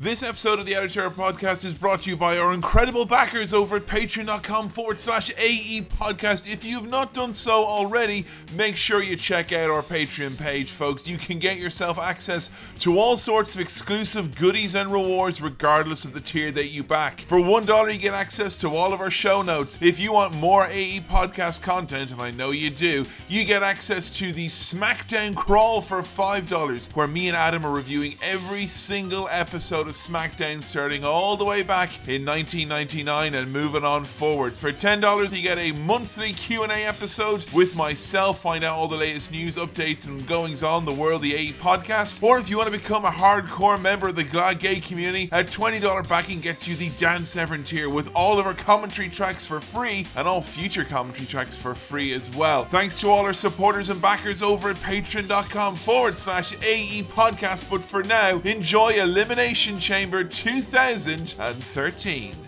This episode of the Editor Podcast is brought to you by our incredible backers over at patreon.com forward slash AE podcast. If you have not done so already, make sure you check out our Patreon page, folks. You can get yourself access to all sorts of exclusive goodies and rewards, regardless of the tier that you back. For $1, you get access to all of our show notes. If you want more AE podcast content, and I know you do, you get access to the SmackDown Crawl for $5, where me and Adam are reviewing every single episode of SmackDown starting all the way back in 1999 and moving on forwards. For $10, you get a monthly Q&A episode with myself, find out all the latest news, updates, and goings on the world of the AE podcast. Or if you want to become a hardcore member of the Glad Gay community, a $20 backing gets you the Dan Severn tier with all of our commentary tracks for free and all future commentary tracks for free as well. Thanks to all our supporters and backers over at patreon.com forward slash AE podcast. But for now, enjoy Elimination Chamber 2013.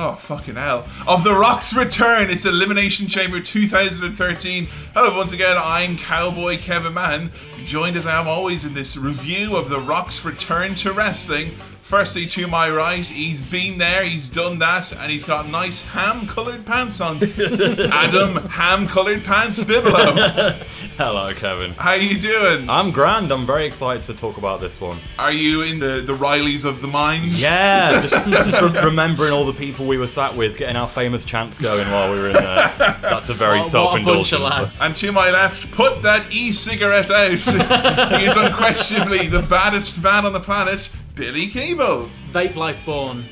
Oh, fucking hell. Of The Rock's return. It's Elimination Chamber 2013. Hello, once again, I'm Cowboy Kevin Mann, joined as I am always in this review of The Rock's return to wrestling. Firstly, to my right, he's been there, he's done that, and he's got nice ham coloured pants on. Adam Ham Coloured Pants Bibelow. Hello, Kevin. How you doing? I'm grand. I'm very excited to talk about this one. Are you in the, the Rileys of the mines? Yeah, just, just re- remembering all the people we were sat with, getting our famous chants going while we were in there. That's a very What- what a bunch of self-indulgent. lads. And to my left, put that e-cigarette out. he is unquestionably the baddest man on the planet, Billy Keeble. Vape Life Born.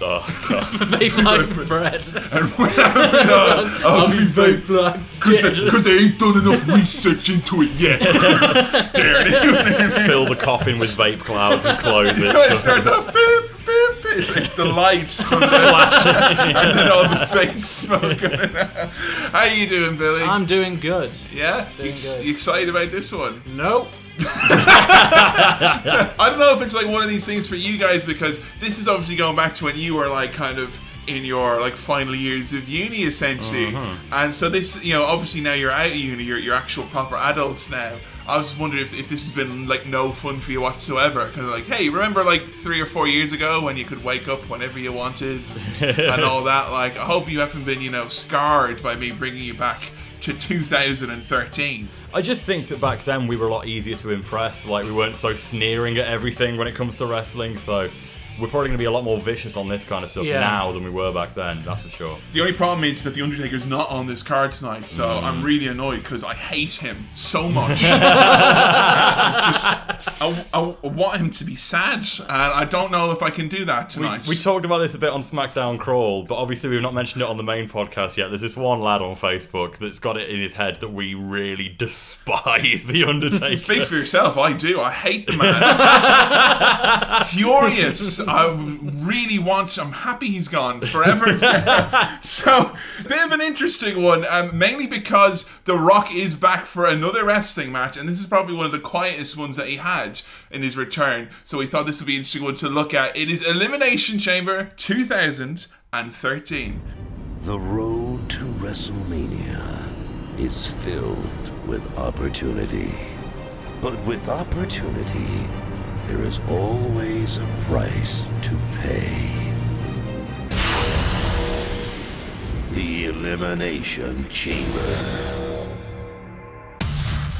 Oh, God. Vape Life Bread. And uh, I'll be Vape Life Dead. because they ain't done enough research into it yet. Dare you? Fill the coffin with vape clouds and close it it. starts off, beep. It's, it's the light from the, and then all the fake smoke. How you doing, Billy? I'm doing good. yeah, doing you, ex- good. you excited about this one? Nope. I don't know if it's like one of these things for you guys because this is obviously going back to when you were like kind of in your like final years of uni essentially, mm-hmm. and so this you know obviously now you're out of uni, you're, you're actual proper adults now. I was just wondering if, if this has been like no fun for you whatsoever because like hey remember like three or four years ago when you could wake up whenever you wanted and all that like I hope you haven't been you know scarred by me bringing you back to 2013. I just think that back then we were a lot easier to impress. Like we weren't so sneering at everything when it comes to wrestling. So we're probably going to be a lot more vicious on this kind of stuff Yeah. now than we were back then. That's for sure. The only problem is that the Undertaker's not on this card tonight, so mm. I'm really annoyed because I hate him so much. Just, I, I want him to be sad, and I don't know if I can do that We, tonight. we talked about this a bit on SmackDown Crawl, but obviously we've not mentioned it on the main podcast yet. There's this one lad on Facebook that's got it in his head that we really despise The Undertaker. Speak for yourself. I do. I hate the man. Furious. I really want. I'm happy he's gone forever. so, bit of an interesting one, um, mainly because The Rock is back for another wrestling match, and this is probably one of the quietest ones that he had in his return. So we thought this would be an interesting one to look at. It is Elimination Chamber 2013. The road to WrestleMania is filled with opportunity. But with opportunity, there is always a price to pay. The Elimination Chamber.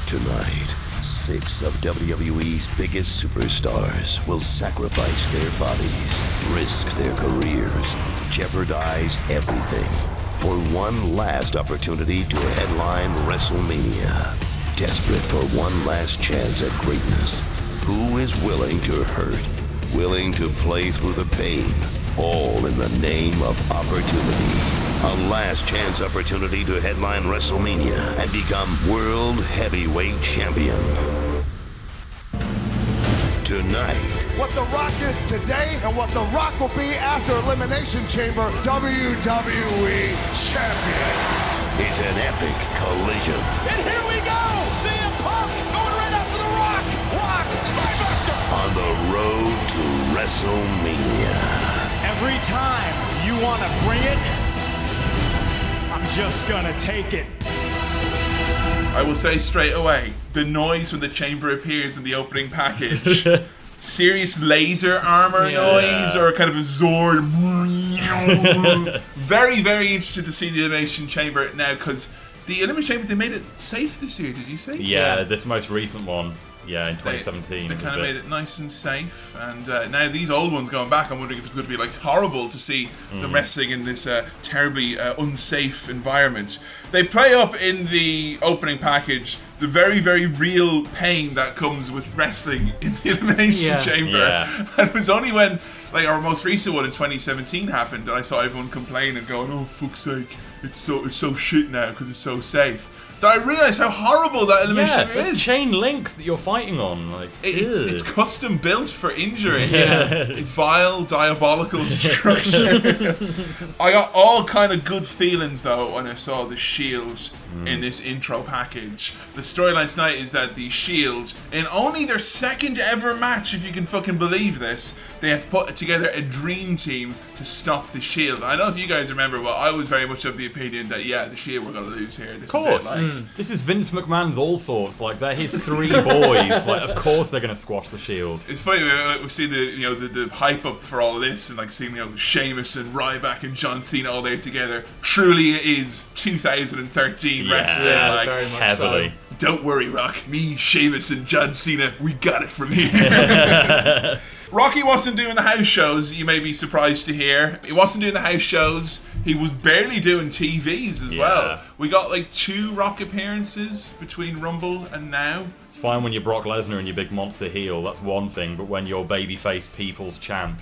Tonight, six of WWE's biggest superstars will sacrifice their bodies, risk their careers, jeopardize everything, for one last opportunity to headline WrestleMania. Desperate for one last chance at greatness. Who is willing to hurt? Willing to play through the pain? All in the name of opportunity. A last chance opportunity to headline WrestleMania and become World Heavyweight Champion. Tonight, what The Rock is today and what The Rock will be after Elimination Chamber WWE Champion. it's an epic collision. And here we go! CM Punk going right after The Rock! Rock, Spinebuster! on the road to WrestleMania. Every time you want to bring it, I'm just gonna take it. I will say straight away the noise when the chamber appears in the opening package. Serious laser armor Yeah. noise or kind of a Zord. very, very interested to see the Elimination Chamber now because the Elimination Chamber, they made it safe this year, did you see? Yeah, Yeah. this most recent one. Yeah, in 2017. they was kind of bit- made it nice and safe, and uh, now these old ones going back, I'm wondering if it's going to be like horrible to see Mm. them wrestling in this uh, terribly uh, unsafe environment. They play up in the opening package the very, very real pain that comes with wrestling in the Elimination Yeah. Chamber. Yeah. And it was only when like our most recent one in 2017 happened that I saw everyone complain and going, "Oh fuck's sake, it's so it's so shit now because it's so safe." That I realise how horrible that Elimination Yeah, is. chain links that you're fighting on. Like, It's, it's custom built for injury. Yeah. Vile, diabolical structure. I got all kind of good feelings though when I saw the Shield in this intro package. The storyline tonight is that the Shield, in only their second ever match, if you can fucking believe this, they have put together a dream team to stop the Shield. I don't know if you guys remember, but I was very much of the opinion that yeah, the Shield were gonna lose here. This Of course. is it. Like, mm. This is Vince McMahon's all sorts. Like, they're his three boys. Like, of course they're going to squash the Shield. It's funny we, we see the you know the, the hype up for all this and like seeing you know Sheamus and Ryback and John Cena all there together. Truly, it is 2013 Yeah. wrestling. Yeah, like, very much Heavily. don't worry, Rock. Me, Sheamus, and John Cena, we got it from here. Rocky wasn't doing the house shows. You may be surprised to hear he wasn't doing the house shows. He was barely doing TVs as Yeah. well. We got like two Rock appearances between Rumble and now. It's fine when you're Brock Lesnar and your big monster heel, that's one thing, but when you're babyface people's champ,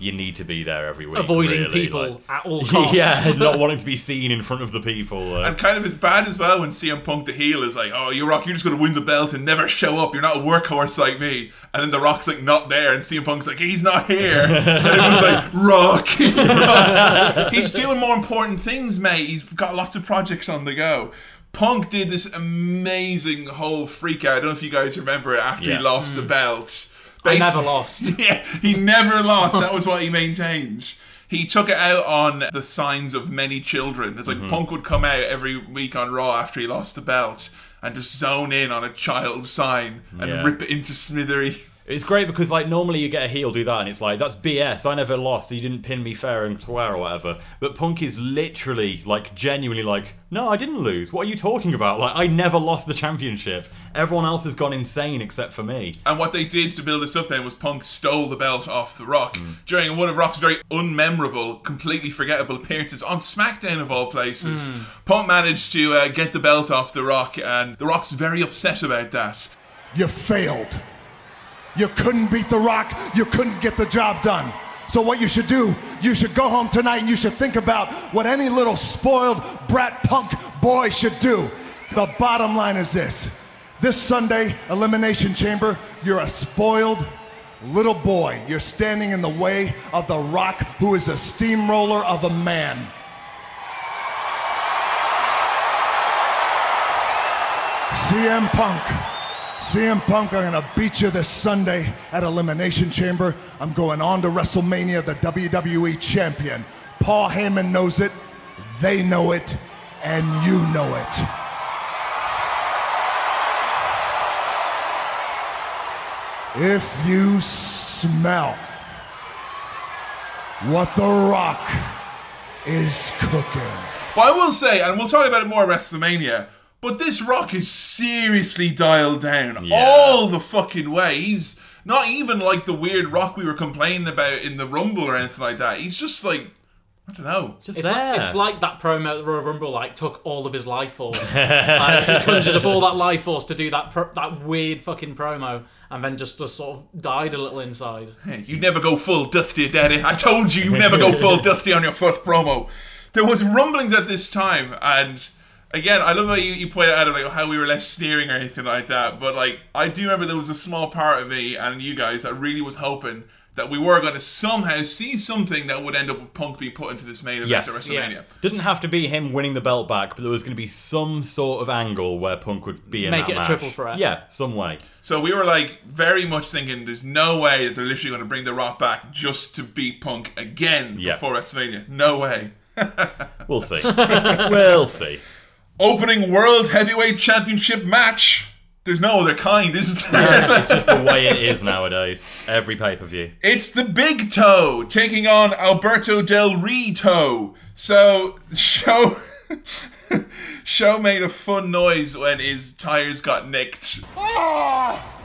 you need to be there every week. Avoiding really, people like- at all costs. yeah, not wanting to be seen in front of the people. uh, And kind of it's bad as well when CM Punk the heel is like, "Oh, you Rock, you're just gonna win the belt and never show up. You're not a workhorse like me." And then the Rock's like not there, and CM Punk's like, "He's not here." and everyone's like, "Rock, Rock." He's doing more important things, mate. He's got lots of projects on the go. Punk did this amazing whole freak out. I don't know if you guys remember it after Yes. he lost the belt. I never lost. yeah, he never lost. That was what he maintained. He took it out on the signs of many children. It's like Mm-hmm. Punk would come out every week on Raw after he lost the belt and just zone in on a child's sign and Yeah. rip it into smithery. It's great because like normally you get a heel do that and it's like that's BS. I never lost. You didn't pin me fair and square or whatever. But Punk is literally like genuinely like, no, I didn't lose. What are you talking about? Like I never lost the championship. Everyone else has gone insane except for me. And what they did to build this up then was Punk stole the belt off The Rock Mm. during one of Rock's very unmemorable, completely forgettable appearances on SmackDown of all places. Mm. Punk managed to uh, get the belt off The Rock, and The Rock's very upset about that. You failed. You couldn't beat The Rock. You couldn't get the job done. So what you should do, you should go home tonight and you should think about what any little spoiled brat punk boy should do. The bottom line is this. This Sunday, Elimination Chamber, you're a spoiled little boy. You're standing in the way of The Rock, who is a steamroller of a man. CM Punk. CM Punk, I'm gonna beat you this Sunday at Elimination Chamber. I'm going on to WrestleMania, the WWE Champion. Paul Heyman knows it, they know it, and you know it. If you smell what The Rock is cooking. But I will say, and we'll talk about it more at WrestleMania, but this Rock is seriously dialed down Yeah. all the fucking way. He's not even like the weird Rock we were complaining about in the Rumble or anything like that. He's just like I don't know. Just It's there. like, it's like that promo at Royal Rumble like took all of his life force. like, he conjured up all that life force to do that pro- that weird fucking promo, and then just just sort of died a little inside. Hey, you never go full Dusty, Daddy. I told you, you never go full Dusty on your first promo. There was rumblings at this time, and again, I love how you, you pointed out like how we were less sneering or anything like that. But like, I do remember there was a small part of me and you guys that really was hoping that we were going to somehow see something that would end up with Punk being put into this main event Yes. at WrestleMania. Didn't have to be him winning the belt back, but there was going to be some sort of angle where Punk would be in Make that it a match. triple threat. Yeah, some way. So we were like very much thinking there's no way that they're literally going to bring The Rock back just to beat Punk again Yeah. before WrestleMania. No way. We'll see. we'll see. Opening World Heavyweight Championship match. There's no other kind, This is there? It's just the way it is nowadays. Every pay per view. It's the Big Toe taking on Alberto Del Rio. So show show made a fun noise when his tires got nicked. Ah!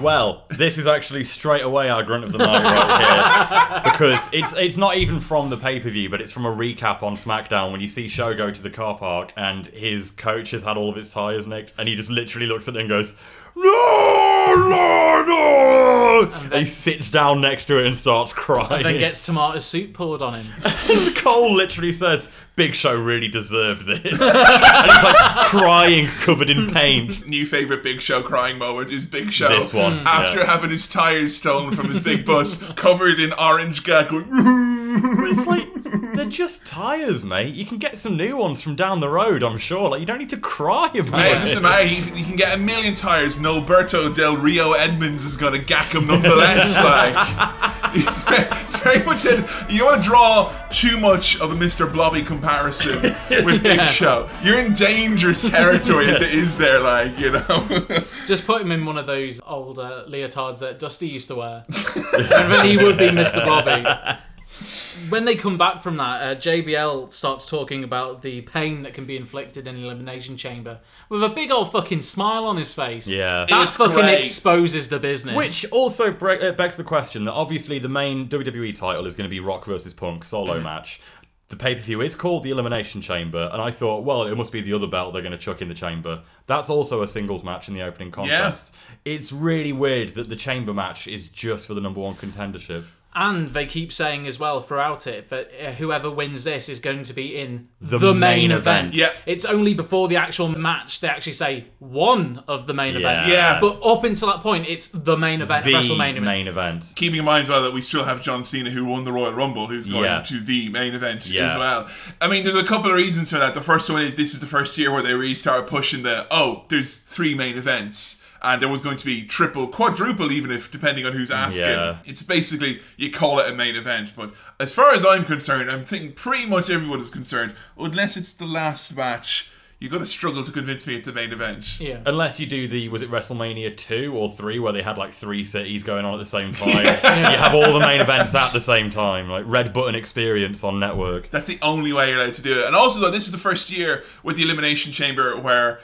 Well, this is actually straight away our grunt of the night right here. Because it's it's not even from the pay per view, but it's from a recap on SmackDown when you see Show go to the car park and his coach has had all of his tyres nicked and he just literally looks at it and goes, No, no, no! And he sits down next to it and starts crying. Then gets tomato soup poured on him. Cole literally says, Big Show really deserved this. and he's like crying, covered in paint. New favorite Big Show crying moment is Big Show This one, hmm. after yeah. having his tires stolen from his big bus, covered in orange gag, going. It's like they're just tires, mate. You can get some new ones from down the road, I'm sure. Like you don't need to cry about Hey, it. listen, man, you, you can get a million tires, and Alberto Del Rio Edmonds is going to gack him nonetheless. like, very much said, you want to draw too much of a Mr. Blobby comparison with Big Show. You're in dangerous territory as it is there, like, you know. Just put him in one of those old uh, leotards that Dusty used to wear, and then he would be Mr. Blobby. When they come back from that, uh, JBL starts talking about the pain that can be inflicted in the elimination chamber with a big old fucking smile on his face. Yeah. that It's fucking great. exposes the business. Which also bre- uh, begs the question that obviously the main WWE title is going to be Rock versus Punk solo match. The pay per view is called the Elimination Chamber, and I thought, well, it must be the other belt they're going to chuck in the chamber. That's also a singles match in the opening contest. It's really weird that the chamber match is just for the number one contendership. And they keep saying as well throughout it that uh, whoever wins this is going to be in The the, main main, event. event. Yeah. It's only before the actual match they actually say one of the main Yeah. events. Yeah. But up until that point, it's the main event, the WrestleMania. main event. Keeping in mind as well that we still have John Cena who won the Royal Rumble, who's going Yeah. to the main event Yeah. as well. I mean, there's a couple of reasons for that. The first one is this is the first year where they really started pushing the oh, there's three main events. And there was going to be triple, quadruple, even if depending on who's asking. Yeah. It's basically you call it a main event. But as far as I'm concerned, I'm thinking pretty much everyone is concerned, unless it's the last match. You're gonna struggle to convince me it's a main event. Yeah. Unless you do the was it WrestleMania two or three where they had like three cities going on at the same time. You have all the main events at the same time, like Red Button Experience on network. That's the only way you're allowed to do it. And also, though, this is the first year with the Elimination Chamber where,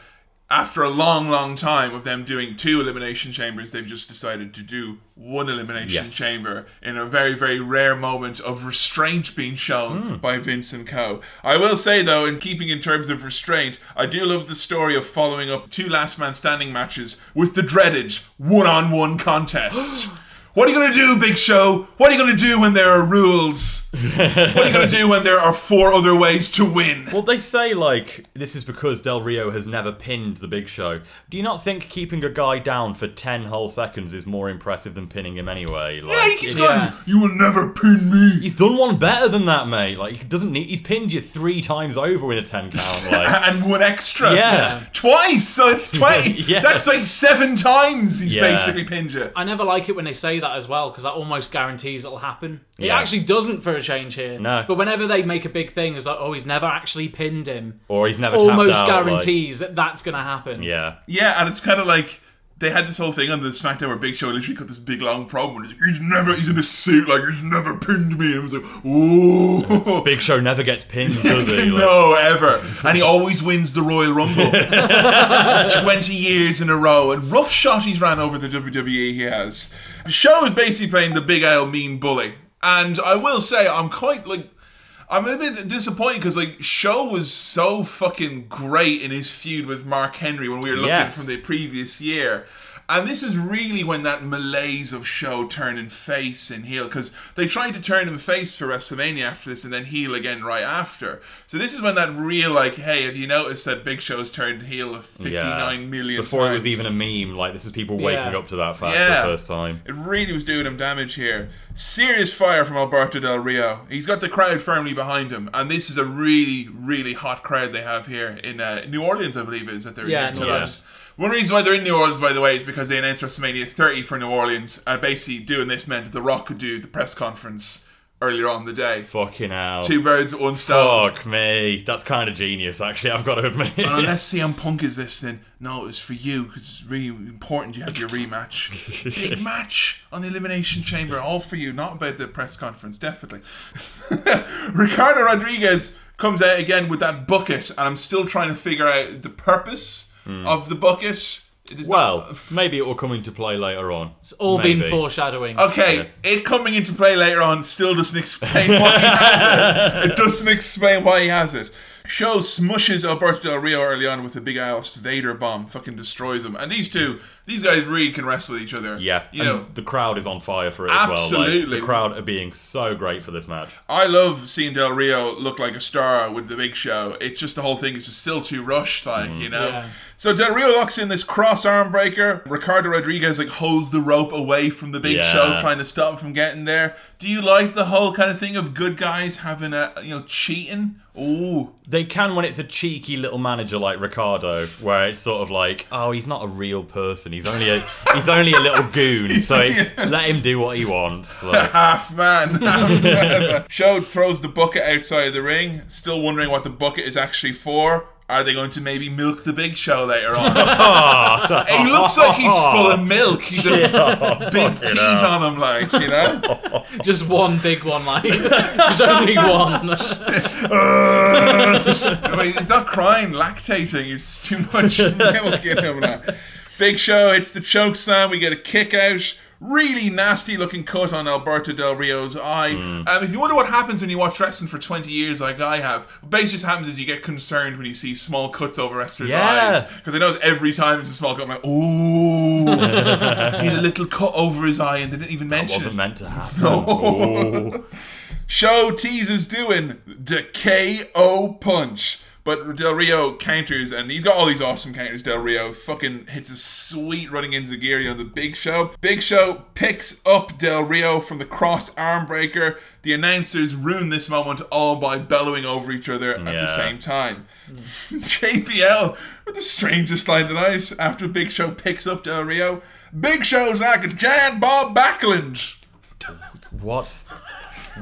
after a long, long time of them doing two Elimination Chambers, they've just decided to do one Elimination Yes. Chamber in a very, very rare moment of restraint being shown by Vince and Co. I will say, though, in keeping in terms of restraint, I do love the story of following up two Last Man Standing matches with the dreaded one on one contest. What are you going to do, Big Show? What are you going to do when there are rules? what are you going to do when there are four other ways to win? Well, they say like this is because Del Rio has never pinned the Big Show. Do you not think keeping a guy down for ten whole seconds is more impressive than pinning him anyway? Like, yeah, he keeps it's- going, Yeah. You will never pin me. He's done one better than that, mate. Like he doesn't need. He's pinned you three times over with a ten count. Like And one extra. Yeah. Twice. So it's 20. Yeah. That's like seven times he's Yeah. basically pinned you. I never like it when they say that as well because that almost guarantees it'll happen. It actually doesn't for a change here. No. But whenever they make a big thing, it's like, oh, he's never actually pinned him. or he's never tapped Almost out, like- guarantees that that's going to happen. yeah. Yeah, and it's kind of like they had this whole thing on the SmackDown where Big Show literally cut this big long promo. And he's like, he's never, he's in a suit, like he's never pinned me. And I was like, oh, Big Show never gets pinned, does he? Like, no, ever. And he always wins the Royal Rumble. 20 years in a row. And rough shot he's ran over the WWE, he has. The show is basically playing the Big Al mean bully. And I will say, I'm quite like. I'm a bit disappointed because like Show was so fucking great in his feud with Mark Henry when we were looking Yes. from the previous year. And this is really when that malaise of Show turning face and heel because they tried to turn him face for WrestleMania after this and then heel again right after. So this is when that real like, hey, have you noticed that Big Show's turned heel 59 million Before it was even a meme, like this is people waking Yeah. up to that fact Yeah. for the first time. It really was doing him damage here. Serious fire from Alberto Del Rio. He's got the crowd firmly behind him, and this is a really, really hot crowd they have here in uh, New Orleans, I believe it is that they're Yeah, in New tonight. One reason why they're in New Orleans, by the way, is because they announced WrestleMania 30 for New Orleans, and basically doing this meant that The Rock could do the press conference earlier on in the day. Fucking hell. Two birds, one stone. Fuck me. That's kind of genius, actually, I've got to admit. And unless CM Punk is listening, no, it's for you because it's really important you have your rematch. Big match on the Elimination Chamber, all for you, not about the press conference, definitely. Ricardo Rodriguez comes out again with that bucket, and I'm still trying to figure out the purpose Hmm. of the bucket. It is well, not- maybe it will come into play later on. It's all been foreshadowing. Okay, it coming into play later on still doesn't explain why he has it. It doesn't explain why he has it. Show smushes Alberto Del Rio early on with a big ass Vader bomb, fucking destroys him. And these two, these guys really can wrestle each other. Yeah, you and know, the crowd is on fire for it as well. Absolutely. Like, the crowd are being so great for this match. I love seeing Del Rio look like a star with the big show. It's just the whole thing is just still too rushed, like Mm. you know. Yeah. So Del Rio locks in this cross arm breaker. Ricardo Rodriguez like holds the rope away from the big Yeah. show, trying to stop him from getting there. Do you like the whole kind of thing of good guys having a you know cheating? Ooh, They can when it's a cheeky little manager like Ricardo, where it's sort of like, oh, he's not a real person. He's only a he's only a little goon. so it's let him do what he wants. Like, half man. Half man. Show throws the bucket outside the ring. Still wondering what the bucket is actually for. Are they going to maybe milk the big show later on? he looks like he's full of milk. He's a big teat on him, like, you know? Just one big one, like. There's only one. Uh, I mean, he's not crying, lactating. It's too much milk in him now. Big show, it's the choke slam. We get a kick out. Really nasty looking cut on Alberto Del Rio's eye. Hmm. Um, if you wonder what happens when you watch wrestling for 20 years like I have, what basically just happens is you get concerned when you see small cuts over wrestlers' Yeah. eyes. Because I know every time it's a small cut, I'm like, ooh. he had a little cut over his eye and they didn't even mention it. wasn't it. meant to happen. Ooh. Show teases doing the KO punch. But Del Rio counters, and he's got all these awesome counters. Del Rio fucking hits a sweet running into Enzigiri on the Big Show. Big Show picks up Del Rio from the cross arm breaker. The announcers ruin this moment all by bellowing over each other at the same time. JBL with the strangest line of the night after Big Show picks up Del Rio. Big Show's like a giant Bob Backlund. What?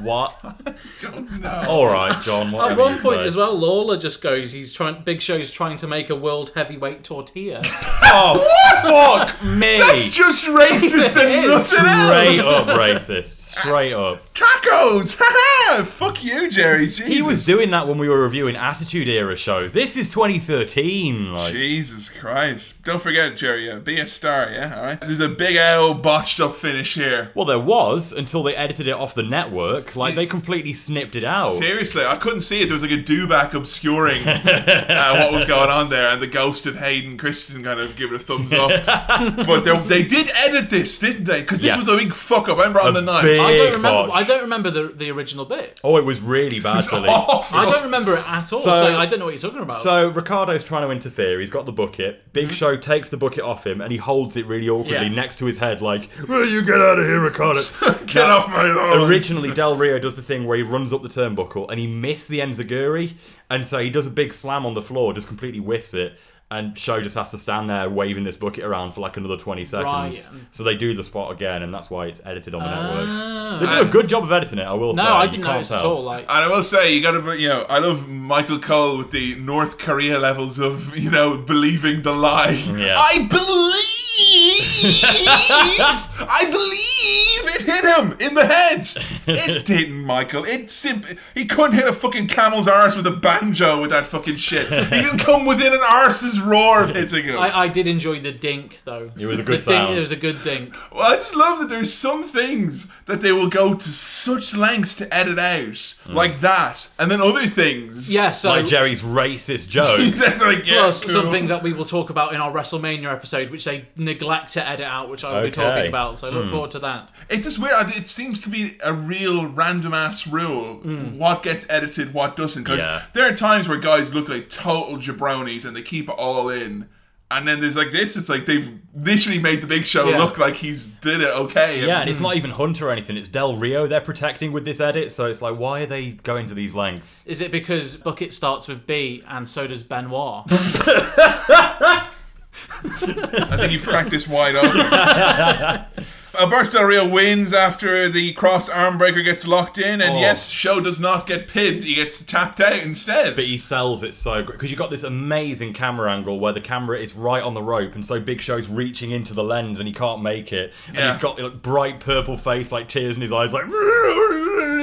What? Don't know. All right, John. What At one point as well, Lawler just goes. He's trying. Big Show's trying to make a world heavyweight tortilla. Oh, fuck me! That's just racist and nothing Straight else. up racist. Straight up. Tacos! Haha! Fuck you, Jerry. Jesus. He was doing that when we were reviewing Attitude Era shows. This is 2013. Like, Jesus Christ. Don't forget, Jerry, yeah, be a star, yeah? Alright? There's a big L botched up finish here. well, there was until they edited it off the network. Like, they completely snipped it out. Seriously, I couldn't see it. There was like a dewback obscuring uh, what was going on there, and the ghost of Hayden Christensen kind of gave it a thumbs up. but they, they did edit this, didn't they? Because this was a big fuck up. I remember on the night. big- I don't remember. botch. I don't remember the the original bit. Oh, it was really bad, Billy. Awful. I don't remember it at all. So- So, I don't know what you're talking about. So Ricardo's trying to interfere. He's got the bucket. Big Show takes the bucket off him and he holds it really awkwardly Yeah. next to his head, like, "Will you get out of here, Ricardo?" Get off my lawn. Originally, Del Rio does the thing where he runs up the turnbuckle and he missed the Enziguri, and so he does a big slam on the floor, just completely whiffs it, and Show just has to stand there waving this bucket around for like another 20 seconds. Right. So they do the spot again, and that's why it's edited on the Ah. network. They do a good job of editing it, I will say. no, I You didn't can't notice at tell. all. Like, And I will say, you gotta, you know, I love Michael Cole with the North Korea levels of, you know, believing the lie. Yeah. I believe, I believe it hit him in the head. It didn't, Michael. It simply he couldn't hit a fucking camel's arse with a banjo with that fucking shit. He didn't come within an arse's roar of hitting him. I, I did enjoy the dink though. It was a good the dink, sound. It was a good dink. Well, I just love that there's some things that they will go to such lengths to edit out, mm. like that, and then other things. Yeah, so like Jerry's racist jokes. Like, yeah, plus cool. something that we will talk about in our WrestleMania episode, which they neglect to edit out, which I will be talking about. So Hmm. look forward to that. It's just weird. It seems to be a real random ass rule. What gets edited, what doesn't. Because Yeah. there are times where guys look like total jabronis and they keep it all in. And then there's like this. It's like they've literally made the Big Show Yeah. look like he's did it okay. Yeah, and it's not even Hunter or anything. It's Del Rio they're protecting with this edit. So it's like, why are they going to these lengths? Is it because Bucket starts with B and so does Benoit? I think you've cracked this wide open. Alberto Del Rio wins after the cross arm breaker gets locked in, and Oh. yes, Show does not get pinned. He gets tapped out instead. But he sells it so great because you got this amazing camera angle where the camera is right on the rope, and so Big Show's reaching into the lens and he can't make it, and Yeah. he's got like, bright purple face, like tears in his eyes, like.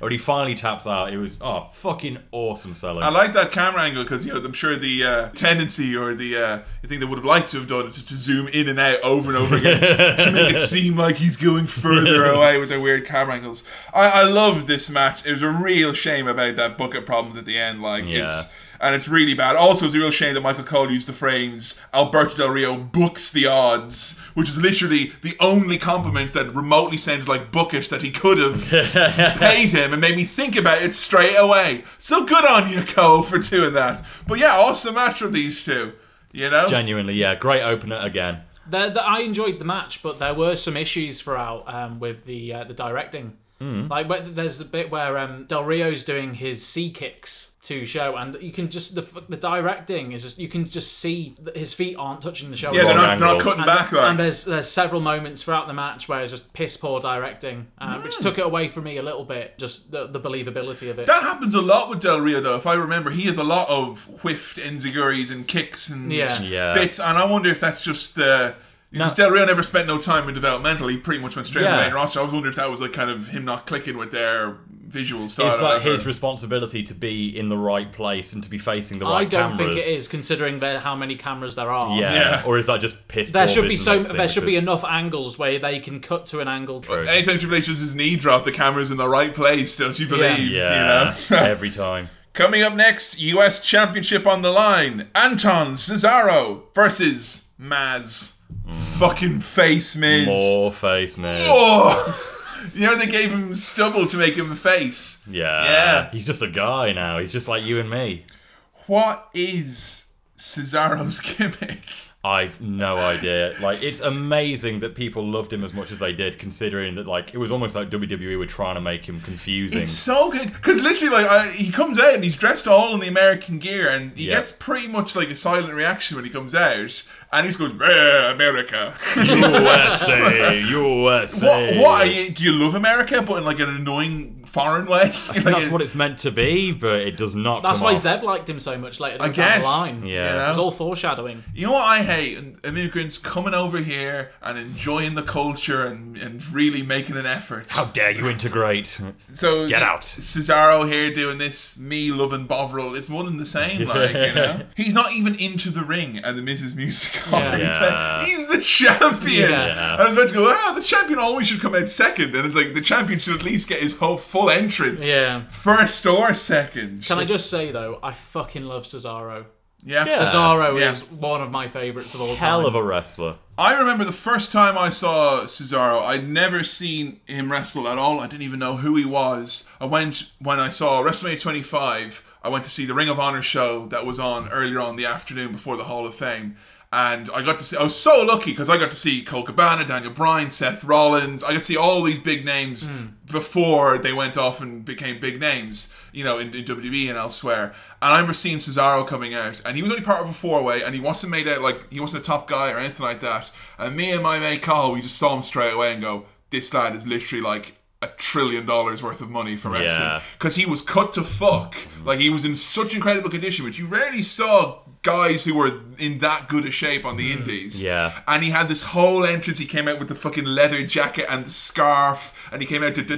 When he finally taps out, it was oh fucking awesome selling. I like that camera angle because you know I'm sure the uh, tendency or the uh, thing they would have liked to have done is to zoom in and out over and over again to make it seem like he's going further away with their weird camera angles. I, I love this match. It was a real shame about that bucket problems at the end. Like Yeah. it's and it's really bad. Also, it's a real shame that Michael Cole used the phrase Alberto Del Rio books the odds, which is literally the only compliment that remotely sounded like bookish that he could have paid him and made me think about it straight away. So good on you, Cole, for doing that. But yeah, awesome match from these two. You know? Genuinely, yeah, great opener again. The, the, I enjoyed the match, but there were some issues throughout um, with the uh, the directing. Like where, there's a bit where um, Del Rio's doing his C kicks to show, and you can just the the directing is just you can just see that his feet aren't touching the shoulder. yeah, they're not, they're not cutting and, back like. and there's there's several moments throughout the match where it's just piss poor directing, uh, which took it away from me a little bit. Just the, the believability of it. that happens a lot with Del Rio, though. If I remember, he has a lot of whiffed enziguris and kicks and Yeah. Yeah. bits, and I wonder if that's just the. Because Del Rio never spent no time in developmental. He pretty much went straight to Yeah. the main roster. I was wondering if that was like kind of him not clicking with their visual style. Is or that his responsibility to be in the right place and to be facing the right I don't cameras? think it is, considering there, how many cameras there are. Yeah. Yeah. or is that just piss? There should be so mixing there should be enough angles where they can cut to an angle. True. Anytime Triple H does his knee drop, the camera's in the right place, don't you believe? Yeah, You know? Every time. Coming up next, US Championship on the line. Anton Cesaro versus Miz. Fucking face Miz. More face man. Oh! You know, they gave him stubble to make him a face. Yeah. Yeah. He's just a guy now. He's just like you and me. What is Cesaro's gimmick? I've no idea. Like, it's amazing that people loved him as much as they did, considering that, like, it was almost like WWE were trying to make him confusing. It's so good because literally, like, I, he comes out and he's dressed all in the American gear, and he Yeah. gets pretty much like a silent reaction when he comes out, and he just goes, "Eh, "America." USA, USA. what? What are you? Do you love America, but in like an annoying foreign way? Like, That's what it's meant to be, but it does not. That's come why off. Zeb liked him so much later I down guess. the line. Yeah. You know? It was all foreshadowing. You know what I hate? Immigrants coming over here and enjoying the culture and, and really making an effort. How dare you integrate? So Get out. Cesaro here doing this me loving Bovril. It's more than the same, like you know. He's not even into the ring and the Miz's Music already Yeah. He's the champion. Yeah. I was about to go, ah, the champion always should come out second, and it's like the champion should at least get his whole full entrance. Yeah. First or second. Can I just say though, I fucking love Cesaro. Yeah. Yeah. Cesaro Yeah. is one of my favorites of all time. Hell of a wrestler. I remember the first time I saw Cesaro, I'd never seen him wrestle at all. I didn't even know who he was. I went when I saw WrestleMania 25. I went to see the Ring of Honor show that was on earlier on in the afternoon before the Hall of Fame. And I got to see, I was so lucky because I got to see Colt Cabana, Daniel Bryan, Seth Rollins. I got to see all these big names hmm. before they went off and became big names, you know, in, in WWE and elsewhere. And I remember seeing Cesaro coming out, and he was only part of a four way, and he wasn't made out like he wasn't a top guy or anything like that. And me and my mate Carl, we just saw him straight away and go, this lad is literally like a trillion dollars worth of money for wrestling Yeah. because he was cut to fuck. Hmm. Like he was in such incredible condition, which you rarely saw guys who were in that good a shape on the mm. indies. Yeah. And he had this whole entrance. He came out with the fucking leather jacket and the scarf, and he came out and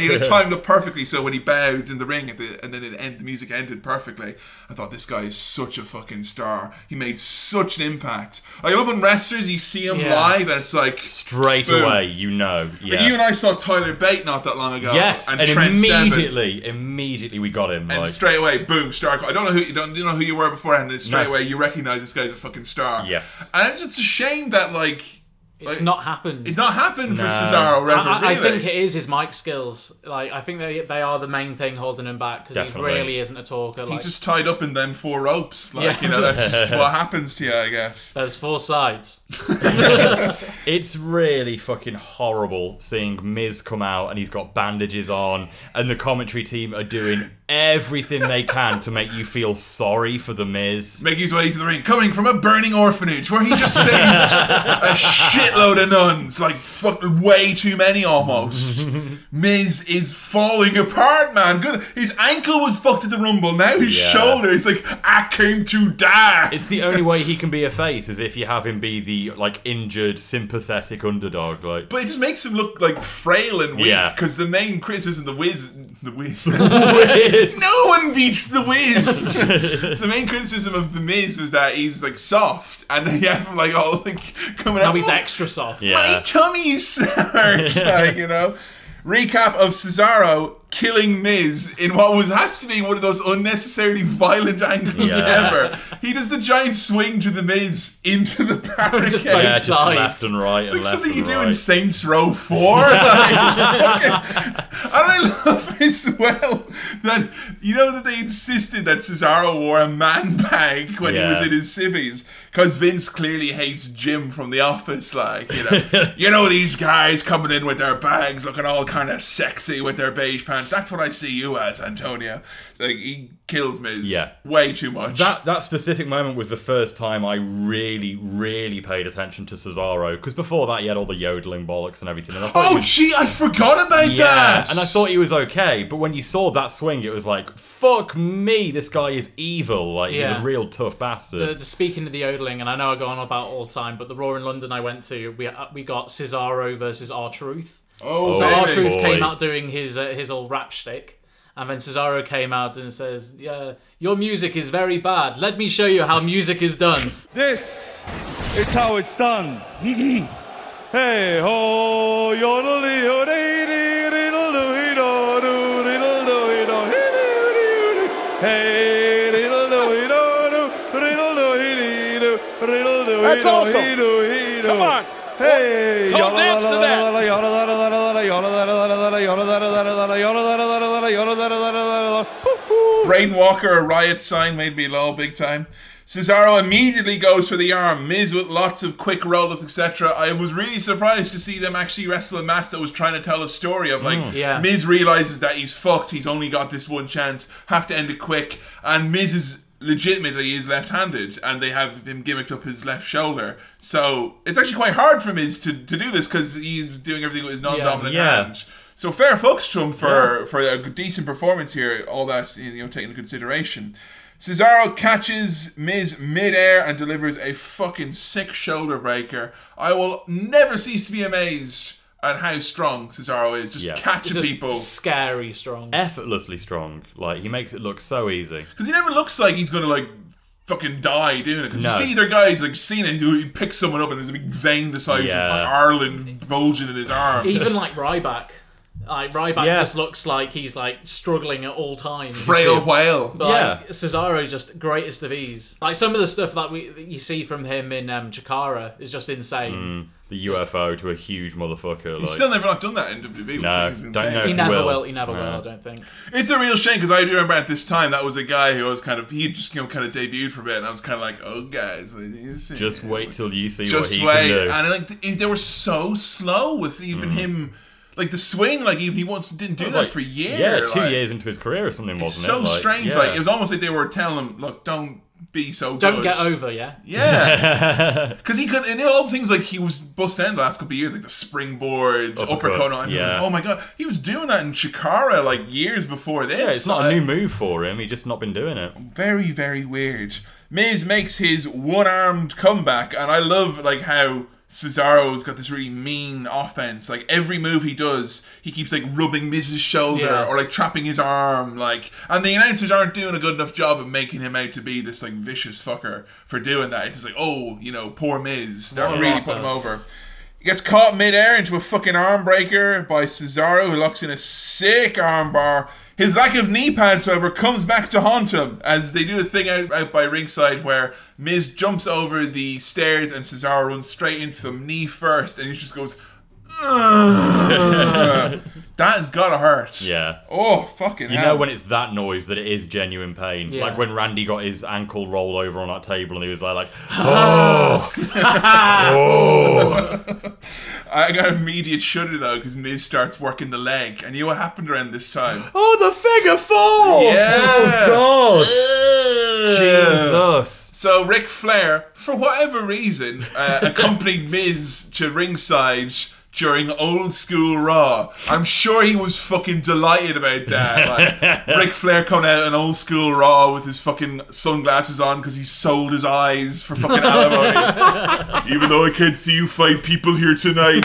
he had timed it perfectly. So when he bowed in the ring, the, and then it end, the music ended perfectly. I thought this guy is such a fucking star. He made such an impact. I love when wrestlers you see him yeah. live, and it's like straight boom. away you know. Yeah. Like you and I saw Tyler Bate not that long ago. Yes, and, and immediately, Seven. immediately we got him. And like. straight away, boom, star. I don't know who you don't, you know who you were beforehand, and straight no. away you recognize this guy's a fucking star. Yes, and it's just a shame that like it's like, not happened. It's not happened for No. Cesaro. I, ever, I- I really. think it is his mic skills. Like I think they they are the main thing holding him back because he really isn't a talker. Like He's just tied up in them four ropes. Like Yeah. you know, that's just what happens to you, I guess. there's four sides. It's really fucking horrible seeing Miz come out and he's got bandages on, and the commentary team are doing everything they can to make you feel sorry for the Miz. Making his way to the ring, coming from a burning orphanage where he just saved a shitload of nuns, like fuck, way too many almost. Miz is falling apart, man. Good, his ankle was fucked at the rumble. Now his Yeah. shoulder is like I came to die. It's the only way he can be a face is if you have him be the like injured, sympathetic underdog. Like, But it just makes him look like frail and weak. Yeah. Because the main criticism, the Wiz, the Wiz. Miz. no one beats the Wiz. the main criticism of the Miz was that he's like soft, and then you have him like all like coming out. Now out. he's "Oh, extra soft. My yeah, tummy's hurt, like, you know. Recap of Cesaro killing Miz in what was has to be one of those unnecessarily violent angles Yeah. ever. He does the giant swing to the Miz into the barricade. Just yeah, both just sides. left and right. It's and like something you do right. in Saints Row 4. Like, fucking- and I love as well that, you know, that they insisted that Cesaro wore a man bag when he was in his civvies. Because Vince clearly hates Jim from The Office. Like, you know, you know, these guys coming in with their bags looking all kind of sexy with their beige pants. That's what I see you as, Antonio. Like, he kills me Yeah. way too much. That that specific moment was the first time I really, really paid attention to Cesaro because before that he had all the yodeling bollocks and everything. And I thought oh, was, gee, I forgot about yeah, that. and I thought he was okay. But when you saw that swing, it was like, fuck me, this guy is evil. Like he's a real tough bastard. The, the speaking of the yodeling, and I know I go on about all the time, but the Raw in London I went to, we uh, we got Cesaro versus R Truth. Oh, So baby. R Truth came out doing his uh, his old rap shtick, and then Cesaro came out and says, "Yeah, your music is very bad. Let me show you how music is done." This is how it's done. hey ho, yodel diddle diddle diddle do diddle diddle diddle Hey diddle diddle diddle diddle diddle That's awesome. Come on. Hey, Come dance to that. Braden Walker, a riot sign, made me lol big time. Cesaro immediately goes for the arm. Miz with lots of quick roll-ups, etc. I was really surprised to see them actually wrestle a match that was trying to tell a story of like hmm. Yeah. Miz realizes that he's fucked. He's only got this one chance. Have to end it quick. And Miz is legitimately is left-handed, and they have him gimmicked up his left shoulder. So it's actually quite hard for Miz to, to do this because he's doing everything with his non-dominant Yeah. hand. So fair folks to him for for a decent performance here. All that you know taken into consideration. Cesaro catches Miz midair and delivers a fucking sick shoulder breaker. I will never cease to be amazed at how strong Cesaro is. Just Yeah. catching Just people scary strong. Effortlessly strong. Like he makes it look so easy. because he never looks like he's gonna like fucking die doing it. Because No. you see, there guys like Cena who he picks someone up and there's a big vein the size Yeah. of Ireland bulging in his arm. Even like Ryback. Like Ryback Yeah. just looks like he's like struggling at all times. frail whale. But Yeah. like, Cesaro just greatest of ease. Like some of the stuff that we that you see from him in um, Chikara is just insane. The UFO to a huge motherfucker. Like, He's still never not done that in WWE. which No, I don't know. He If never will. will. He never No. will. I don't think. It's a real shame because I do remember at this time that was a guy who was kind of he just you know kind of debuted for a bit and I was kind of like oh guys wait, you see just wait till you see what just he wait can do. and like they were so slow with even him like the swing like even he once didn't do that like- for years Yeah, two like, years into his career or something, it's wasn't so it? Like, strange yeah. like it was almost like they were telling him look don't be so Don't good. get over, yeah. Yeah, because he could, and you know, all the things like he was busting in the last couple of years, like the springboard, Uppercut, uppercut. on, yeah. oh my god, he was doing that in Chikara like years before this. Yeah, it's not Like, a new move for him. He's just not been doing it. very very weird. Miz makes his one-armed comeback, and I love like how Cesaro's got this really mean offense. Like every move he does, he keeps like rubbing Miz's shoulder Yeah. or like trapping his arm. Like, and the announcers aren't doing a good enough job of making him out to be this like vicious fucker for doing that. It's just like, oh, you know, poor Miz. They're really an putting him over. He gets caught midair into a fucking arm breaker by Cesaro, who locks in a sick armbar. His lack of knee pads, however, comes back to haunt him as they do a thing out, out by ringside where Miz jumps over the stairs and Cesaro runs straight into them, knee first, and he just goes. That has gotta hurt. Yeah. Oh, fucking You hell. know when it's that noise that it is genuine pain. Yeah. Like when Randy got his ankle rolled over on that table and he was like, like oh, oh. I got immediate shudder though because Miz starts working the leg. And you know what happened around this time? oh, the figure four. Yeah. Oh God. Jesus. So Ric Flair, for whatever reason, uh, accompanied Miz to ringside during old school Raw. I'm sure he was fucking delighted about that. Like Ric Flair coming out in old school Raw with his fucking sunglasses on because he sold his eyes for fucking alimony. Even though I can't see you fight people here tonight,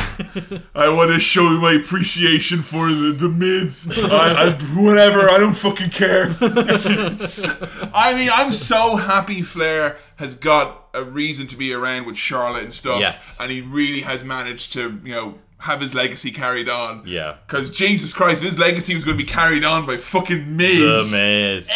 I want to show my appreciation for the, the Miz. I, I, whatever, I don't fucking care. I mean, I'm so happy Flair has got a reason to be around with Charlotte and stuff. Yes. And he really has managed to, you know, have his legacy carried on. Yeah. Because Jesus Christ, his legacy was going to be carried on by fucking Miz. The Miz.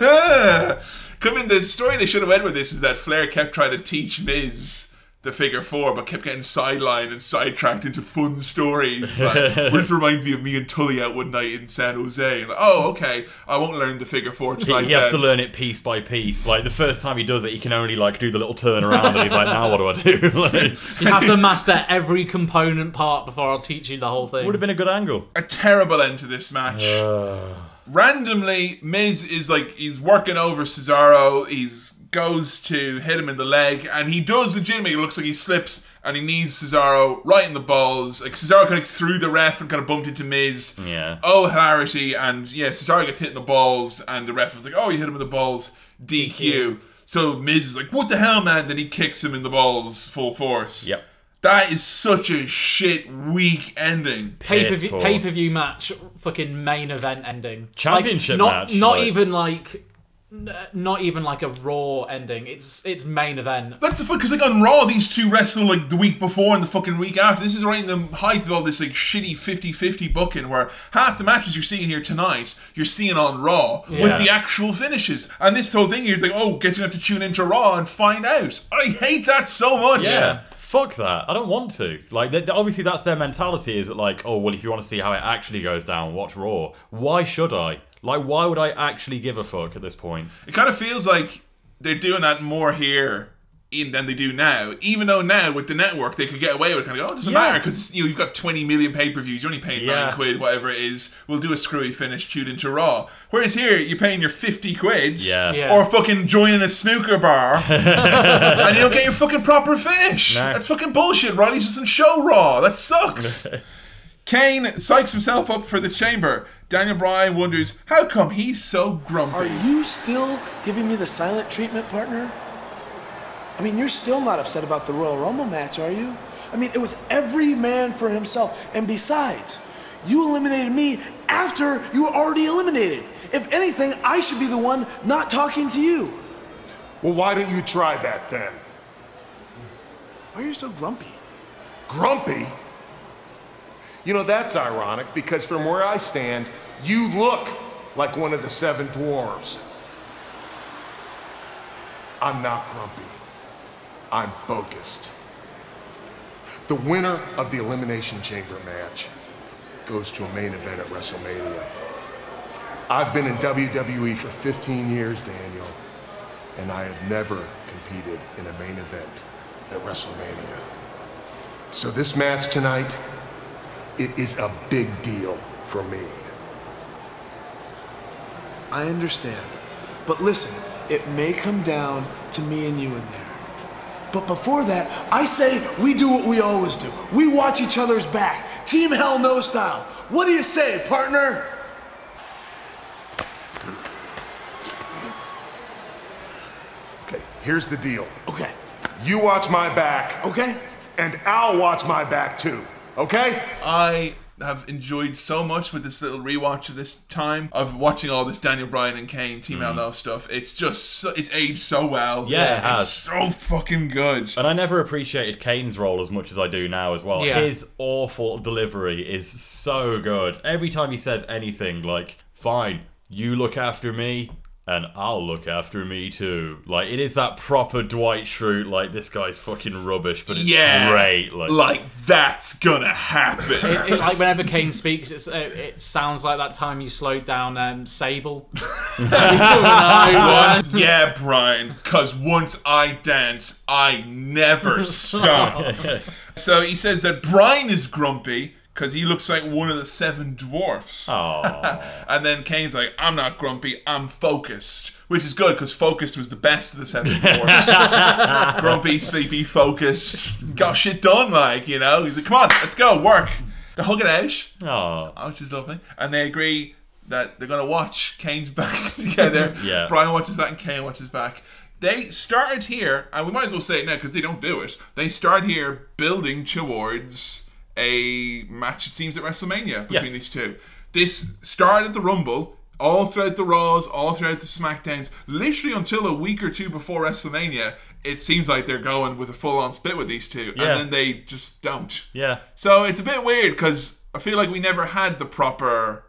Eh! Come in, the story they should have went with this is that Flair kept trying to teach Miz the figure four, but kept getting sidelined and sidetracked into fun stories. Like, which reminds me of me and Tully out one night in San Jose. And Like, oh, okay, I won't learn the figure four He, tonight. he has to learn it piece by piece. Like the first time he does it, he can only like do the little turn around, and he's like, "Now what do I do?" like, You have to master every component part before I'll teach you the whole thing. would have been a good angle. a terrible end to this match. Uh. Randomly, Miz is like he's working over Cesaro. He's goes to hit him in the leg, and he does legitimately. It looks like he slips and he knees Cesaro right in the balls. Like Cesaro kind of threw the ref and kind of bumped into Miz. Yeah. Oh, hilarity! And yeah, Cesaro gets hit in the balls, and the ref was like, "Oh, you hit him in the balls, DQ." So Miz is like, "What the hell, man?" Then he kicks him in the balls full force. Yep. That is such a shit weak ending. pay per Piss view poor. pay per view match, fucking main event ending, Championship like, not, match, Not like- even like, n- not even like a Raw ending. It's it's main event. That's the fuck, because like on Raw, these two wrestle like the week before and the fucking week after. This is right in the height of all this like shitty 50-50 booking where half the matches you're seeing here tonight, you're seeing on Raw with the actual finishes. And this whole thing here is like, oh, guess you have to tune into Raw and find out. I hate that so much. Yeah. Fuck that. I don't want to. Like, they, obviously, that's their mentality is that, like, oh, well, if you want to see how it actually goes down, watch Raw. Why should I? Like, why would I actually give a fuck at this point? It kind of feels like they're doing that more here in than they do now. Even though now with the network they could get away with it, kind of go, oh, it doesn't Yeah. matter because you know you've got 20 million pay per views. You're only paying Yeah. nine quid, whatever it is. We'll do a screwy finish, tune into Raw. Whereas here you're paying your 50 quids, Yeah. Yeah. or fucking joining a snooker bar, and you don't get your fucking proper finish. No. That's fucking bullshit. Riley's just in show Raw. That sucks. Kane psychs himself up for the chamber. Daniel Bryan wonders how come he's so grumpy. Are you still giving me the silent treatment, partner? I mean, you're still not upset about the Royal Rumble match, are you? I mean, it was every man for himself. And besides, you eliminated me after you were already eliminated. If anything, I should be the one not talking to you. Well, why don't you try that then? Why are you so grumpy? Grumpy? You know, that's ironic because from where I stand, you look like one of the seven dwarves. I'm not grumpy. I'm focused. The winner of the Elimination Chamber match goes to a main event at WrestleMania. I've been in WWE for 15 years, Daniel, and I have never competed in a main event at WrestleMania. So this match tonight, it is a big deal for me. I understand. But listen, it may come down to me and you in there. But before that, I say we do what we always do. We watch each other's back. Team Hell No style. What do you say, partner? Okay, here's the deal. Okay. You watch my back. Okay. And I'll watch my back too. Okay? I have enjoyed so much with this little rewatch of this time of watching all this Daniel Bryan and Kane Team Mm. LL stuff. It's just so, it's aged so well. Yeah, it it's has. so fucking good. And I never appreciated Kane's role as much as I do now as well. Yeah. His awful delivery is so good. Every time he says anything like, fine, you look after me, and I'll look after me too. Like, it is that proper Dwight Schrute, like, this guy's fucking rubbish, but it's yeah, great. Like, like that's gonna happen. It, it, like whenever Kane speaks, it's, uh, it sounds like that time you slowed down um, Sable. He's doing no Once- yeah, Brian, because once I dance, I never stop. so he says that Bryan is grumpy because he looks like one of the seven dwarfs. and then Kane's like, I'm not grumpy, I'm focused. Which is good because focused was the best of the seven dwarfs. grumpy, sleepy, focused, got shit done, like, you know? He's like, come on, let's go, work. They're hugging out. Oh. Which is lovely. And they agree that they're going to watch Kane's back together. Yeah. Bryan watches back and Kane watches back. They started here, and we might as well say it now because they don't do it. They start here building towards a match, it seems, at WrestleMania between Yes. these two. This started at the Rumble, all throughout the Raws, all throughout the SmackDowns, literally until a week or two before WrestleMania. It seems like they're going with a full on split with these two, Yeah. and then they just don't. Yeah. So it's a bit weird because I feel like we never had the proper,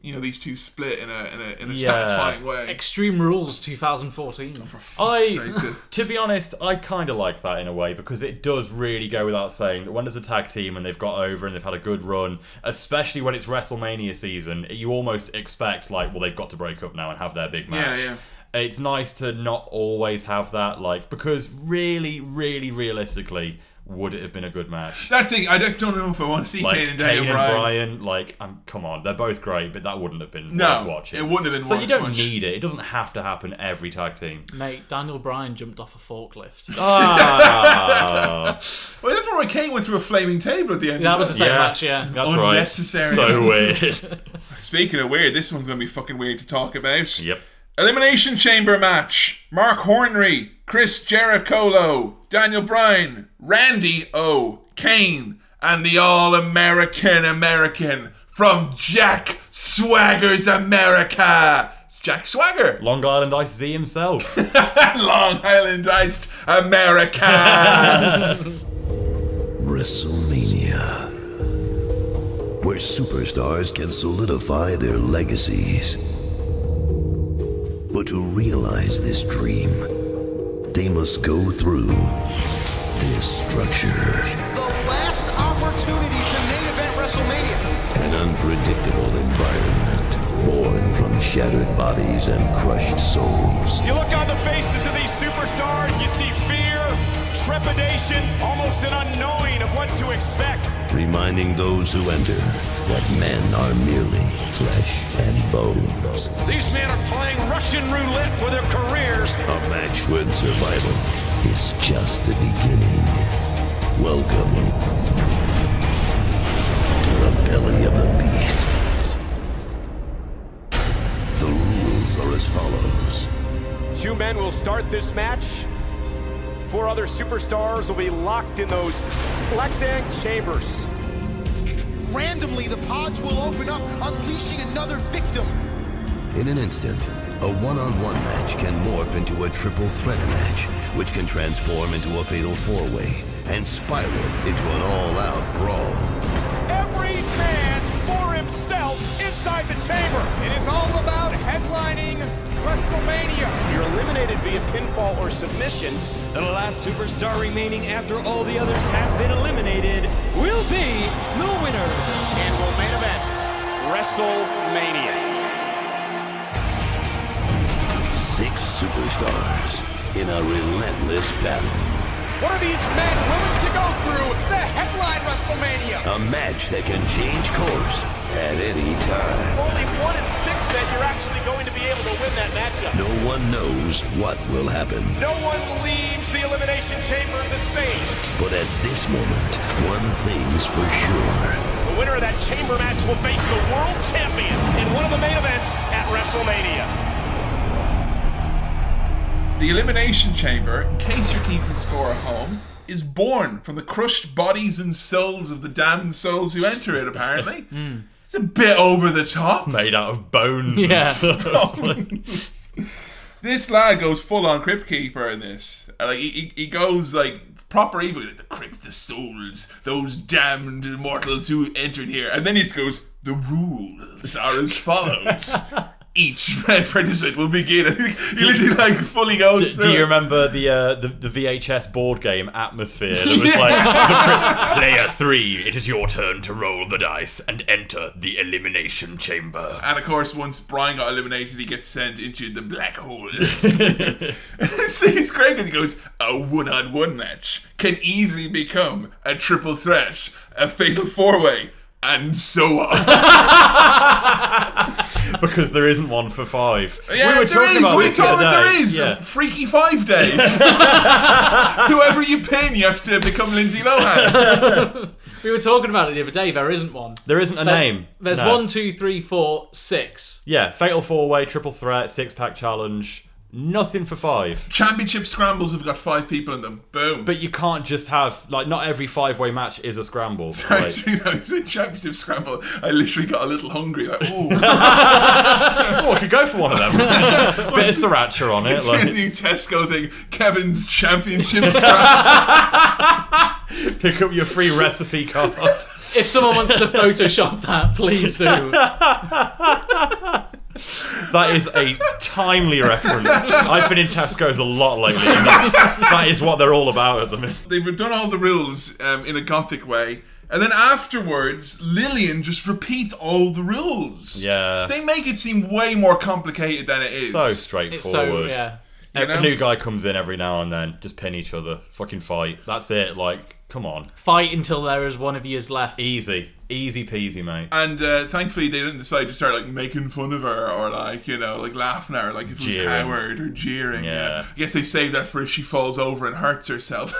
you know, these two split in a in a, in a Yeah. satisfying way. Extreme Rules 2014. I, to be honest, I kind of like that in a way because it does really go without saying that when there's a tag team and they've got over and they've had a good run, especially when it's WrestleMania season, you almost expect like, well, they've got to break up now and have their big match. Yeah, yeah. It's nice to not always have that, like, because really, really, realistically, would it have been a good match? That's it. I just don't know if I want to see like Kane and Daniel Kane Bryan. Bryan, like, um, come on, they're both great, but that wouldn't have been No, worth watching. it wouldn't have been So worth you don't watching. need it. It doesn't have to happen every tag team. Mate, Daniel Bryan jumped off a forklift. Ah. Well, that's where Kane went through a flaming table at the end. That of was it. the same match, yeah. That's right. Unnecessary. So weird. Speaking of weird, this one's going to be fucking weird to talk about. Yep. Elimination Chamber match. Mark Hornery, Chris Jericho, Daniel Bryan, Randy O, Kane, and the All American American from Jack Swagger's America. It's Jack Swagger. Long Island Ice Z himself. Long Island Iced America. WrestleMania, where superstars can solidify their legacies. But to realize this dream, they must go through this structure. The last opportunity to main event WrestleMania. An unpredictable environment, born from shattered bodies and crushed souls. You look on the faces of these superstars, you see fear, trepidation, almost an unknowing of what to expect. Reminding those who enter that men are merely flesh and bones. These men are playing Russian roulette for their careers. A match with survival is just the beginning. Welcome to the belly of the beast. The rules are as follows. Two men will start this match. Four other superstars will be locked in those Lexan chambers. Randomly, the pods will open up, unleashing another victim. In an instant, a one-on-one match can morph into a triple threat match, which can transform into a fatal four-way and spiral into an all-out brawl. Every man for himself inside the chamber. It is all about headlining WrestleMania. You're eliminated via pinfall or submission. The last superstar remaining after all the others have been eliminated will be the winner. And will main event WrestleMania. Six superstars in a relentless battle. What are these men willing to go through the headline WrestleMania? A match that can change course at any time. Only one in six that you're actually going to be able to win that matchup. No one knows what will happen. No one leaves the Elimination Chamber the same. But at this moment, one thing's for sure. The winner of that chamber match will face the world champion in one of the main events at WrestleMania. The Elimination Chamber, in case you're keeping score at home, is born from the crushed bodies and souls of the damned souls who enter it, apparently. It's a bit over the top. Made out of bones. Yeah. And stuff. This lad goes full on Crypt Keeper in this. Uh, Like he, he, he goes like proper evil, like the Crypt, the souls, those damned mortals who entered here, and then he just goes, the rules are as follows. Each participant will begin. he literally like fully goes. Do through you remember the, uh, the the VHS board game Atmosfear? That was like player three. It is your turn to roll the dice and enter the elimination chamber. And of course, once Bryan got eliminated, he gets sent into the black hole. it's, it's great because he goes, a one on one match can easily become a triple threat, a fatal four way, and so on. because there isn't one for five. Yeah, we were there talking is. about We this the told other it there day. is. Yeah. Freaky Five Day. Whoever you pin, you have to become Lindsay Lohan. We were talking about it the other day. There isn't one. There isn't a There- name. There's No. one, two, three, four, six. Yeah, fatal four way, triple threat, six pack challenge. Nothing for five. Championship scrambles have got five people in them. Boom. But you can't just have like not every five way match is a scramble. Like, Actually, no, it's a championship scramble. I literally got a little hungry. Like, ooh. oh, I could go for one of them. Bit of sriracha on it. It's Like, the new Tesco thing. Kevin's championship scramble. pick up your free recipe card. If someone wants to Photoshop that, please do. That is a timely reference. I've been in Tesco's a lot lately. And that is what they're all about at the minute. They've done all the rules um, in a gothic way. And then afterwards, Lilian just repeats all the rules. Yeah. They make it seem way more complicated than it is. So straightforward. It's so yeah. You A new guy comes in every now and then, just pin each other, fucking fight. That's it. Like, come on, Fight until there is one of yours left. easy, easy peasy, mate. And uh, thankfully, they didn't decide to start like making fun of her or like you know like laughing at her like if it was Jeering. Howard or jeering. Yeah. Yeah. I guess they saved that for if she falls over and hurts herself.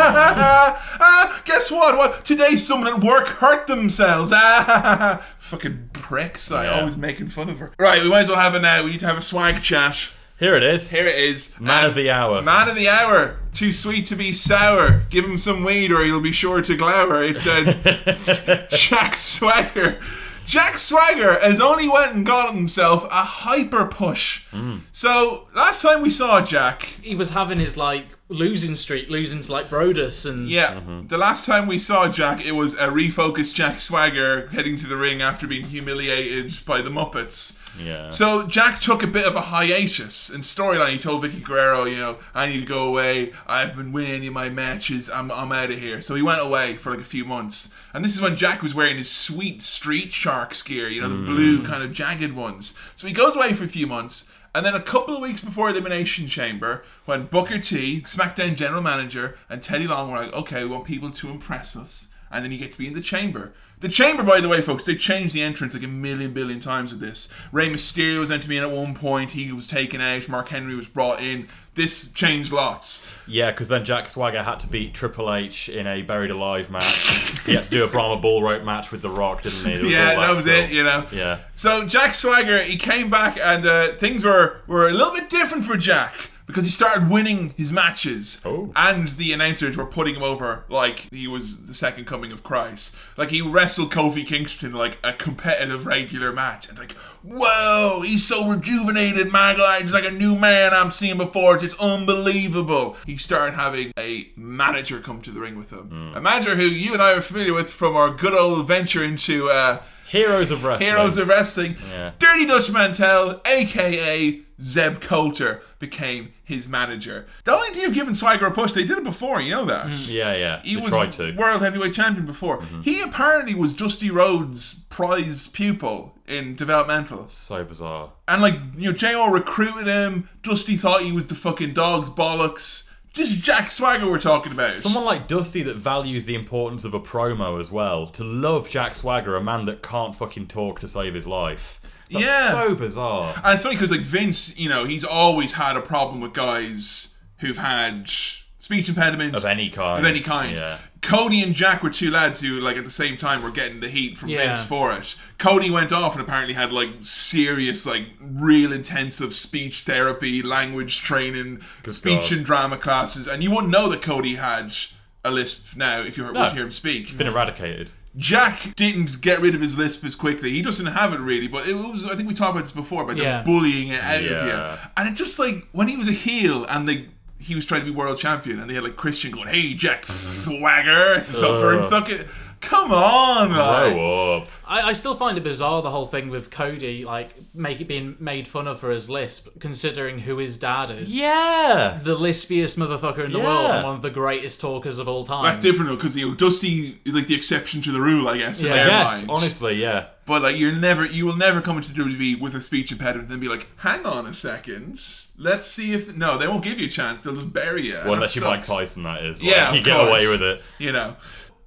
Ah, guess what? What today? Someone at work hurt themselves. Fucking pricks! I Yeah. always making fun of her. Right, we might as well have it now. We need to have a swag chat. Here it is. Here it is. Man Um, of the hour. Man of the hour. Too sweet to be sour. Give him some weed or he'll be sure to glower. It's uh, Jack Swagger. Jack Swagger has only went and got himself a hyper push. Hmm. So last time we saw Jack, He was having his like losing streak, losing to like Brodus and yeah, Mm-hmm. the last time we saw Jack, it was a refocused Jack Swagger heading to the ring after being humiliated by the Muppets. Yeah. So Jack took a bit of a hiatus in storyline. He told Vickie Guerrero, you know, I need to go away. I've been winning in my matches. I'm, I'm out of here. So he went away for like a few months. And this is when Jack was wearing his sweet Street Sharks gear, you know, the blue kind of jagged ones. So he goes away for a few months. And then a couple of weeks before Elimination Chamber, when Booker T, SmackDown General Manager, and Teddy Long were like, okay, we want people to impress us. And then you get to be in the chamber. The chamber, by the way, folks, they changed the entrance like a million billion times with this. Rey Mysterio was meant to be in at one point. He was taken out. Mark Henry was brought in. This changed lots. Yeah, because then Jack Swagger had to beat Triple H in a Buried Alive match. he had to do a Brahma Bull Rope match with The Rock, didn't he? Was yeah, all that was stuff. it. You know. Yeah. So Jack Swagger, he came back, and uh, things were were a little bit different for Jack because he started winning his matches, Oh. and the announcers were putting him over like he was the second coming of Christ. Like he wrestled Kofi Kingston like a competitive regular match, and like, whoa, he's so rejuvenated, my guy. He's like a new man I'm seeing before. It's unbelievable. He started having a manager come to the ring with him, a manager who you and I are familiar with from our good old venture into. Uh, Heroes of Wrestling. Heroes of Wrestling. Yeah. Dirty Dutch Mantel, aka Zeb Colter became his manager. The only team giving Swagger a push, they did it before, you know that. Yeah, yeah. He they was tried to. Mm-hmm. world heavyweight champion before. He apparently was Dusty Rhodes' prize pupil in developmental. So bizarre. And like, you know, JR recruited him. Dusty thought he was the fucking dog's bollocks. Just Jack Swagger we're talking about. Someone like Dusty that values the importance of a promo as well. To love Jack Swagger, a man that can't fucking talk to save his life. That's Yeah. so bizarre. And it's funny because like Vince, you know, he's always had a problem with guys who've had speech impediments Of any kind. Of any kind. Yeah. Cody and Jack were two lads who, like, at the same time were getting the heat from Yeah. Vince for it. Cody went off and apparently had like serious, like, real intensive speech therapy, language training, speech God. and drama classes, and you wouldn't know that Cody had a lisp now if you were No. to hear him speak. Been eradicated. Jack didn't get rid of his lisp as quickly. He doesn't have it really, but it was. I think we talked about this before about Yeah. them bullying it out of you. And it's just like when he was a heel and they, he was trying to be world champion, and they had like Christian going, "Hey, Jack Swagger, suffer and fuck it." Come on, man. Grow up. I, I still find it bizarre the whole thing with Cody, like make it being made fun of for his lisp, considering who his dad is. Yeah. The lispiest motherfucker in the Yeah. world and one of the greatest talkers of all time. That's different though, because you know Dusty is like the exception to the rule, I guess. In Yeah. their Yes, mind. honestly, yeah. But like you're never, you will never come into WWE with a speech impediment and be like, "Hang on a second, let's see if." No, they won't give you a chance. They'll just bury you. and Well, that unless you're Mike sucks. Tyson, that is. Like, Yeah, you of get course. away with it. You know.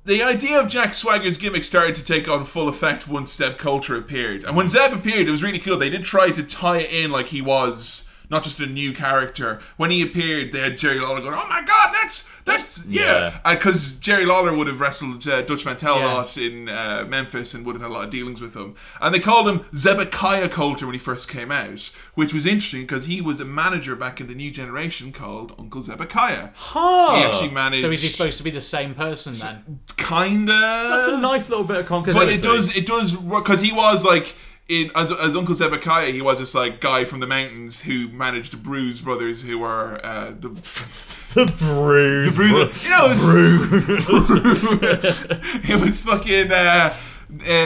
The idea of Jack Swagger's gimmick started to take on full effect once Zeb Colter appeared. And when Zeb appeared, it was really cool. They did try to tie it in like he was not just a new character. When he appeared, they had Jerry Lawler going, "Oh my God, that's that's yeah," because Jerry Lawler would have wrestled uh, Dutch Mantel a Yeah. lot in uh, Memphis and would have had a lot of dealings with him. And they called him Zebekiah Colter when he first came out, which was interesting because he was a manager back in the new generation called Uncle Zebekiah. Huh. He actually managed. so is he supposed to be the same person then? Kinda. That's a nice little bit of context. But it does, it does, because he was like in as, as Uncle Zebekiah, he was this like guy from the mountains who managed the Bruise brothers, who were uh, the The bruise. the Bruise. You know, it was it was fucking uh, uh,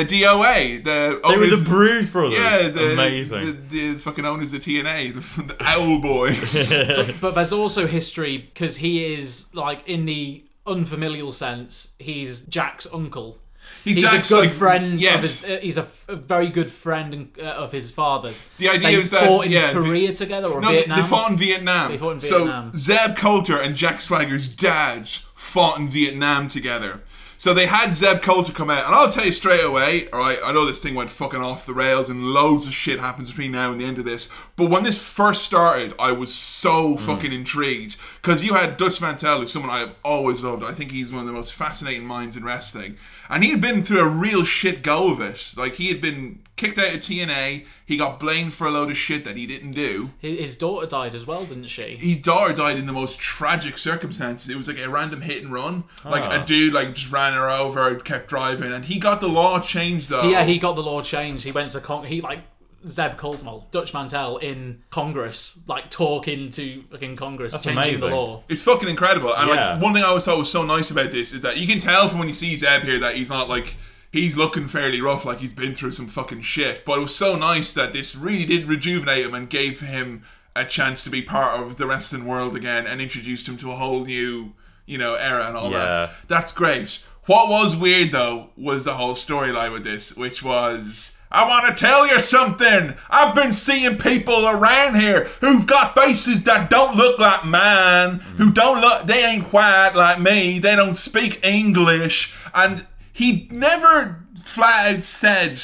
DOA. The They were the Bruise Brothers. Yeah, the, Amazing. The, the fucking owners of TNA, the, the Owl Boys. But there's also history because he is like in the unfamiliar sense, he's Jack's uncle. He's He's, a good like, friend. yes. Of his, uh, he's a, f- a very good friend and, uh, of his father's. The idea they is that fought in yeah, Korea together or no, Vietnam. They, fought in Vietnam. They fought in so Vietnam. Zeb Colter and Jack Swagger's dad fought in Vietnam together. So they had Zeb Colter come out, and I'll tell you straight away. All right, I know this thing went fucking off the rails, and loads of shit happens between now and the end of this. But when this first started, I was so fucking intrigued because you had Dutch Mantel, who's someone I've always loved. I think he's one of the most fascinating minds in wrestling, and he had been through a real shit go of it. Like he had been kicked out of TNA. He got blamed for a load of shit that he didn't do. His daughter died as well, didn't she? His daughter died in the most tragic circumstances. It was like a random hit and run. Like Ah. a dude like just ran her over, kept driving, and he got the law changed though. Yeah, he got the law changed. He went to con- he like Zeb Colter, Dutch Mantel in Congress, like talking to fucking Congress, That's changing amazing. the law. It's fucking incredible. And Yeah. like one thing I always thought was so nice about this is that you can tell from when you see Zeb here that he's not like he's looking fairly rough, like he's been through some fucking shit. But it was so nice that this really did rejuvenate him and gave him a chance to be part of the wrestling world again and introduced him to a whole new, you know, era and all Yeah. that. That's great. What was weird though was the whole storyline with this, which was I want to tell you something. I've been seeing people around here who've got faces that don't look like mine, mm. who don't look, they ain't white like me, they don't speak English. And he never flat out said,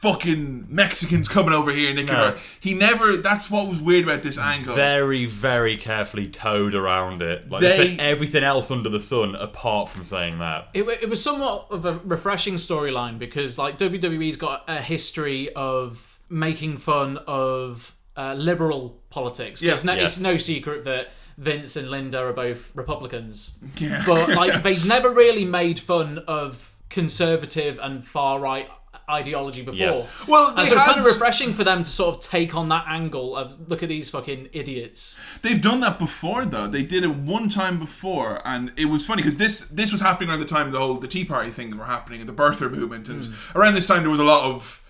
fucking Mexicans coming over here, Nick. No. He never, that's what was weird about this angle. Very, very carefully towed around it. Like They- they said everything else under the sun apart from saying that. It, it was somewhat of a refreshing storyline because like WWE's got a history of making fun of uh, liberal politics. Yeah. It's, no, Yes. it's no secret that Vince and Linda are both Republicans. Yeah. But like they've never really made fun of conservative and far right ideology before. Yes. Well, and so it's kind of refreshing for them to sort of take on that angle of look at these fucking idiots. They've done that before, though. They did it one time before, and it was funny because this this was happening around the time the whole the Tea Party thing were happening and the birther movement, and Mm. around this time there was a lot of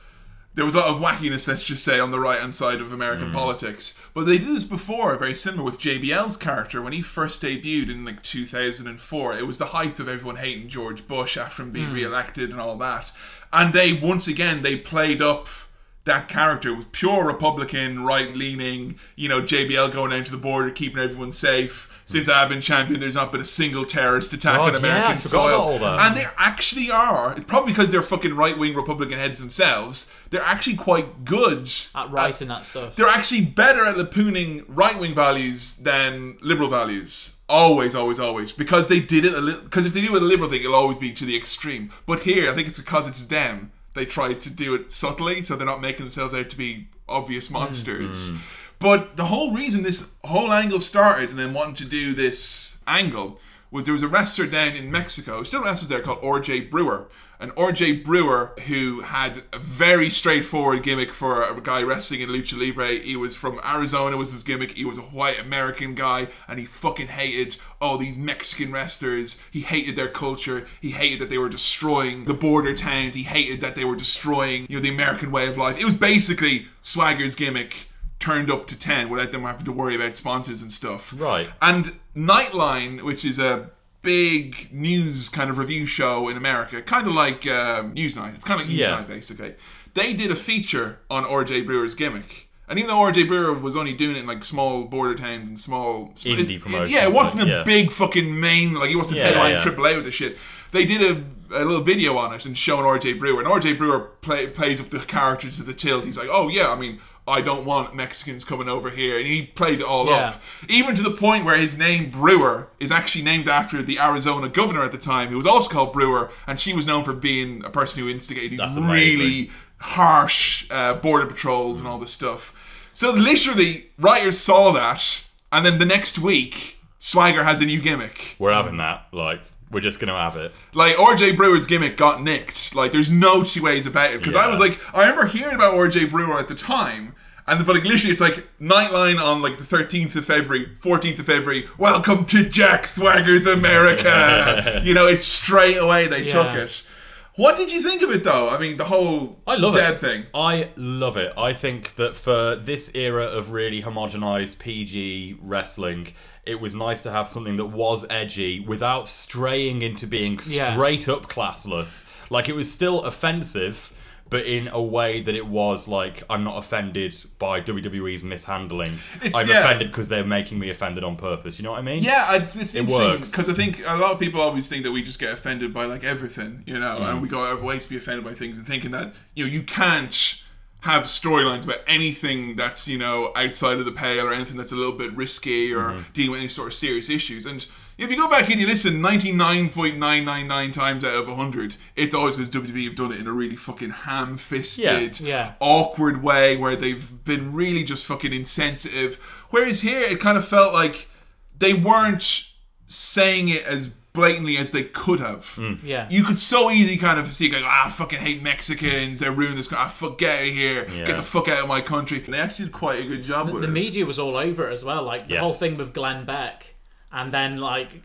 there was a lot of wackiness, let's just say, on the right hand side of American politics. But they did this before, very similar with JBL's character when he first debuted in like 2004. It was the height of everyone hating George Bush after him being Mm. re-elected and all that. And they once again they played up that character with pure Republican, right leaning, you know, JBL going down to the border, keeping everyone safe. Since I've been champion, there's not been a single terrorist attack God, on American forgot soil. about all that. And they actually are. It's probably because they're fucking right wing Republican heads themselves. They're actually quite good At writing that stuff. they're actually better at lapooning right wing values than liberal values. Always, always, always. Because they did it a little. Because if they do a liberal thing, it'll always be to the extreme. But here, I think it's because it's them. They tried to do it subtly, so they're not making themselves out to be obvious monsters. Mm. But the whole reason this whole angle started, and then wanting to do this angle, was there was a wrestler down in Mexico, still wrestlers there, called RJ Brewer. And RJ Brewer, who had a very straightforward gimmick for a guy wrestling in Lucha Libre. He was from Arizona, was his gimmick. He was a white American guy, and he fucking hated all these Mexican wrestlers. He hated their culture. He hated that they were destroying the border towns. He hated that they were destroying, you know, the American way of life. It was basically Swagger's gimmick turned up to 10 without them having to worry about sponsors and stuff. Right. And Nightline, which is a big news kind of review show in America, kind of like um, Newsnight. It's kind of like Newsnight, Yeah. basically. They did a feature on RJ Brewer's gimmick. And even though RJ Brewer was only doing it in like small border towns and small Indie promotions, yeah, it wasn't like, a yeah. big fucking main like he wasn't Yeah, headline yeah. triple A with the shit. They did a, a little video on it and showing RJ Brewer, and RJ Brewer play, plays up the character to the tilt. He's like, "Oh yeah, I mean, I don't want Mexicans coming over here," and he played it all Yeah. up, even to the point where his name Brewer is actually named after the Arizona governor at the time, who was also called Brewer, and she was known for being a person who instigated these That's really amazing. harsh uh, border patrols and all this stuff. So literally, writers saw that, and then the next week, Swagger has a new gimmick. We're having that. Like, we're just gonna have it. Like RJ Brewer's gimmick got nicked. Like there's no two ways about it. Because I was like, I remember hearing about RJ Brewer at the time. And but like literally, it's like Nightline on like the 13th of February, 14th of February. Welcome to Jack Swagger's America. you know, it's straight away they took Yeah. it. What did you think of it though? I mean, the whole I love Zeb it. thing. I love it. I think that for this era of really homogenized PG wrestling, it was nice to have something that was edgy without straying into being Yeah. straight up classless. Like it was still offensive, but in a way that it was like I'm not offended by WWE's mishandling. It's- I'm yeah. offended because they're making me offended on purpose. You know what I mean? Yeah, it's, it's it works. because I think a lot of people always think that we just get offended by like everything, you know, Mm. and we go out of our way to be offended by things and thinking that you know you can't have storylines about anything that's you know outside of the pale or anything that's a little bit risky or Mm-hmm. dealing with any sort of serious issues. And if you go back and you listen, ninety nine point nine nine nine times out of hundred, it's always because WWE have done it in a really fucking ham fisted, Yeah. Yeah. awkward way where they've been really just fucking insensitive. Whereas here, it kind of felt like they weren't saying it as blatantly as they could have. Yeah. You could so easily kind of see, like, ah, I fucking hate Mexicans. They're ruining this. Ah, fuck, get out of here. Yeah. Get the fuck out of my country. And they actually did quite a good job with the it. media was all over it as well. Like the Yes. whole thing with Glenn Beck, and then like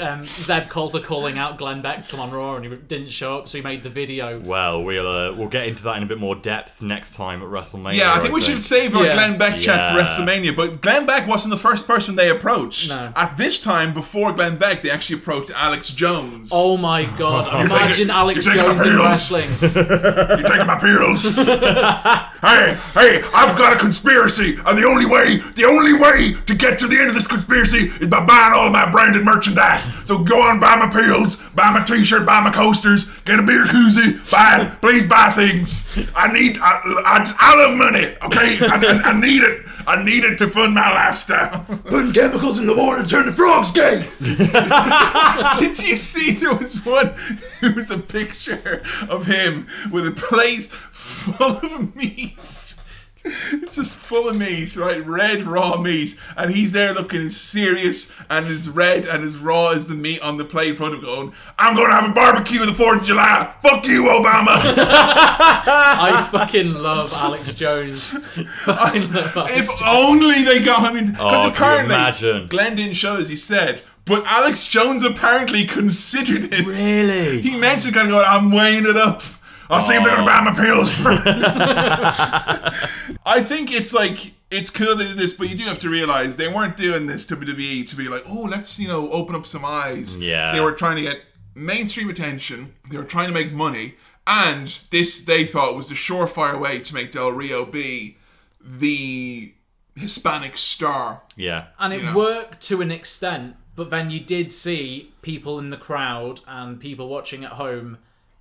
um, Zeb Colter calling out Glenn Beck to come on Raw, and he didn't show up, so he made the video. Well, we'll uh, we'll get into that in a bit more depth next time at WrestleMania. Yeah, I think we should save our Yeah. Glenn Beck chat for WrestleMania. But Glenn Beck wasn't the first person they approached. No. At this time, before Glenn Beck, they actually approached Alex Jones. Oh my god! You're Imagine taking- Alex you're Jones in wrestling. You're taking my pills. hey, hey, I've got a conspiracy, and the only way, the only way to get to the end of this conspiracy is by buying all my branded merchandise. So go on, buy my pills, buy my t-shirt, buy my coasters, get a beer koozie, buy it. Please buy things. I need, I, I, I love money, okay? I, I, I need it. I need it to fund my lifestyle. Putting chemicals in the water to turn the frogs gay. Did you see there was one? It was a picture of him with a plate full of meat. It's just full of meat, right? Red raw meat, and he's there looking as serious and as red and as raw as the meat on the plate in front of him, going, "I'm going to have a barbecue on the Fourth of July. Fuck you, Obama." I fucking love Alex Jones. Fucking love Alex if Jones. only they got him in. Oh, Because can you apparently, imagine? Glenn didn't show as he said, but Alex Jones apparently considered it. Really? He mentioned kind of going, I'm weighing it up. I'll see if they're gonna buy my pills. I think it's like it's cool they did this, but you do have to realize they weren't doing this WWE to be like, oh, let's you know open up some eyes. Yeah. they were trying to get mainstream attention. They were trying to make money, and this they thought was the surefire way to make Del Rio be the Hispanic star. Yeah. And it You know. worked to an extent, but then you did see people in the crowd and people watching at home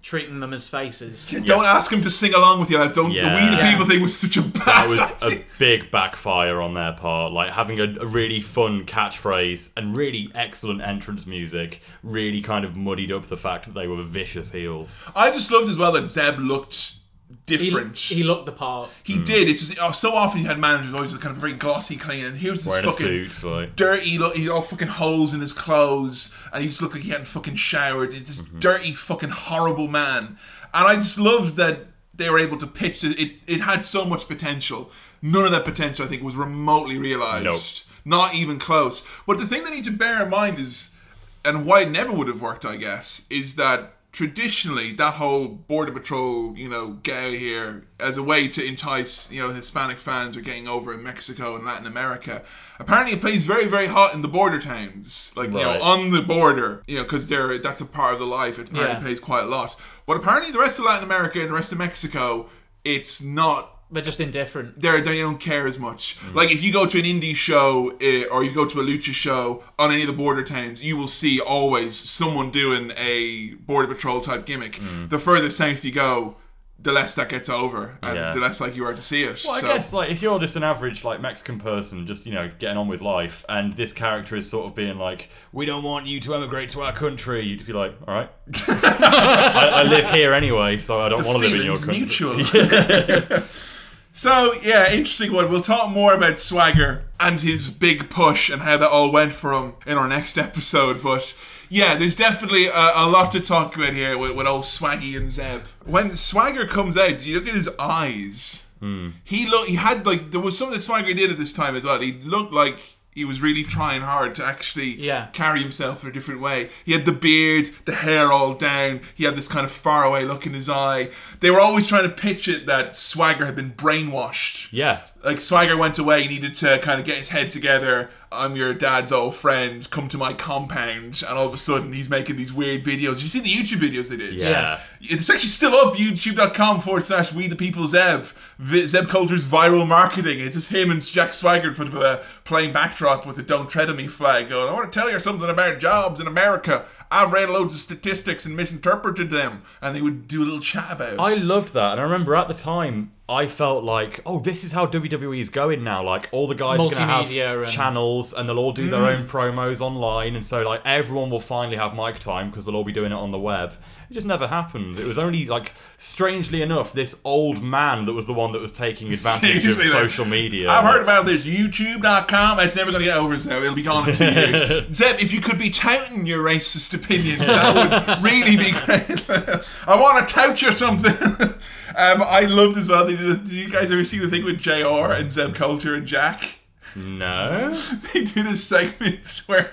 treating them as faces. Don't ask him to sing along with you. lads. Don't. Yeah. The We the Yeah. People thing was such a bad. That was a big backfire on their part. Like having a, a really fun catchphrase and really excellent entrance music really kind of muddied up the fact that they were vicious heels. I just loved as well that Zeb looked He, different. he looked the part. He did. It's just, oh, so often you had managers always kind of very glossy, clean, and here's this Wearing a fucking suit, like dirty. Look, he's all fucking holes in his clothes, and he just looked like he hadn't fucking showered. It's this Mm-hmm. dirty, fucking horrible man, and I just loved that they were able to pitch it. It, it had so much potential. None of that potential, I think, was remotely realized. Nope. Not even close. But the thing they need to bear in mind is, and why it never would have worked, I guess, is that traditionally that whole border patrol, you know, get out here as a way to entice, you know, Hispanic fans are getting over in Mexico and Latin America. Apparently, it plays very, very hot in the border towns, like you know, on the border, you know, because they're that's a part of the life. It apparently Yeah. plays quite a lot. But apparently, the rest of Latin America and the rest of Mexico, it's not They're just indifferent. they're, they don't care as much. Like if you go to an indie show uh, or you go to a lucha show on any of the border towns, you will see always someone doing a border patrol type gimmick. The further south you go, the less that gets over, and Yeah. the less like you are to see it. Well, I So- guess like if you're just an average like Mexican person, just you know getting on with life, and this character is sort of being like, "We don't want you to emigrate to our country," you'd be like, "All right, I, I live here anyway, so I don't want to live in your country." mutual. So yeah, interesting one. We'll talk more about Swagger and his big push and how that all went for him in our next episode. But yeah, there's definitely a, a lot to talk about here with, with old Swaggy and Zeb. When Swagger comes out, you look at his eyes. Hmm. He look. He had like there was something that Swagger did at this time as well. He looked like he was really trying hard to actually Yeah. carry himself in a different way. He had the beard, the hair all down. He had this kind of faraway look in his eye. They were always trying to pitch it that Swagger had been brainwashed. yeah, Like Swagger went away, he needed to kind of get his head together. I'm your dad's old friend. Come to my compound, and all of a sudden he's making these weird videos. You see the YouTube videos they did? yeah. It's actually still up, youtube.com forward slash we the people Zeb. Zeb Colter's viral marketing. It's just him and Jack Swagger in front of a plain backdrop with a Don't Tread on Me flag going, I want to tell you something about jobs in America. I've read loads of statistics and misinterpreted them. And they would do a little chat about it. I loved that, and I remember at the time I felt like, oh, this is how WWE is going now. Like all the guys are gonna Multimedia have and- channels, and they'll all do their mm-hmm. own promos online, and so like everyone will finally have mic time because they'll all be doing it on the web. It just never happened. It was only like, strangely enough, this old man that was the one that was taking advantage of Seriously, though. social media. I've heard about this YouTube.com. It's never going to get over, so it'll be gone in two years. Zeb, if you could be touting your racist opinions, that would really be great. I want to tout you something. Um, I loved as well. They did, did you guys ever see the thing with JR and Zeb Colter and Jack? No. They do a segment where.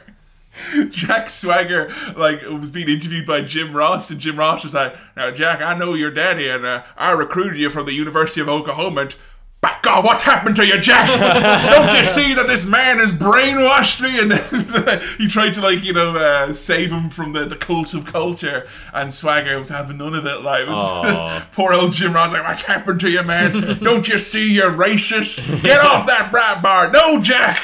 Jack Swagger like was being interviewed by Jim Ross, and Jim Ross was like, "Now, Jack, I know your daddy, and uh, I recruited you from the University of Oklahoma." And, God, what's happened to you, Jack? Don't you see that this man has brainwashed me? And then he tried to like you know uh, save him from the, the cult of Colter, and Swagger was having none of it. Like, it poor old Jim Ross, like, what's happened to you, man? Don't you see you're racist? Get off that brat bar! No, Jack.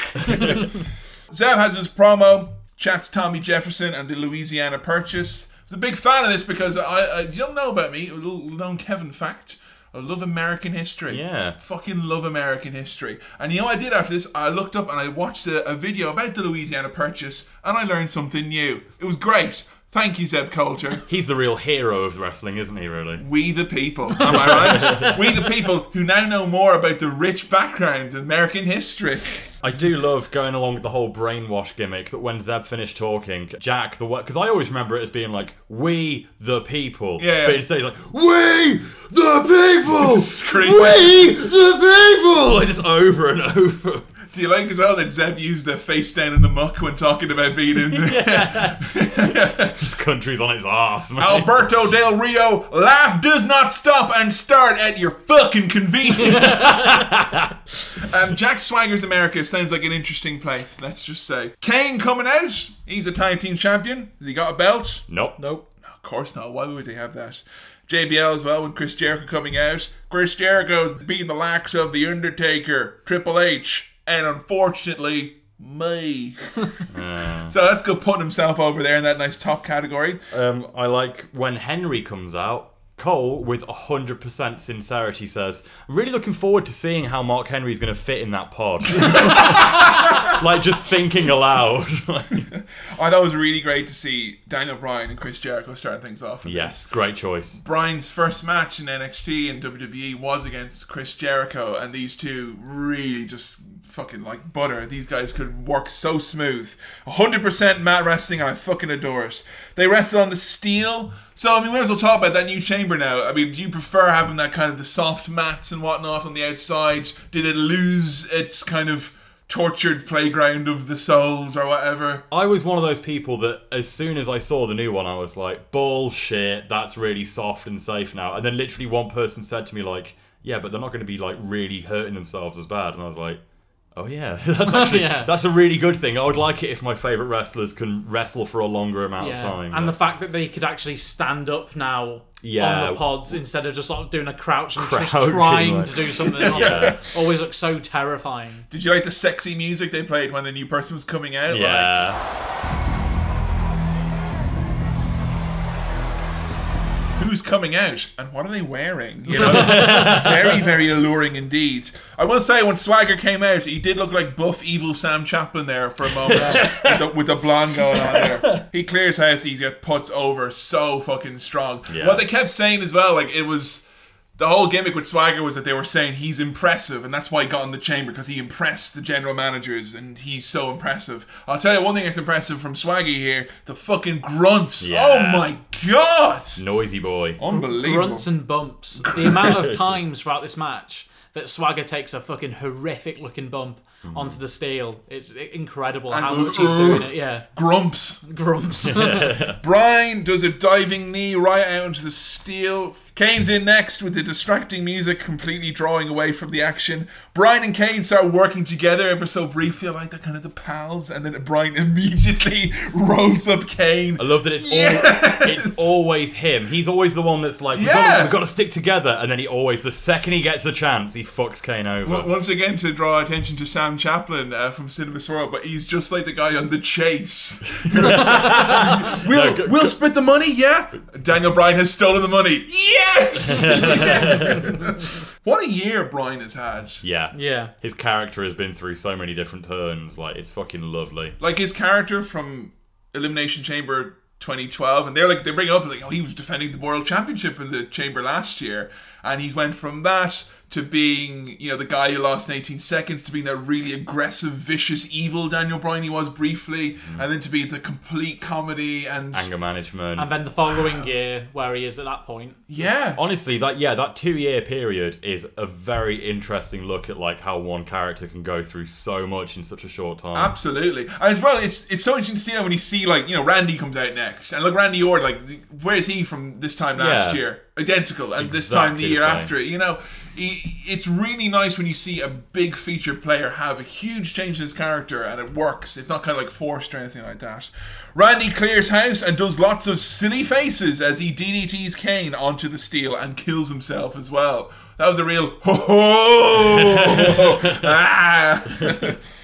Zeb has his promo, chats Tommy Jefferson and the Louisiana Purchase. I was a big fan of this because I, I you don't know about me, a little known Kevin fact. I love American history. Yeah. Fucking love American history. And you know what I did after this? I looked up and I watched a, a video about the Louisiana Purchase and I learned something new. It was great. Thank you, Zeb Colter. He's the real hero of wrestling, isn't he? Really? We the people, am I right? we the people who now know more about the rich background of American history. I do love going along with the whole brainwash gimmick that when Zeb finished talking, Jack, the because I always remember it as being like, we the people. Yeah. But instead he's like, we the people! Just scream. We the people! Like just over and over. Do you like as well that Zeb used the face down in the muck when talking about being in the This country's on its ass, man. Alberto Del Rio? Laugh does not stop and start at your fucking convenience. um, Jack Swagger's America sounds like an interesting place. Let's just say Kane coming out. He's a tag team champion. Has he got a belt? Nope. Nope. Of course not. Why would they have that? JBL as well when Chris Jericho coming out. Chris Jericho's beating the lacks of The Undertaker, Triple H, and unfortunately, me. So that's good putting himself over there in that nice top category. Um, I like when Henry comes out. Cole, with 100% sincerity, says, I'm really looking forward to seeing how Mark Henry's going to fit in that pod. like, just thinking aloud. I thought it was really great to see Daniel Bryan and Chris Jericho starting things off. yes, great choice. Bryan's first match in NXT and WWE was against Chris Jericho, and these two really just fucking like butter. These guys could work so smooth. 100% mat wrestling, I fucking adore it. They wrestled on the steel. So, I mean, we might as well talk about that new chamber now. I mean, do you prefer having that kind of the soft mats and whatnot on the outside? Did it lose its kind of tortured playground of the souls or whatever? I was one of those people that, as soon as I saw the new one, I was like, bullshit, that's really soft and safe now. And then literally one person said to me, like, yeah, but they're not going to be, like, really hurting themselves as bad. And I was like, oh, yeah, that's actually, Yeah. that's a really good thing. I would like it if my favourite wrestlers can wrestle for a longer amount of Yeah. time. And the fact that they could actually stand up now Yeah. on the pods instead of just sort of doing a crouch and just trying like- to do something Yeah. it always looks so terrifying. Did you like the sexy music they played when the new person was coming out? Like, who's coming out and what are they wearing? You know, very, very alluring indeed. I will say, when Swagger came out, he did look like buff, evil Sam Chaplin there for a moment with, the, with the blonde going on there. He clears house, he gets puts over so fucking strong. Yeah. What they kept saying as well, like it was. The whole gimmick with Swagger was that they were saying he's impressive, and that's why he got in the chamber because he impressed the general managers, and he's so impressive. I'll tell you one thing that's impressive from Swaggy here: the fucking grunts. Oh yeah. Oh my god! Noisy boy. Unbelievable. Grunts and bumps. The amount of times throughout this match that Swagger takes a fucking horrific looking bump hmm. onto the steel. It's incredible And how goes, much he's doing it. Yeah. Grumps. Grumps. Bryan does a diving knee right out into the steel. Kane's in next with the distracting music completely drawing away from the action. Bryan and Kane start working together ever so briefly. I like they're kind of the pals. And then Bryan immediately rolls up Kane. I love that it's Yes! al- it's always him. He's always the one that's like, we've, Yeah. got, we've got to stick together. And then he always, the second he gets a chance, he fucks Kane over. W- Once again, to draw attention to Sam Chaplin uh, from Cinema Swirl, but he's just like the guy on The Chase. we'll, we'll split the money, yeah? Daniel Bryan has stolen the money. Yes! what a year Bryan has had. Yeah. Yeah. His character has been through so many different turns. Like, it's fucking lovely. Like his character from Elimination Chamber 2012, and they're like, they bring up, like, oh, he was defending the World Championship in the Chamber last year, and he went from that to being, you know, the guy who lost in 18 seconds to being that really aggressive, vicious, evil Daniel Bryan he was briefly, mm. and then to be the complete comedy and. Anger management. and then the following year, where he is at that point. Yeah. Honestly, that yeah, that two year period is a very interesting look at like how one character can go through so much in such a short time. Absolutely, and as well, it's it's so interesting to see that when you see like you know Randy comes out next, and look Randy Orton, like where is he from this time last Yeah. year? Identical, and this time the Exactly the year after it. You know, he, it's really nice when you see a big featured player have a huge change in his character, and it works. It's not kind of like forced or anything like that. Randy clears house and does lots of silly faces as he DDTs Kane onto the steel and kills himself as well. That was a real ho ho ah.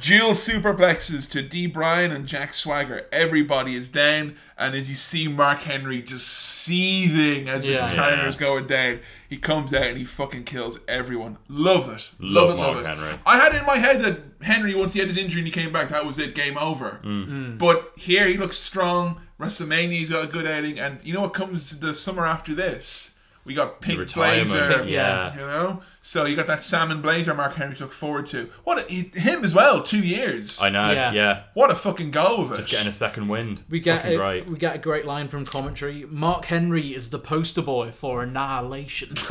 Dual superplexes to D. Bryan and Jack Swagger. Everybody is down, and as you see Mark Henry just seething as Yeah. the timer's going down, he comes out and he fucking kills everyone. Love it. Love, Love it, love Mark it. Henry. I had in my head that Henry, once he had his injury and he came back, that was it, game over. Mm. Mm. But here he looks strong. WrestleMania, he's got a good outing, and you know what comes the summer after this? We got Pink Blazer. yeah. You know? So you got that salmon blazer Mark Henry took forward to. What a, he- him as well, two years. I know, Yeah. yeah. What a fucking go of it. Just getting a second wind. We It's get a, great. we get a great line from commentary. Mark Henry is the poster boy for annihilation.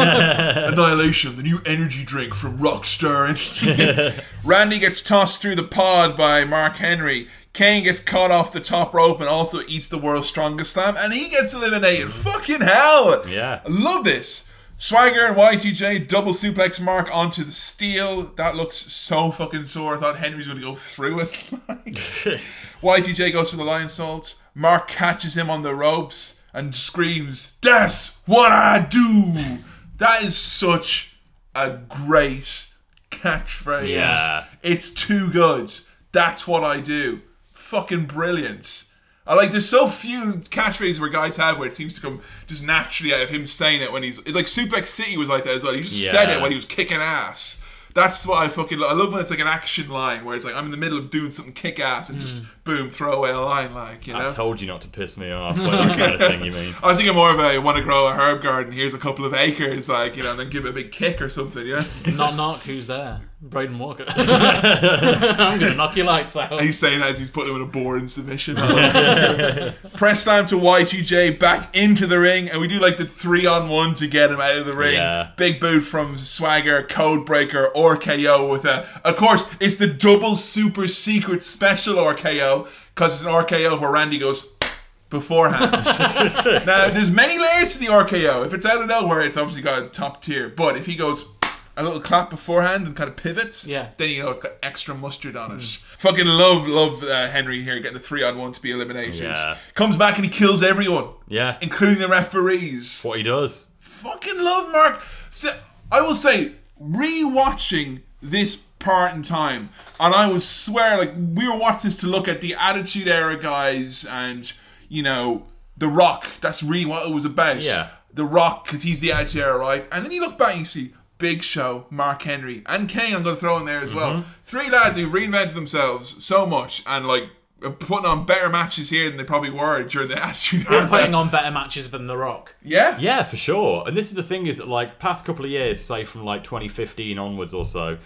Annihilation, the new energy drink from Rockstar Energy. Randy gets tossed through the pod by Mark Henry. Kane gets caught off the top rope and also eats the world's strongest slam, and he gets eliminated. Mm. Fucking hell! Yeah. I love this. Swagger and Y2J double suplex Mark onto the steel. That looks so fucking sore. I thought Henry was going to go through it. Y2J goes for the Lionsault. Mark catches him on the ropes and screams, That's what I do! That is such a great catchphrase. Yeah. It's too good. That's what I do. Fucking brilliant. I like there's so few catchphrases where guys have where it seems to come just naturally out of him saying it when he's like Suplex City was like that as well. He just said it when he was kicking ass. That's what I fucking love. I love when it's like an action line where it's like I'm in the middle of doing something kick ass and just mm. Boom, throw away a line like, you know? I told you not to piss me off. Like kind of thing, you mean? I was thinking more of a want to grow a herb garden. Here's a couple of acres, like you know, and then give it a big kick or something. You know, knock knock, who's there? Braden Walker. I'm gonna knock your lights out. and he's saying that as he's putting him in a boring submission. Press slam to Y2J back into the ring, and we do like the three on one to get him out of the ring. Yeah. Big boot from Swagger, Codebreaker, or KO with a. Of course, it's the double super secret special RKO because it's an RKO where Randy goes. Beforehand. now, there's many layers to the RKO. If it's out of nowhere, it's obviously got a top tier. But if he goes a little clap beforehand and kind of pivots, Yeah. then you know it's got extra mustard on it. Fucking love, love uh, Henry here getting the three on one to be eliminated. Yeah. Comes back and he kills everyone, Yeah. including the referees. What he does. Fucking love Mark. So, I will say, rewatching this part in time, and I would swear, like we were watching this to look at the Attitude Era guys and you know the Rock. That's really what it was about. Yeah. The Rock, because he's the Attitude Era, right? And then you look back and you see. Big Show, Mark Henry, and Kane. I'm going to throw in there as well. Mm-hmm. Three lads who've reinvented themselves so much and like putting on better matches here than they probably were during the Attitude Era. Putting on better matches than The Rock. Yeah, Yeah, for sure. And this is the thing is that like past couple of years, say from like 2015 onwards or so,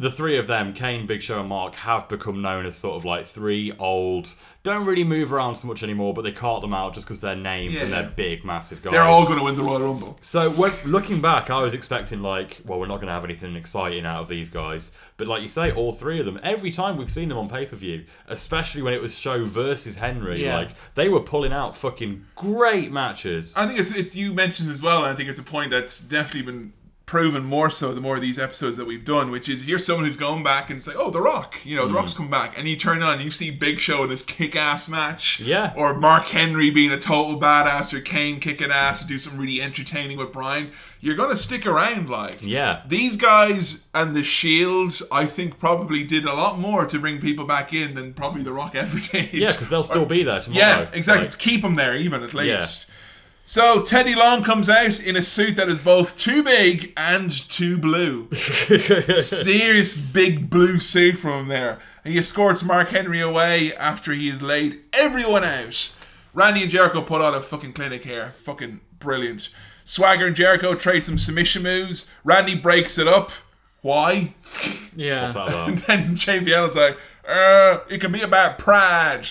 the three of them, Kane, Big Show, and Mark, have become known as sort of like three old, don't really move around so much anymore, but they cart them out just because they're names Yeah, and they're yeah. big, massive guys. they're all going to win the Royal Rumble. So when looking back, I was expecting like, well, we're not going to have anything exciting out of these guys, but like you say, all three of them. Every time we've seen them on pay per view, especially when it was Show versus Henry, Yeah. like they were pulling out fucking great matches. I think it's it's you mentioned as well. And I think it's a point that's definitely been proven more so the more of these episodes that we've done. Which is here's someone who's going back and say, like, oh, The Rock, you know, The Rock's hmm. come back, and you turn on, and you see Big Show in this kick-ass match, Yeah. or Mark Henry being a total badass, or Kane kicking ass and do some really entertaining with Bryan. You're gonna stick around, like Yeah. These guys and the Shield, I think, probably did a lot more to bring people back in than probably The Rock ever did. Yeah, because they'll still be there tomorrow. Yeah, exactly. Like, to keep them there, even at Yeah. Least. So Teddy Long comes out in a suit that is both too big and too blue. Serious big blue suit from him there. And he escorts Mark Henry away after he has laid everyone out. Randy and Jericho put on a fucking clinic here. Fucking brilliant. Swagger and Jericho trade some submission moves. Randy breaks it up. Why? Yeah. what's that about? And then JBL is like, uh, it can be about pride.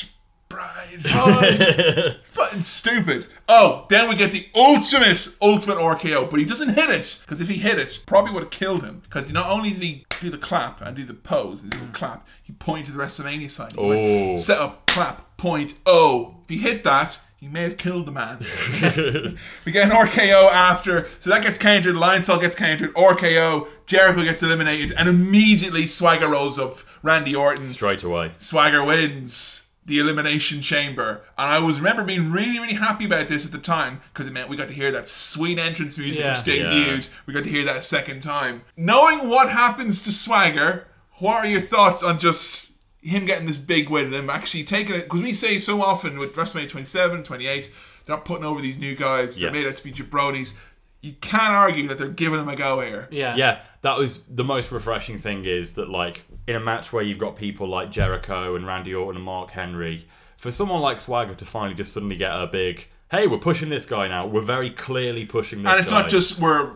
Pride. Oh, fucking stupid. Oh, then we get the ultimate, ultimate RKO, but he doesn't hit it. Because if he hit it, probably would have killed him. Because not only did he do the clap and do the pose, and do the clap, he pointed to the WrestleMania sign. He went, Oh. Set up, clap, point, oh. If he hit that, he may have killed the man. we get an RKO after, so that gets countered. Lionsault gets countered. RKO. Jericho gets eliminated, and immediately Swagger rolls up. Randy Orton. Straight away. Swagger wins the Elimination Chamber. And I was remember being really, really happy about this at the time because it meant we got to hear that sweet entrance music Yeah. which debuted. We got to hear that a second time. Knowing what happens to Swagger, what are your thoughts on just him getting this big win and him actually taking it? Because we say so often with WrestleMania 27, 28, they're not putting over these new guys. They're made out to be jabronis. You can't argue that they're giving them a go here. Yeah. Yeah, that was the most refreshing thing is that like in a match where you've got people like Jericho and Randy Orton and Mark Henry, for someone like Swagger to finally just suddenly get a big hey, we're pushing this guy now. We're very clearly pushing this guy. and it's guy. not just we're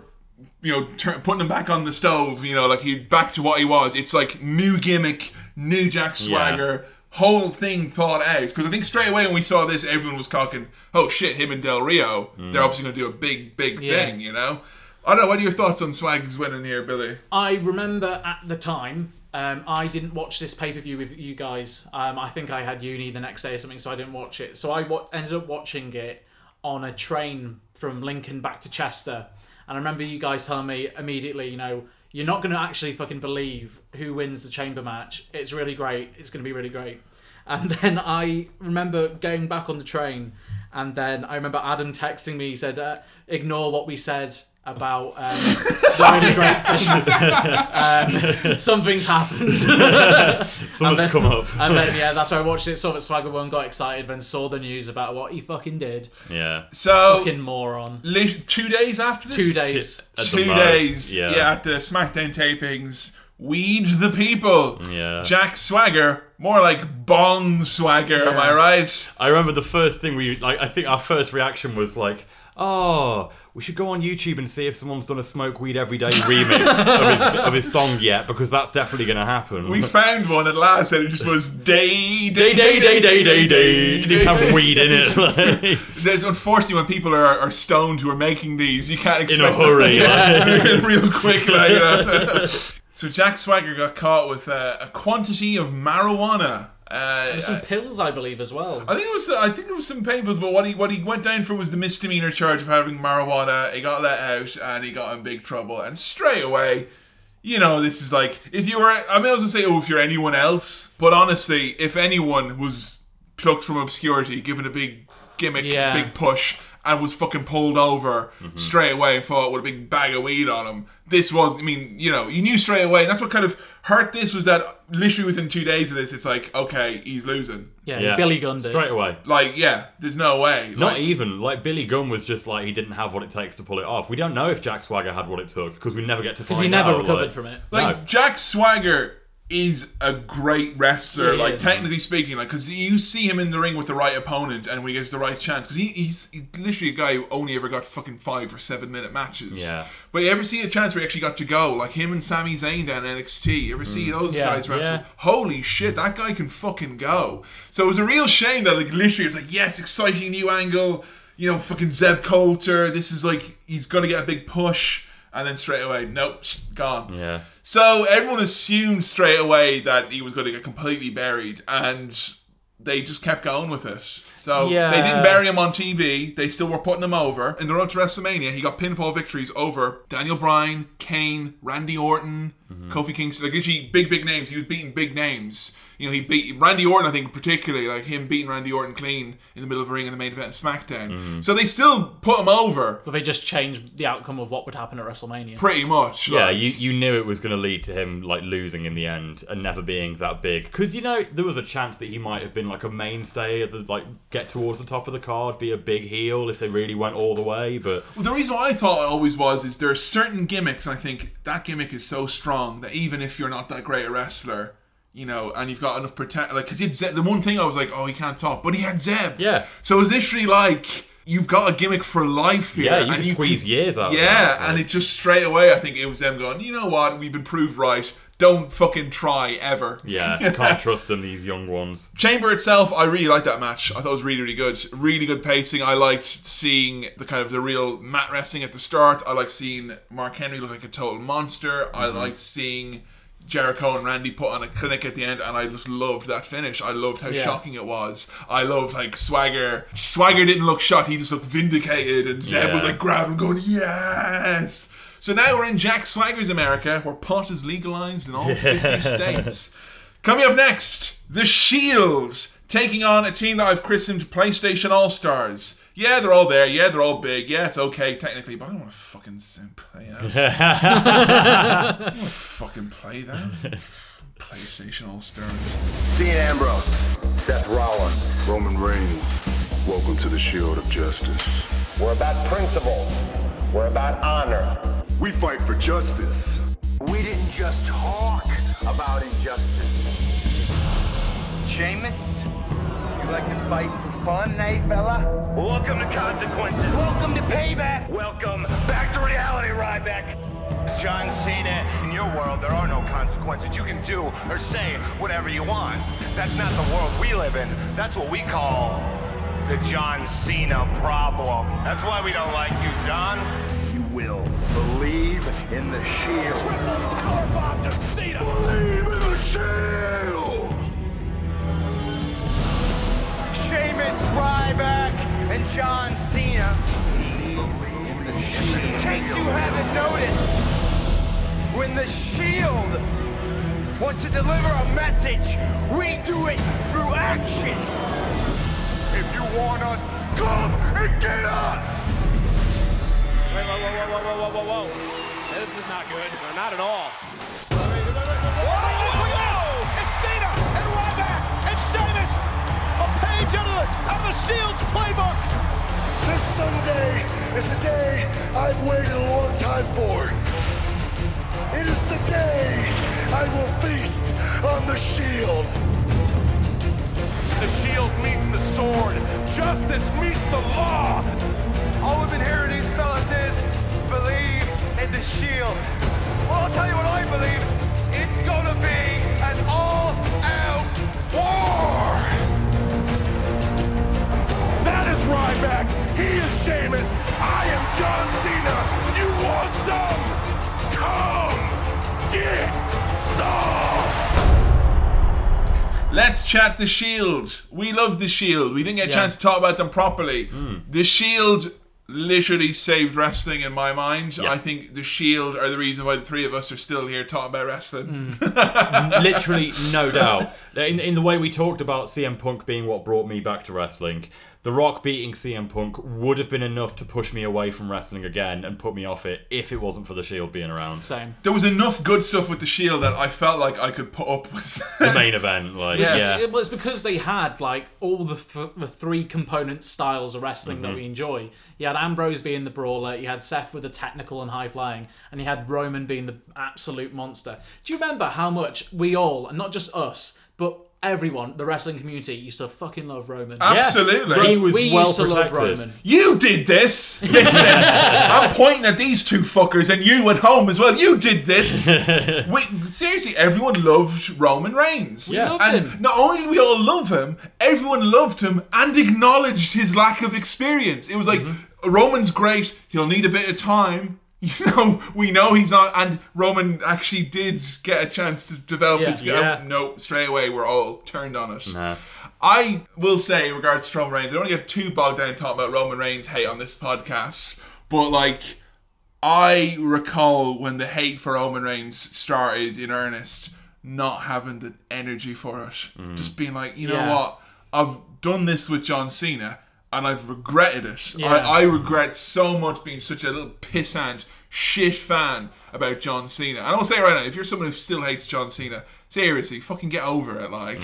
you know tur putting him back on the stove you know like he back to what he was it's like new gimmick new jack swagger whole thing thought out because i think straight away when we saw this everyone was talking oh shit him and del rio they're obviously going to do a big big Yeah. thing you know i don't know what are your thoughts on swag's winning here billy I remember at the time, um, I didn't watch this pay per view with you guys. Um, I think I had uni the next day or something, so I didn't watch it. So I wa- ended up watching it on a train from Lincoln back to Chester. And I remember you guys telling me immediately, you know, you're not going to actually fucking believe who wins the chamber match. It's really great. It's going to be really great. And then I remember going back on the train, and then I remember Adam texting me. He said, uh, "Ignore what we said about um, the really great things. um, something's happened. Something's then- come up. and then yeah, that's why I watched it. Saw that Swagger won, got excited, then saw the news about what he fucking did. yeah. so Fucking moron. lit- two days after this Two days. At the two days yeah. yeah at the smackdown tapings weed the people Yeah. jack swagger more like bong swagger am i right I remember the first thing we like. I think our first reaction was like, "Oh, we should go on YouTube and see if someone's done a smoke weed every day remix of, his, of his song yet, because that's definitely going to happen." We found one at last, and it just was day, day, day, day, day, day, day. It have weed in it? Like, There's unfortunately when people are, are stoned who are making these, you can't in a hurry. them real quick like that. so Jack Swagger got caught with uh, a quantity of marijuana. Uh, There's some pills, I believe, as well. I think it was. I think there was some papers, but what he what he went down for was the misdemeanor charge of having marijuana. He got let out, and he got in big trouble. And straight away, you know, this is like if you were. I mean, I was gonna say, oh, if you're anyone else, but honestly, if anyone was plucked from obscurity, given a big gimmick, Yeah. big push, and was fucking pulled over straight away and fought with a big bag of weed on him. This was, I mean, you know, you knew straight away, and that's what kind of hurt this was that literally within two days of this, it's like, okay, he's losing. Yeah, Yeah. Billy Gunned it. Straight away. Like, yeah, there's no way. Not Like, even like Billy Gunn was just like he didn't have what it takes to pull it off. We don't know if Jack Swagger had what it took because we never get to find Because out. he never recovered like- from it. like No. Jack Swagger is a great wrestler. He like is. technically speaking, like because you see him in the ring with the right opponent, and when he gets the right chance, because he, he's, he's literally a guy who only ever got fucking five or seven minute matches. Yeah. But you ever see a chance where he actually got to go, like him and Sami Zayn down NXT? You ever see mm. those Yeah, guys wrestle? yeah. Holy shit, that guy can fucking go. So it was a real shame that like literally it's like yes, exciting new angle. You know, fucking Zeb Colter. This is like he's gonna get a big push, and then straight away, nope, gone. Yeah. So everyone assumed straight away that he was going to get completely buried, and they just kept going with it. So Yeah. they didn't bury him on TV. They still were putting him over. In the road to WrestleMania, he got pinfall victories over Daniel Bryan, Kane, Randy Orton, Kofi Kingston. Like literally big, big names. He was beating big names. You know, he beat Randy Orton. I think particularly like him beating Randy Orton clean in the middle of a ring in the main event of SmackDown. Mm-hmm. So they still put him over. But they just changed the outcome of what would happen at WrestleMania. Pretty much. Yeah, you, you knew it was going to lead to him like losing in the end and never being that big because you know there was a chance that he might have been like a mainstay of the like get towards the top of the card, be a big heel if they really went all the way. But Well, the reason why I thought it always was is there are certain gimmicks. I think that gimmick is so strong that even if you're not that great a wrestler, you know, and you've got enough protect, like, because he had Zeb, the one thing I was like, oh, he can't talk, but he had Zeb. Yeah. So it was literally like you've got a gimmick for life here. Yeah, you and can squeeze years out of Yeah, that, and it just straight away, I think it was them going, you know what, we've been proved right. Don't fucking try ever. yeah, you can't trust them these young ones. Chamber itself, I really liked that match. I thought it was really, really good. Really good pacing. I liked seeing the kind of the real mat wrestling at the start. I liked seeing Mark Henry look like a total monster. I mm-hmm. liked seeing Jericho and Randy put on a clinic at the end, and I just loved that finish. I loved how Yeah. shocking it was. I loved like Swagger. Swagger didn't look shot; he just looked vindicated, and Zeb was like grabbing, and going yes. So now we're in Jack Swagger's America, where pot is legalized in all 50 states. Coming up next, The Shield taking on a team that I've christened PlayStation All Stars. Yeah, they're all there. Yeah, they're all big. Yeah, it's okay technically, but I don't want to fucking sim- play that. I don't want to fucking play that. PlayStation All Stars. Dean Ambrose, Seth Rollins. Roman Reigns, welcome to the Shield of Justice. We're about principle. We're about honor. We fight for justice. We didn't just talk about injustice. Sheamus, You like to fight for fun, eh, fella? Welcome to consequences. Welcome to payback. Welcome back to reality, Ryback. John Cena, in your world, there are no consequences. You can do or say whatever you want. That's not the world we live in. That's what we call the John Cena problem. That's why we don't like you, John. You will believe in the shield. Triple powerbomb to Cena. Believe in the shield. Sheamus, Ryback, and John Cena. In case you haven't noticed, when the Shield wants to deliver a message, we do it through action. If you want us, come and get us. Wait, whoa, whoa, whoa, whoa, whoa, whoa, whoa. This is not good. No, not at all. What is we go? It's Cena and Ryback and Sheamus. A page out of the, out of the Shield's playbook. This Sunday is a day I've waited a long time for. It is the day I will feast on the shield. The shield meets the sword. Justice meets the law. All we've been hearing these fellas is believe in the shield. Well, I'll tell you what I believe. It's gonna be an all-out war. That is Ryback. He is Sheamus. I am John Cena. You want some? Come get some. Let's chat the Shield. We love the Shield. We didn't get a Yeah. chance to talk about them properly. Hmm. The Shield literally saved wrestling in my mind. I think the Shield are the reason why the three of us are still here talking about wrestling. Hmm. literally no doubt in, in the way we talked about CM Punk being what brought me back to wrestling The Rock beating CM Punk would have been enough to push me away from wrestling again and put me off it if it wasn't for the Shield being around. Same. There was enough good stuff with the Shield that I felt like I could put up with. The main event, like yeah, It was because they had like all the th- the three component styles of wrestling that Mhm. we enjoy. You had Ambrose being the brawler, you had Seth with the technical and high flying, and you had Roman being the absolute monster. Do you remember how much we all, and not just us, but everyone, the wrestling community, used to fucking love Roman? Absolutely. we, He was we well used to love protected. Roman. You did this. Listen, I'm pointing at these two fuckers and you at home as well. You did this. we, seriously, everyone loved Roman Reigns. We loved and him. not only did we all love him, everyone loved him and acknowledged his lack of experience. It was like mm-hmm. Roman's great. He'll need a bit of time. You know, we know he's not, and Roman actually did get a chance to develop Yeah. his. Yeah. No, straight away we're all turned on it. Nah. I will say, in regards to Roman Reigns, I don't want to get too bogged down talking about Roman Reigns hate on this podcast, but like, I recall when the hate for Roman Reigns started in earnest, not having the energy for it. Mm. Just being like, you know Yeah. what? I've done this with John Cena and I've regretted it. Yeah. I, I regret so much being such a little pissant, shit fan about John Cena. And I'll say right now, if you're someone who still hates John Cena, seriously, fucking get over it. Like,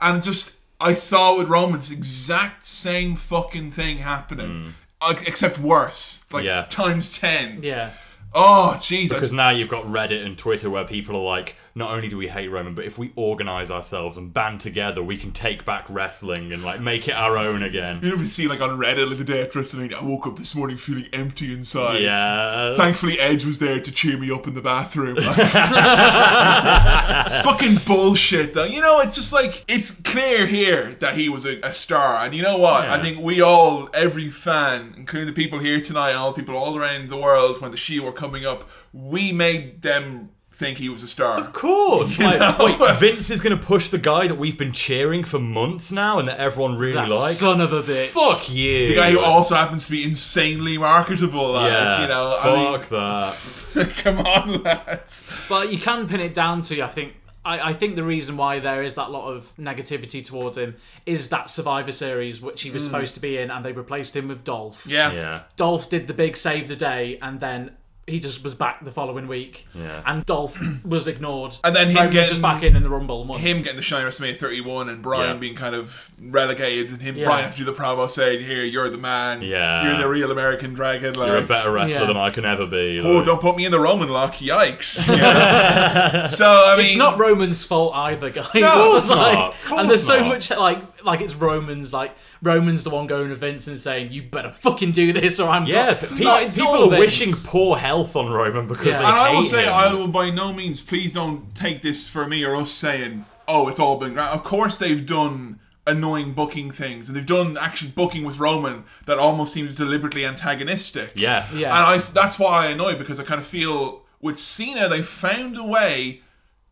and just I saw with Roman's exact same fucking thing happening, uh, except worse, like Yeah. times ten. Yeah. Oh Jesus! Because now you've got Reddit and Twitter where people are like, not only do we hate Roman, but if we organize ourselves and band together, we can take back wrestling and like make it our own again. You ever see like on Reddit like the day after wrestling? I woke up this morning feeling empty inside. Yeah. Thankfully, Edge was there to cheer me up in the bathroom. Fucking bullshit, though. You know, it's just like it's clear here that he was a, a star, and you know what? Yeah. I think we all, every fan, including the people here tonight, and all the people all around the world, when the Shield were coming up, we made them think he was a star. Of course. You Like, know? wait, Vince is going to push the guy that we've been cheering for months now and that everyone really That likes. son of a bitch. Fuck you. The guy who also happens to be insanely marketable. Like, yeah. you know, I mean, fuck that. come on, lads. But you can pin it down to, I think, I, I think the reason why there is that lot of negativity towards him is that Survivor Series, which he was Mm. supposed to be in, and they replaced him with Dolph. Yeah. Yeah. Dolph did the big save the day, and then he just was back the following week. Yeah. And Dolph was ignored. And then him Roman was getting- just back in in the Rumble. and won. him getting the shine at WrestleMania 31 and Bryan Yeah. being kind of relegated and him Yeah. Bryan have to do the promo saying here you're the man Yeah. you're the real American dragon like You're a better wrestler Yeah. than I can ever be. oh don't put me in the Roman lock yikes You so I mean it's not Roman's fault either, guys. No, of course Like- not. Of and there's course so much like like it's Roman's like Roman's the one going to Vince and saying you better fucking do this or I'm Yeah, not. but It's not- people are wishing poor health on Roman because Yeah. they and I will say him. I will by no means please don't take this for me or us saying oh it's all been great of course they've done annoying booking things and they've done actually booking with Roman that almost seems deliberately antagonistic Yeah. Yeah. And I that's why I annoy because I kind of feel with Cena they found a way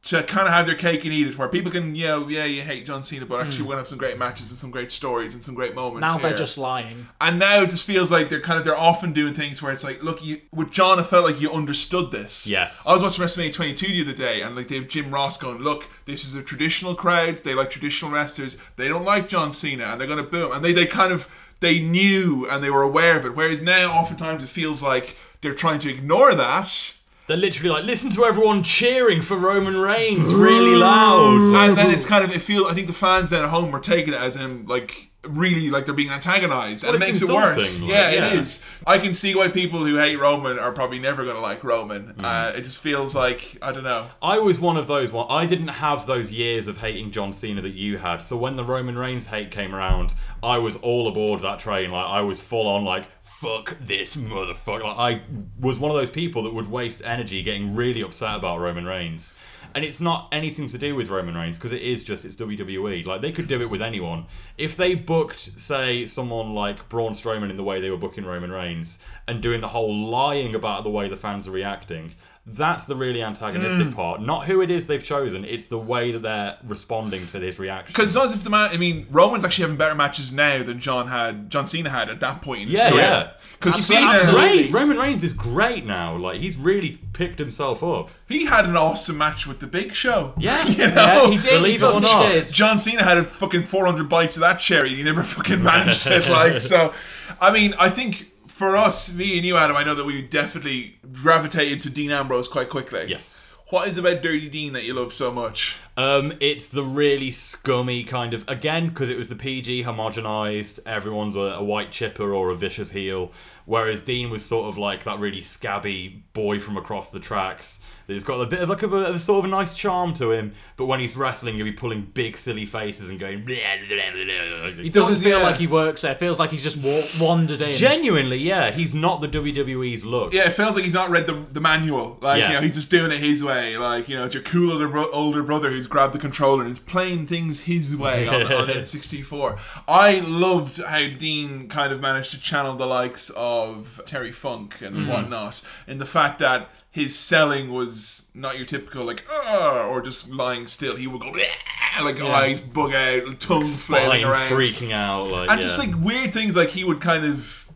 to kind of have their cake and eat it, where people can, yeah, yeah, you hate John Cena, but actually hmm. we're gonna have some great matches and some great stories and some great moments. Now they're just lying. and now it just feels like they're kind of they're often doing things where it's like, look, you with John, it felt like you understood this. Yes. I was watching WrestleMania 22 the other day, and like they have Jim Ross going, look, this is a traditional crowd. They like traditional wrestlers. They don't like John Cena, and they're gonna boo him. And they they kind of they knew and they were aware of it. Whereas now, oftentimes, it feels like they're trying to ignore that. They're literally like, listen to everyone cheering for Roman Reigns really loud. and then it's kind of it feels I think the fans then at home are taking it as him like really like they're being antagonized and it makes it worse insulting, yeah, like, it yeah. is I can see why people who hate Roman are probably never going to like Roman Mm. uh, it just feels like I don't know I was one of those one. I didn't have those years of hating John Cena that you had. So when the Roman Reigns hate came around, I was all aboard that train. Like I was full on like fuck this motherfucker. Like I was one of those people that would waste energy getting really upset about Roman Reigns. And it's not anything to do with Roman Reigns because it is just it's WWE. Like they could do it with anyone. If they booked, say, someone like Braun Strowman in the way they were booking Roman Reigns and doing the whole lying about the way the fans are reacting, that's the really antagonistic mm. part. Not who it is they've chosen. It's the way that they're responding to his reaction. because it's not as if the man I mean Roman's actually having better matches now than John had John Cena had at that point in his Yeah, career yeah. because He's Cena great. Roman Reigns is great now. Like he's really picked himself up. he had an awesome match with the Big Show Yeah, you know Yeah, he did. Believe it or he not. did. John Cena had a fucking 400 bites of that cherry and he never fucking managed it. Like, so, I mean, I think for us, me and you, Adam, I know that we definitely gravitated to Dean Ambrose quite quickly. Yes. What is about Dirty Dean that you love so much? Um, it's the really scummy kind of again because it was the PG homogenized. Everyone's a, a white chipper or a vicious heel, whereas Dean was sort of like that really scabby boy from across the tracks. He's got a bit of like of a, a sort of a nice charm to him, but when he's wrestling, he'll be pulling big silly faces and going. Blah, blah, blah, blah. He doesn't feel yeah. like he works there. It feels like he's just wa- wandered in. Genuinely, yeah, he's not the WWE's look. Yeah, it feels like he's not read the, the manual. Like, Yeah. you know, he's just doing it his way. Like, you know, it's your cool older, bro- older brother who's grabbed the controller and is playing things his way on, on N64. I loved how Dean kind of managed to channel the likes of Terry Funk and Mm-hmm. whatnot in the fact that his selling was not your typical, like, or just lying still. He would go, "Bleh," like, eyes bug out, tongue flailing Spine around freaking out, like and yeah. just like weird things like he would kind of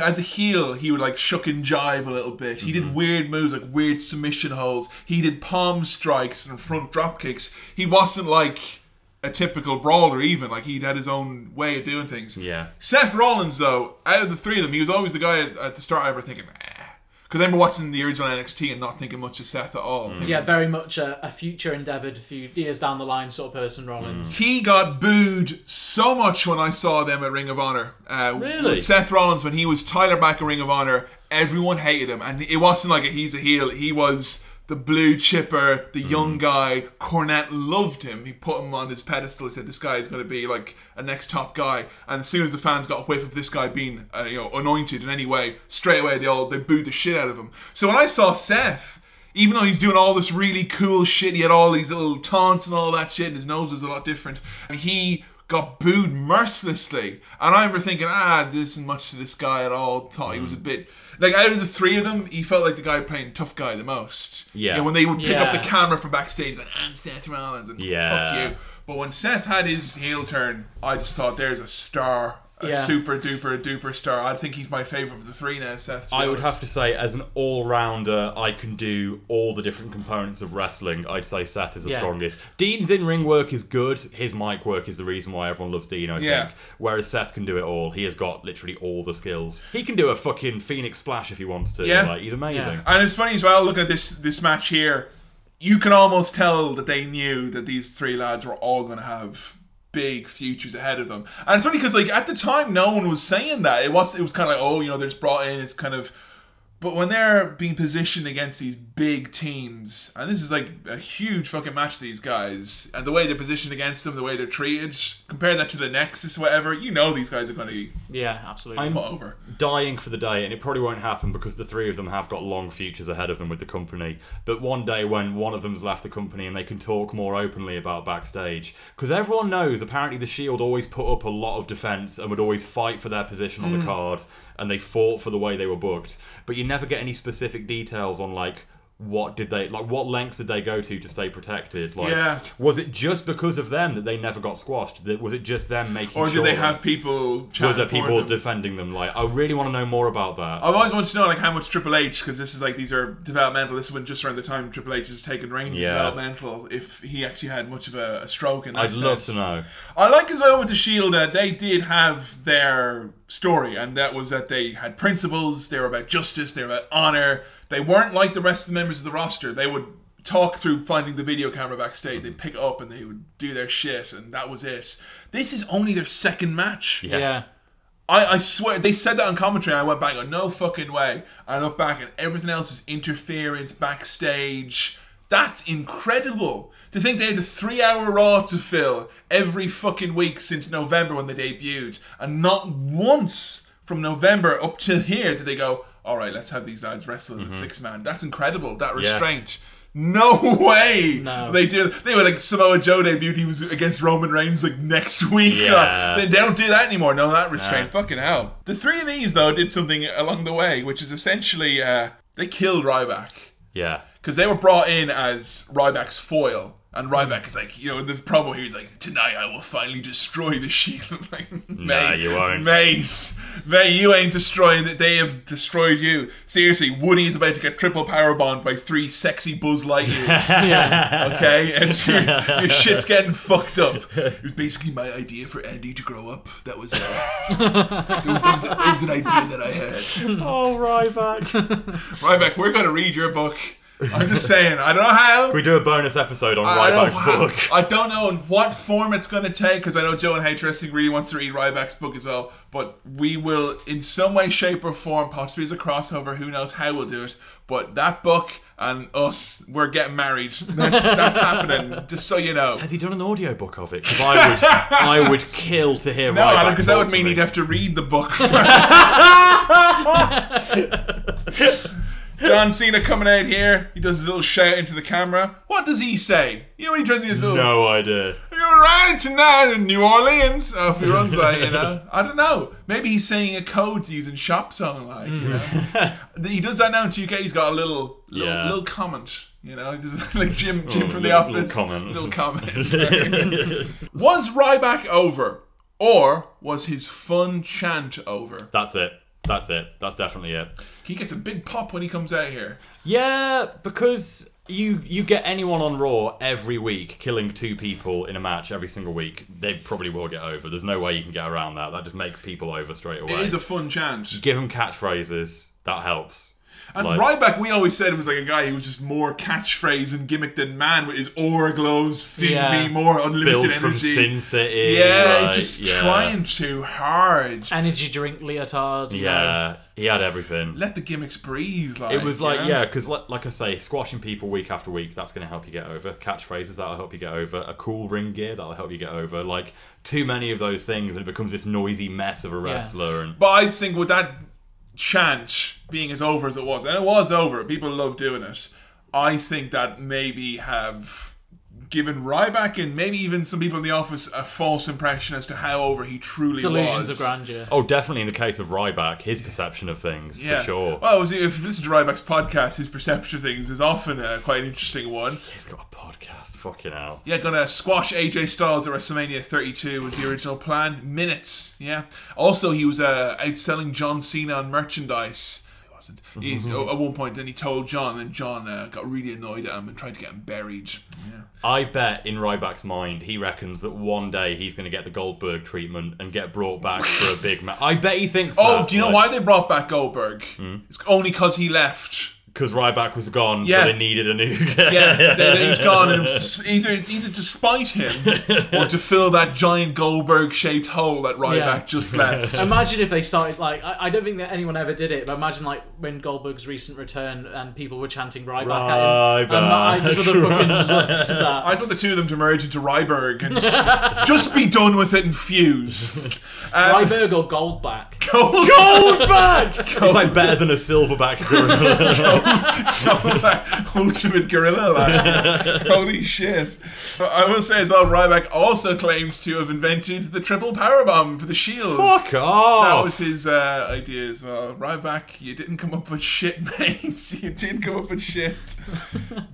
as a heel he would like shuck and jive a little bit he Mm-hmm. did weird moves like weird submission holds he did palm strikes and front drop kicks he wasn't like a typical brawler even like he had his own way of doing things Yeah. Seth Rollins though out of the three of them he was always the guy at, at the start I remember thinking because I remember watching the original NXT and not thinking much of Seth at all Mm. Yeah, very much a, a future endeavoured, a few years down the line sort of person, Rollins. He got booed so much when I saw them at Ring of Honor. Uh, Really? Seth Rollins, when he was Tyler Black at Ring of Honor, everyone hated him. And it wasn't like a, he's a heel. He was the blue chipper, the young guy. Cornette loved him. He put him on his pedestal. He said, this guy is going to be like a next top guy. And as soon as the fans got a whiff of this guy being uh, you know anointed in any way, straight away they all they booed the shit out of him. So when I saw Seth even though he's doing all this really cool shit, he had all these little taunts and all that shit, and his nose was a lot different. And he got booed mercilessly. And I remember thinking, ah, there isn't much to this guy at all. Thought he was a bit. Like, out of the three of them, he felt like the guy playing tough guy the most. Yeah. You know, when they would pick up the camera from backstage, going, I'm Seth Rollins, and Yeah. fuck you. But when Seth had his heel turn, I just thought, there's a star. A Yeah. super duper duper star. I think he's my favorite of the three now. Seth. to I would have to say, as an all-rounder, I can do all the different components of wrestling. I'd say Seth is the Yeah. strongest. Dean's in-ring work is good. His mic work is the reason why everyone loves Dean. I Yeah. think. Whereas Seth can do it all. He has got literally all the skills. He can do a fucking Phoenix Splash if he wants to. Yeah. like, he's amazing. And it's funny as well, looking at this this match here, you can almost tell that they knew that these three lads were all going to have big futures ahead of them. And it's funny because like at the time, no one was saying that. It was it was kind of like oh, you know, they're just brought in. It's kind of. But when they're being positioned against these big teams, and this is like a huge fucking match for these guys, and the way they're positioned against them, the way they're treated, compare that to the Nexus, whatever, you know these guys are going to Yeah, absolutely. I'm put over. dying for the day, and it probably won't happen because the three of them have got long futures ahead of them with the company. But one day, when one of them's left the company and they can talk more openly about backstage, because everyone knows apparently the Shield always put up a lot of defense and would always fight for their position on Mm. the card, and they fought for the way they were booked. But you never get any specific details on like. What did they like? What lengths did they go to to stay protected? Like, Yeah. was it just because of them that they never got squashed? That was it just them making? Or did sure they have people? was there people them? defending them? Like, I really want to know more about that. I've always wanted to know like how much Triple H because this is like these are developmental. This one just around the time Triple H has taken reins Yeah. developmental. If he actually had much of a, a stroke in that I'd love to know. I like as well with the Shield that they did have their story, and that was that they had principles. They were about justice. They were about honor. They weren't like the rest of the members of the roster. They would talk through finding the video camera backstage. They'd mhm. pick it up and they would do their shit, and that was it. This is only their second match. Yeah. Yeah. I, I swear they said that on commentary. I went back, and go, no fucking way. I look back, and everything else is interference backstage. That's incredible. To think they had a three-hour Raw to fill every fucking week since November when they debuted, and not once from November up to here did they go, "All right, let's have these lads wrestle as a six-man." That's incredible. That Yeah. restraint. No way. No. They did. They were like Samoa Joe debuted. He was against Roman Reigns like next week. Yeah. they, they don't do that anymore. No, that restraint. Nah. Fucking hell. The three of these though did something along the way, which is essentially uh, they killed Ryback Yeah. because they were brought in as Ryback's foil. And Ryback is like, you know, in the promo here, he's like, tonight I will finally destroy the Shield. like, Nah, you won't. Mate, mate, you ain't destroying it. They have destroyed you. Seriously, Woody is about to get triple power bombed by three sexy Buzz Lightyears. Yeah. Okay? It's, your, your shit's getting fucked up. It was basically my idea for Andy to grow up. That was, uh, that was, that was an idea that I had. Oh, Ryback. Ryback, we're going to read your book. I'm just saying, I don't know how. Can we do a bonus episode on I Ryback's book? I don't know in what form it's going to take because I know Joe and Hate Wrestling really wants to read Ryback's book as well. But we will, in some way, shape, or form, possibly as a crossover. Who knows how we'll do it? But that book and us, we're getting married. That's that's happening. Just so you know. Has he done an audio book of it? Because I would, I would kill to hear No, Ryback because that would mean me. he'd have to read the book. John Cena coming out here. He does his little shout into the camera. What does he say? You know when he in his little. No idea. You're right tonight in New Orleans. Oh, if he runs like, you know. I don't know. Maybe he's saying a code to use in shop song, like, you know. Mm. he does that now in 2K. He's got a little little, Yeah. little comment. You know, Just like Jim Jim Oh, from the office. little comment. Little comment. was Ryback over? Or was his fun chant over? That's it. That's it. That's definitely it. He gets a big pop when he comes out here. Yeah, because you you get anyone on Raw every week killing two people in a match every single week, they probably will get over. There's no way you can get around that. That just makes people over straight away. It is a fun chance. Give them catchphrases. That helps. And Like- Ryback, we always said was like a guy who was just more catchphrase and gimmick than man with his aura glows, feed Yeah. me more unlimited Built energy. from Sin City. Yeah, like, just yeah. trying too hard. Energy drink leotard. you know. Yeah, he had everything. Let the gimmicks breathe. Like, It was like, you know? yeah, because like, like I say, squashing people week after week, that's going to help you get over. Catchphrases, that'll help you get over. A cool ring gear, that'll help you get over. Like, too many of those things, and it becomes this noisy mess of a wrestler. And But I just think with that chant being as over as it was, and it was over, people love doing it. I think that maybe have given Ryback and maybe even some people in the office a false impression as to how over he truly Delusions was. of grandeur. Oh, definitely in the case of Ryback, his perception of things, Yeah, for sure. Well, if you listen to Ryback's podcast, his perception of things is often uh, quite an interesting one. He's got a podcast, fucking hell. Yeah, gonna squash AJ Styles at WrestleMania 32 was the original plan. Minutes, yeah. Also, he was uh, outselling John Cena on merchandise. Wasn't. He's at one point. Then he told John, and John uh, got really annoyed at him and tried to get him buried. Yeah. I bet in Ryback's mind, he reckons that one day he's going to get the Goldberg treatment and get brought back for a big match. I bet he thinks Oh, that, do you know why they brought back Goldberg? It's only because he left. Because Ryback was gone, Yeah. so they needed a new Yeah, they, they, he's gone, and it's either it's either to spite him or to fill that giant Goldberg-shaped hole that Ryback Yeah. just left. Imagine if they started like I, I don't think that anyone ever did it, but imagine like when Goldberg's recent return and people were chanting Ryback at him. Ryback. And I just would have fucking loved that. I just want the two of them to merge into Ryberg and just, just be done with it and fuse. Um, Ryberg or Goldback. Goldback! It's like better than a silverback gorilla. Ultimate gorilla. Like. Holy shit! I will say as well, Ryback also claims to have invented the triple powerbomb for the Shield. Fuck off. That was his uh, idea as well. Ryback, you didn't come up with shit, mate. you didn't come up with shit.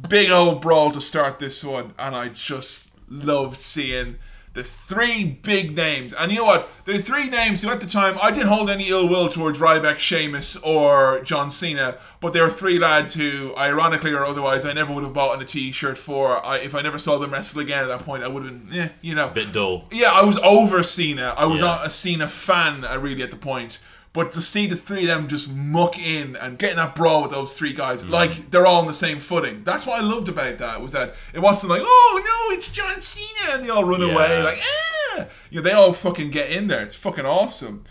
Big old brawl to start this one, and I just loved seeing the three big names. And you know what? The three names who at the time I didn't hold any ill will towards Ryback, Sheamus, or John Cena, but there were three lads who, ironically or otherwise, I never would have bought in a T-shirt for. I, if I never saw them wrestle again at that point, I would have been, yeah, you know. Bit dull. Yeah, I was over Cena. I was Yeah. not a Cena fan uh, really at the point. But to see the three of them just muck in and get in that brawl with those three guys, Mm. like they're all on the same footing. That's what I loved about that was that it wasn't like, oh no, it's John Cena, and they all run Yeah. away like, ah, you know, they all fucking get in there. It's fucking awesome.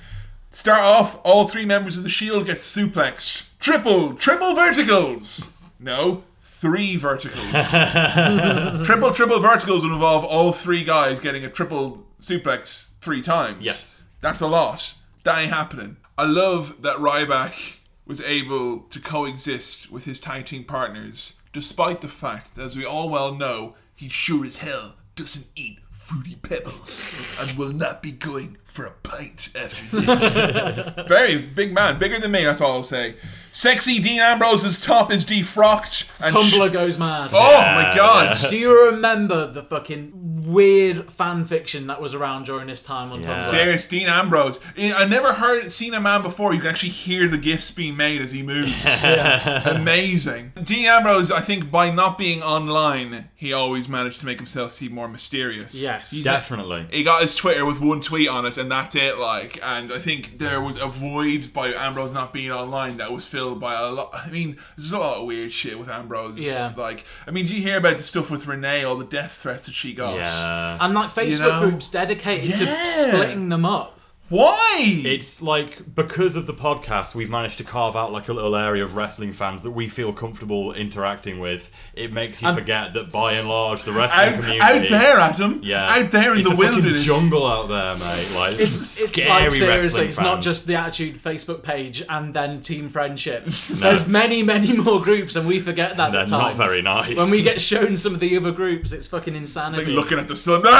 Start off, all three members of the Shield get suplexed, triple, triple verticals. No, three verticals. triple, triple verticals would involve all three guys getting a triple suplex three times. Yes. That's a lot. That ain't happening. I love that Ryback was able to coexist with his tag team partners, despite the fact, as we all well know, he sure as hell doesn't eat fruity pebbles and will not be going for a pint after this. Very big man, bigger than me, that's all I'll say. Sexy Dean Ambrose's top is defrocked. And Tumblr goes mad. Oh my god. Do you remember the fucking weird fan fiction that was around during this time on Tumblr? Serious, Dean Ambrose. I I never heard seen a man before. You can actually hear the gifts being made as he moves. Amazing. Dean Ambrose, I think, by not being online, he always managed to make himself seem more mysterious. Yes. He's Definitely. he got his Twitter with one tweet on it, and that's it. Like, and I think there was a void by Ambrose not being online that was filled by a lot. I mean, there's a lot of weird shit with Ambrose. Yeah. Like, I mean, do you hear about the stuff with Renee, all the death threats that she got? Yeah. And like Facebook You know? groups dedicated Yeah. to splitting them up. Why? It's like because of the podcast, we've managed to carve out like a little area of wrestling fans that we feel comfortable interacting with. It makes you And- forget that by and large, the wrestling Out, community out there, Adam. Yeah, Out there in it's the a fucking wilderness. jungle out there, mate. Like it's, It's, it's scary like seriously, wrestling it's fans. not just the Attitude Facebook page and then Team Friendship. There's many, many more groups, and we forget that They're at not times. very nice. When we get shown some of the other groups, it's fucking insanity. It's like looking at the sun.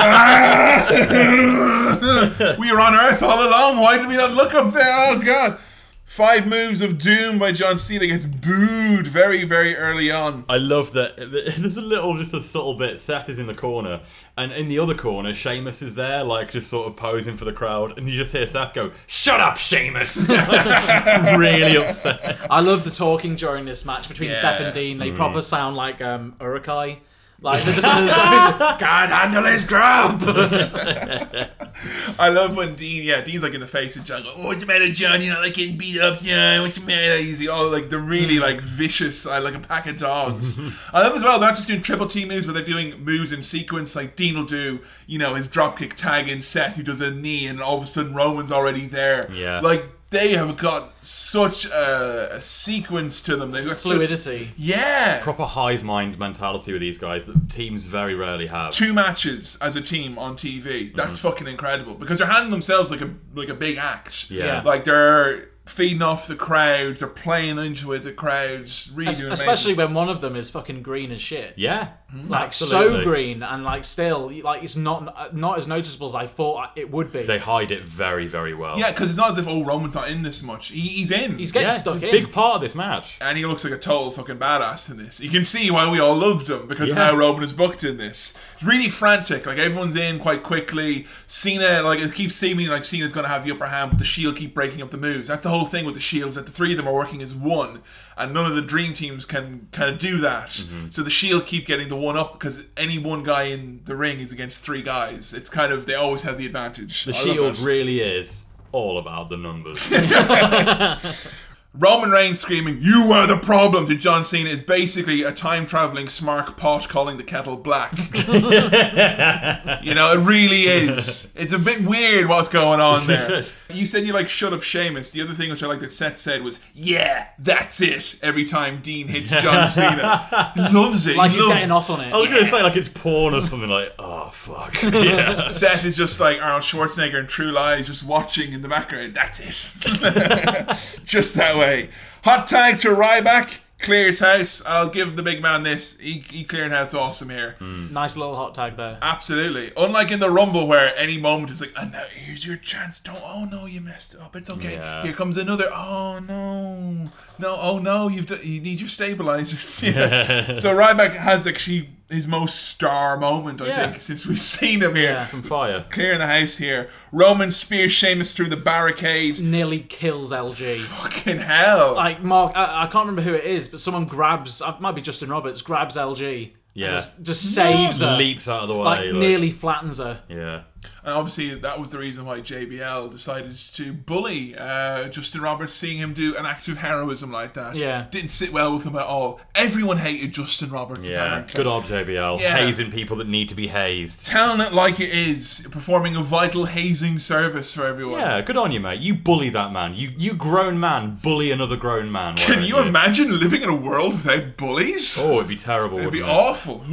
Ah! We were on Earth all along. Why did we not look up there? Oh god! Five moves of doom by John Cena gets booed very, very early on. I love that. There's a little, just a subtle bit. Seth is in the corner, and in the other corner, Sheamus is there, like just sort of posing for the crowd, and you just hear Seth go, "Shut up, Sheamus!" really upset. I love the talking during this match between Yeah. Seth and Dean. They Mm. proper sound like um, Uruk-hai. Like they're just can't handle his grump. I love when Dean, yeah, Dean's like in the face of John. Go, oh, what's the matter, John? You're not like getting beat up, John. What's the matter? He's all like they're really like vicious, uh, like a pack of dogs. I love as well. They're not just doing triple T moves, but they're doing moves in sequence. Like Dean will do, you know, his dropkick tag in Seth, who does a knee, and all of a sudden Roman's already there. Yeah. like they have got such a, a sequence to them. They've got such- Fluidity. yeah. Proper hive mind mentality with these guys that teams very rarely have. two matches as a team on TV. That's Mm-hmm. fucking incredible because they're handling themselves like a like a big act. Yeah. Like they're feeding off the crowds. They're playing into it. The crowds really Es- especially amazing. when one of them is fucking green as shit. Yeah, Like absolutely. so green and like still like it's not not as noticeable as I thought it would be. They hide it very, very well. Yeah, because it's not as if oh Roman's not in this much. He, he's in. He's getting Yeah, stuck in. big part of this match. and he looks like a total fucking badass in this. You can see why we all loved him because of Yeah. how Roman is booked in this. It's really frantic. Like everyone's in quite quickly. Cena, like it keeps seeming like Cena's going to have the upper hand, but the Shield keep breaking up the moves. That's the whole thing with the Shields. That the three of them are working as one, and none of the Dream Teams can kind of do that. Mm-hmm. So the Shield keep getting the one up because any one guy in the ring is against three guys. It's kind of they always have the advantage. The I Shield really is all about the numbers. Roman Reigns screaming, You are the problem to John Cena is basically a time traveling smark pot calling the kettle black. you know, it really is. It's a bit weird what's going on there. You said you like shut up Sheamus. The other thing which I like that Seth said was, Yeah, that's it. Every time Dean hits John Cena. He loves it. like he he's loves getting off on it. I was going to say, like, it's porn or something like, oh, fuck. Yeah. Seth is just like Arnold Schwarzenegger in True Lies, just watching in the background. That's it. just that way. Hot tag to Ryback. Clears house. I'll give the big man this. He, he cleared house awesome here. Hmm. Nice little hot tag there. Absolutely. Unlike in the Rumble where any moment is like, oh, and now here's your chance. Don't, oh no, you messed up. It's okay. Yeah. Here comes another. Oh no. No, oh no, you've done, you need your stabilizers. Yeah. so Ryback has actually his most star moment, I Yeah. think, since we've seen him here. Yeah, Some fire. Clearing the house here. Roman spears Sheamus through the barricade. Nearly kills LG. Fucking hell. Like Mark, I, I can't remember who it is, but someone grabs. uh, It might be Justin Roberts. Grabs LG. and Yeah. Just, just saves her. Leaps out of the way. Like, like- nearly flattens her. Yeah. And obviously, that was the reason why JBL decided to bully uh, Justin Roberts, seeing him do an act of heroism like that. Yeah. Didn't sit well with him at all. Everyone hated Justin Roberts, Yeah. apparently. Good old JBL. Yeah. Hazing people that need to be hazed. Telling it like it is, performing a vital hazing service for everyone. Yeah, good on you, mate. You bully that man. You you grown man bully another grown man. Can don't you imagine living in a world without bullies? Oh, it'd be terrible. It'd be it? awful.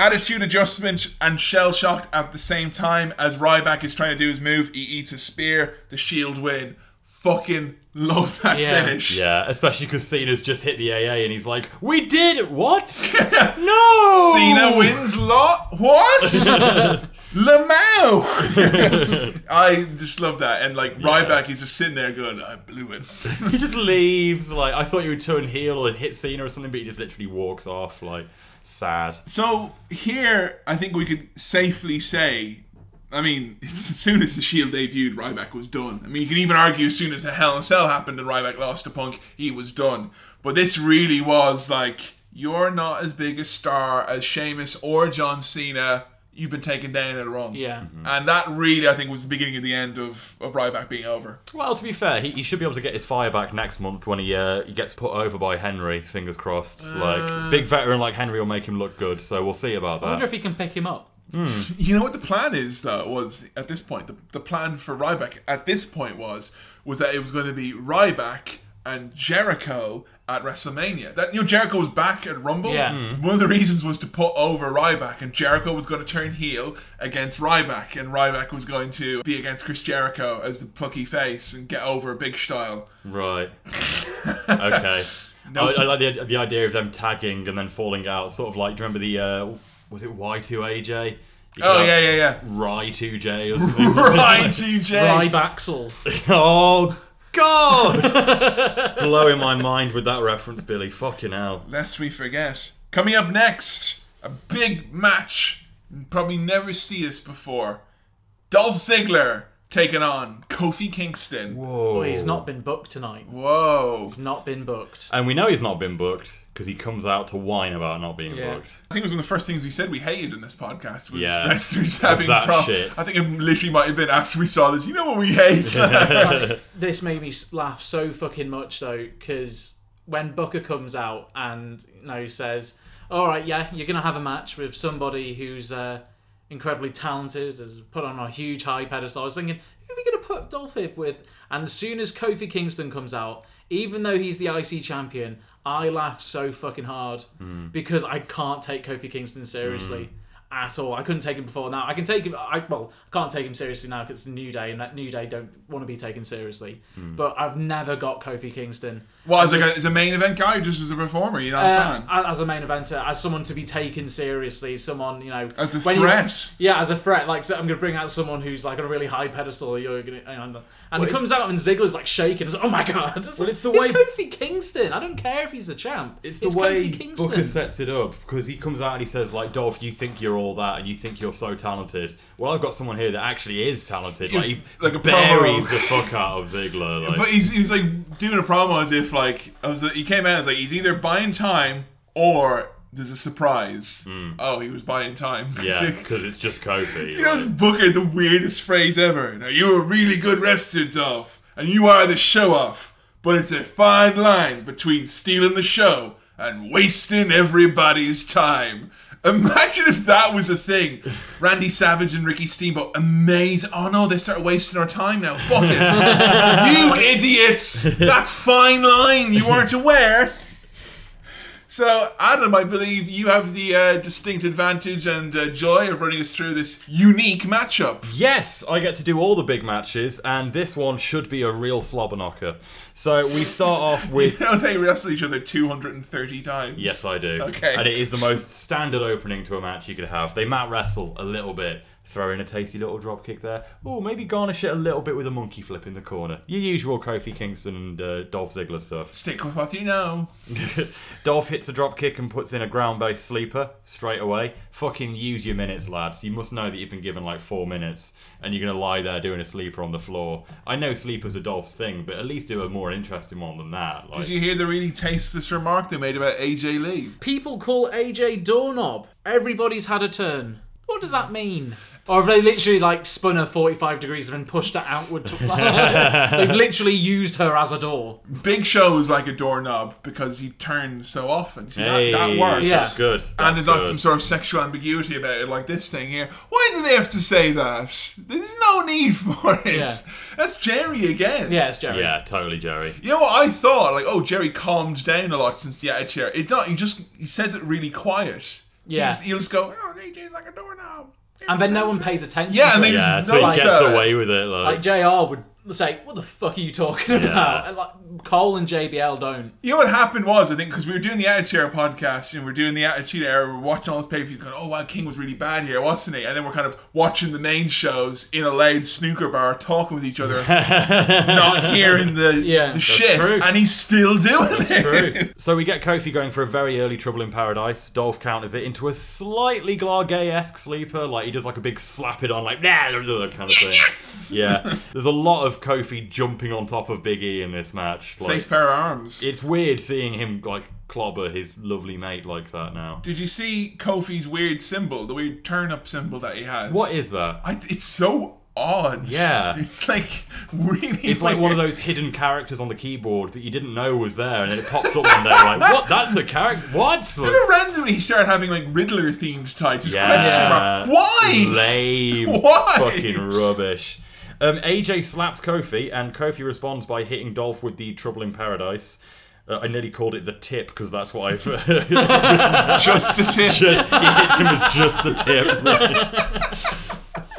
Ugh. Attitude adjustment and shell shocked at the same time as Ryback is trying to do his move. He eats a spear. The Shield win. Fucking love that Yeah. finish. Yeah, especially because Cena's just hit the AA and he's like, "We did it! What? no!" Cena wins lot. What? Lamau. I just love that. And like Ryback, he's just sitting there going, I blew it. He just leaves. Like I thought you would turn heel and hit Cena or something, but he just literally walks off. Like sad. So here, I think we could safely say, I mean, as soon as the Shield debuted, Ryback was done. I mean, you can even argue as soon as the Hell in a Cell happened and Ryback lost to Punk, he was done. But this really was like, you're not as big a star as Sheamus or John Cena. You've been taken down at a run. Yeah. Mm-hmm. And that really, I think, was the beginning of the end of, of Ryback being over. Well, to be fair, he, he should be able to get his fire back next month when he uh, he gets put over by Henry. Fingers crossed. Uh. like big veteran like Henry will make him look good. So we'll see about that. I wonder if he can pick him up. You know what the plan is, though, was at this point, the, the plan for Ryback at this point was was that it was going to be Ryback and Jericho at WrestleMania. That you know Jericho was back at Rumble. Yeah. Mm. One of the reasons was to put over Ryback, and Jericho was going to turn heel against Ryback, and Ryback was going to be against Chris Jericho as the plucky face and get over a Big Style. Right. okay. Nope. I, I like the, the idea of them tagging and then falling out. Sort of like, do you remember the uh, was it Y2AJ? You Oh could yeah, yeah, yeah. Rye2J or something. Right, TJ. Rybaxel. oh God! Blowing my mind with that reference, Billy. Fucking hell. Lest we forget. Coming up next, a big match. You Probably never see this before. Dolph Ziggler taking on Kofi Kingston. Oh, he's not been booked tonight. Whoa. He's not been booked. And we know he's not been booked because he comes out to whine about not being Yeah. booked. I think it was one of the first things we said we hated in this podcast was Yeah. wrestlers Was having that prob- shit. I think it literally might have been after we saw this. You know what we hate? This made me s- laugh so fucking much though, because when Booker comes out and you know says, "All right, yeah, you're gonna have a match with somebody who's uh, incredibly talented, has put on a huge high pedestal," I was thinking, who are we gonna put Dolph with? And as soon as Kofi Kingston comes out, even though he's the IC champion, I laugh so fucking hard Hmm. because I can't take Kofi Kingston seriously. At all. I couldn't take him before now. I can take him. I well, I can't take him seriously now because it's a New Day, and that New Day don't want to be taken seriously. Hmm. But I've never got Kofi Kingston. Well, as, just- a, as a main event guy, just as a performer, you know, uh, fan. as a main eventer, as someone to be taken seriously, someone you know, As a threat. yeah, as a threat. Like so I'm going to bring out someone who's like on a really high pedestal. You're going to, and, and Well, he comes out and Ziggler's like shaking. It's like, oh my god! It's, Well, it's the it's way- Kofi Kingston. I don't care if he's the champ. It's the way Kofi Kingston. Booker sets it up because he comes out and he says like, "Dolph, you think you're all that and you think you're so talented. Well, I've got someone here that actually is talented. Like he Like a buries promo. the fuck out of Ziggler. Like, But he's, he was like doing a promo as if like I was, he came out as like he's either buying time or there's a surprise. Hmm. Oh, he was buying time. Yeah, because it's just Kofi. you know, it's Booker the weirdest phrase ever. Now you're a really good wrestler, Dolph, and you are the show off. But it's a fine line between stealing the show and wasting everybody's time. Imagine if that was a thing. Randy Savage and Ricky Steamboat, amazing. Oh no, they started wasting our time now. Fuck it. you idiots! That fine line you weren't aware. So, Adam, I believe you have the uh, distinct advantage and uh, joy of running us through this unique matchup. Yes, I get to do all the big matches, and this one should be a real slobber knocker. So we start off with You know they wrestle each other 230 times. Yes, I do. Okay. And it is the most standard opening to a match you could have. They mat wrestle a little bit, throw in a tasty little drop kick there. Oh, maybe garnish it a little bit with a monkey flip in the corner. Your usual Kofi Kingston and uh, Dolph Ziggler stuff. Stick with what you know. Dolph hits a drop kick and puts in a ground based sleeper straight away. Fucking use your minutes, lads. You must know that you've been given like four minutes and you're going to lie there doing a sleeper on the floor. I know sleepers are Dolph's thing, but at least do a more interesting one than that. Like, Did you hear the really tasteless remark they made about AJ Lee? People call AJ doorknob. Everybody's had a turn. What does that mean? Or have they literally like spun her 45 degrees and then pushed her outward? To, they've literally used her as a door. Big Show is like a doorknob because he turns so often. See, Hey, that, that works. that's good. and there's not good. some sort of sexual ambiguity about it like this thing here. Why do they have to say that? There's no need for it. Yeah. That's Jerry again. Yeah, it's Jerry. Yeah, totally, Jerry. You know what I thought? Like, oh, Jerry calmed down a lot since the attitude. chair. It not. He just he says it really quiet. Yeah. He'll just, he'll just go. Oh, AJ's like a doorknob. And then no one pays attention. Yeah, to and it. they just Yeah, so he gets away with it. Like, Like JR would say, "What the fuck are you talking about?" And like Cole and JBL don't. You know what happened was, I think, because we were doing the Attitude Era podcast and we are doing the Attitude Era, we we're watching all those pay per views going, oh, wow, King was really bad here, wasn't he? And then we're kind of watching the main shows in a loud snooker bar, talking with each other, not hearing the, Yeah. the shit. true. And he's still doing it. So we get Kofi going for a very early Trouble in Paradise. Dolph counters it into a slightly Glargay-esque sleeper, like he does like a big slap it on, like nah, blah, blah, kind of thing. Yeah, there's a lot of Kofi jumping on top of Big E in this match. Like, Safe pair of arms. It's weird seeing him like clobber his lovely mate like that now. Did you see Kofi's weird symbol, the weird turn up symbol that he has? What is that? I, it's so odd. Yeah. It's like really It's like one of those hidden characters on the keyboard that you didn't know was there, and then it pops up one day like, what? That's a character? What? Like, Remember randomly he started having like Riddler themed tights. Yeah. question mark. Why? Lame. Why? Fucking rubbish. Um, AJ slaps Kofi, and Kofi responds by hitting Dolph with the Trouble in Paradise. Uh, I nearly called it the tip because that's what I've. Just the tip. Just, he hits him with just the tip.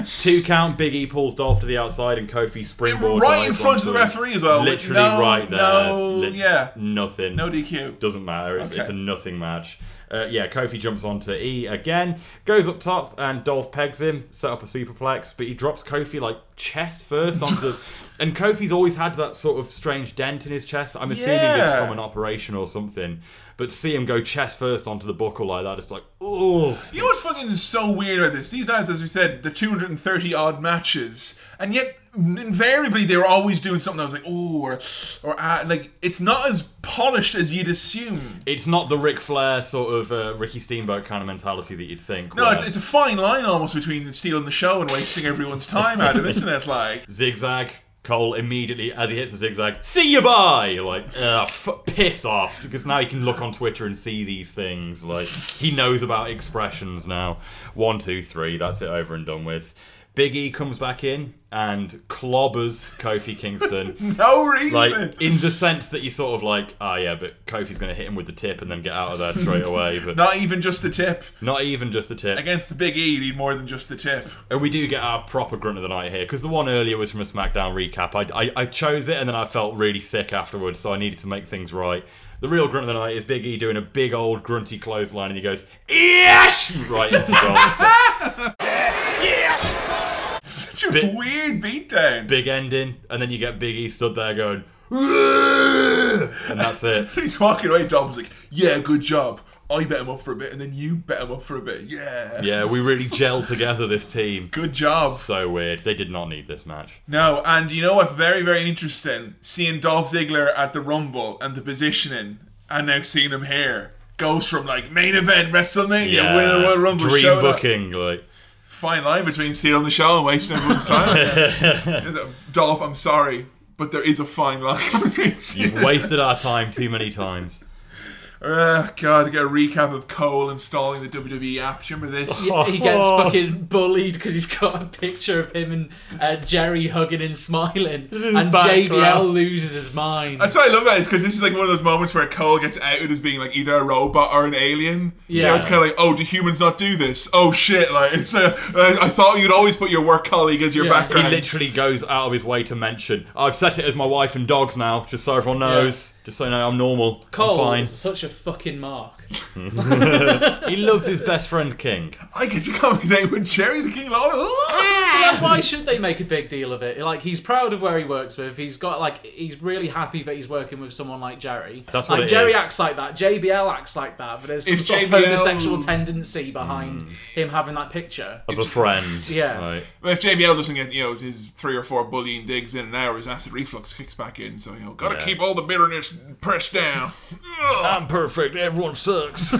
Two count. Big E pulls Dolph to the outside, and Kofi springboard Right in front of the referee as well. Literally No, right there. no, Lit- yeah. nothing. No DQ. Doesn't matter. It's, it's a nothing match. Uh, yeah, Kofi jumps onto E again, goes up top, and Dolph pegs him, set up a superplex, but he drops Kofi like chest first onto the. And Kofi's always had that sort of strange dent in his chest. I'm assuming it's Yeah. from an operation or something. But to see him go chest first onto the buckle like that, it's like, oh. You know what's fucking so weird about this? These lads, as we said, the 230 odd matches, and yet invariably they were always doing something that was like, oh, or, or uh, like it's not as polished as you'd assume. It's not the Ric Flair sort of uh, Ricky Steamboat kind of mentality that you'd think. No, where it's, it's a fine line almost between stealing the show and wasting everyone's time, Adam, isn't it? Like, zigzag. Cole immediately, as he hits the zigzag, see you bye. Like, ugh, f- piss off, because now he can look on Twitter and see these things. Like, he knows about expressions now. One, two, three. That's it over and done with. Big E comes back in and clobbers Kofi Kingston. No reason. Like in the sense that you sort of like, oh yeah, but Kofi's going to hit him with the tip and then get out of there straight away. But Not even just the tip. not even just the tip. Against the Big E, you need more than just the tip. And we do get our proper grunt of the night here because the one earlier was from a SmackDown recap. I, I, I chose it and then I felt really sick afterwards, so I needed to make things right. The real grunt of the night is Big E doing a big old grunty clothesline and he goes, Yes! Right into Dolph. Such a weird beatdown. big ending, and then you get Big E stood there going, and that's it. He's walking away. Dolph's like, "Yeah, good job. I bet him up for a bit, and then you bet him up for a bit. Yeah, Yeah, we really gel together this team. good job." So weird. They did not need this match. No, and you know what's very, very interesting? Seeing Dolph Ziggler at the Rumble and the positioning, and now seeing him here goes from like main event WrestleMania, winner of the Rumble, dream showing up. booking. Like, Fine line between stealing the show and wasting everyone's time. Dolph, I'm sorry, but there is a fine line between. you've wasted our time too many times. Uh, God, to get a recap of Cole installing the WWE app. Do you remember this? Yeah, he gets fucking bullied because he's got a picture of him and uh, Jerry hugging and smiling, and JBL background. loses his mind. That's what I love about it, because this is like one of those moments where Cole gets outed as being like either a robot or an alien. You know, Yeah. it's kind of like, oh, do humans not do this? Oh shit! Like, it's uh, uh, I thought you'd always put your work colleague as your Yeah. background. He literally goes out of his way to mention, I've set it as my wife and dogs now, just so everyone knows. Just so you know, I'm normal. Cole I'm fine. is such a fucking mark. he loves his best friend King. I get to commentate with Jerry the King Lawler. like, why should they make a big deal of it? Like, he's proud of where he works with. He's got like, he's really happy that he's working with someone like Jerry. That's like what it Jerry is. acts like that. JBL acts like that. But there's some If sort of JBL homosexual tendency behind hmm. him having that picture. Of a friend. Yeah. Right. Well, if JBL doesn't get you know his three or four bullying digs in an hour, his acid reflux kicks back in. So you know, gotta Yeah. keep all the bitterness pressed down. I'm perfect. Everyone sucks.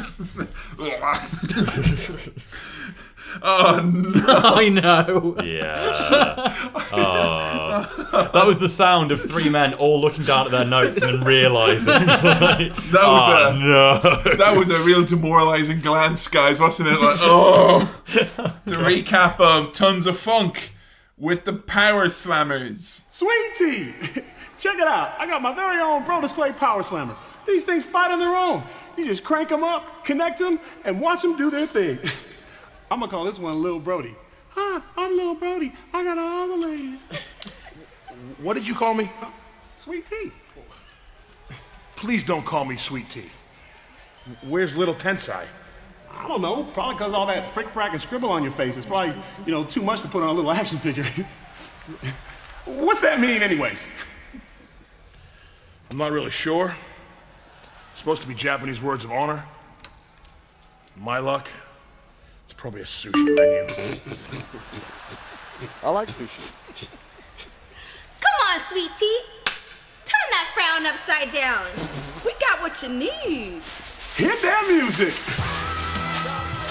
oh no! I know. Yeah. Oh. That was the sound of three men all looking down at their notes and realizing. Like, That was "Oh, a- no. That was a real demoralizing glance, guys, wasn't it? Like, oh, it's a recap of tons of funk with the Power Slammers. Sweetie! Check it out. I got my very own Brodus Clay Power Slammer. These things fight on their own. You just crank them up, connect them, and watch them do their thing. I'm gonna call this one Lil Brody. Hi, I'm Lil Brody. I got all the ladies. What did you call me? Sweet tea. Please don't call me Sweet Tea. Where's Little Tensai? I don't know. Probably because all that frick frack and scribble on your face. It's probably, you know, too much to put on a little action figure. What's that mean, anyways? I'm not really sure. Supposed to be Japanese words of honor. My luck, it's probably a sushi menu. I like sushi. Come on, sweet tea. Turn that frown upside down. We got what you need. Hit that music!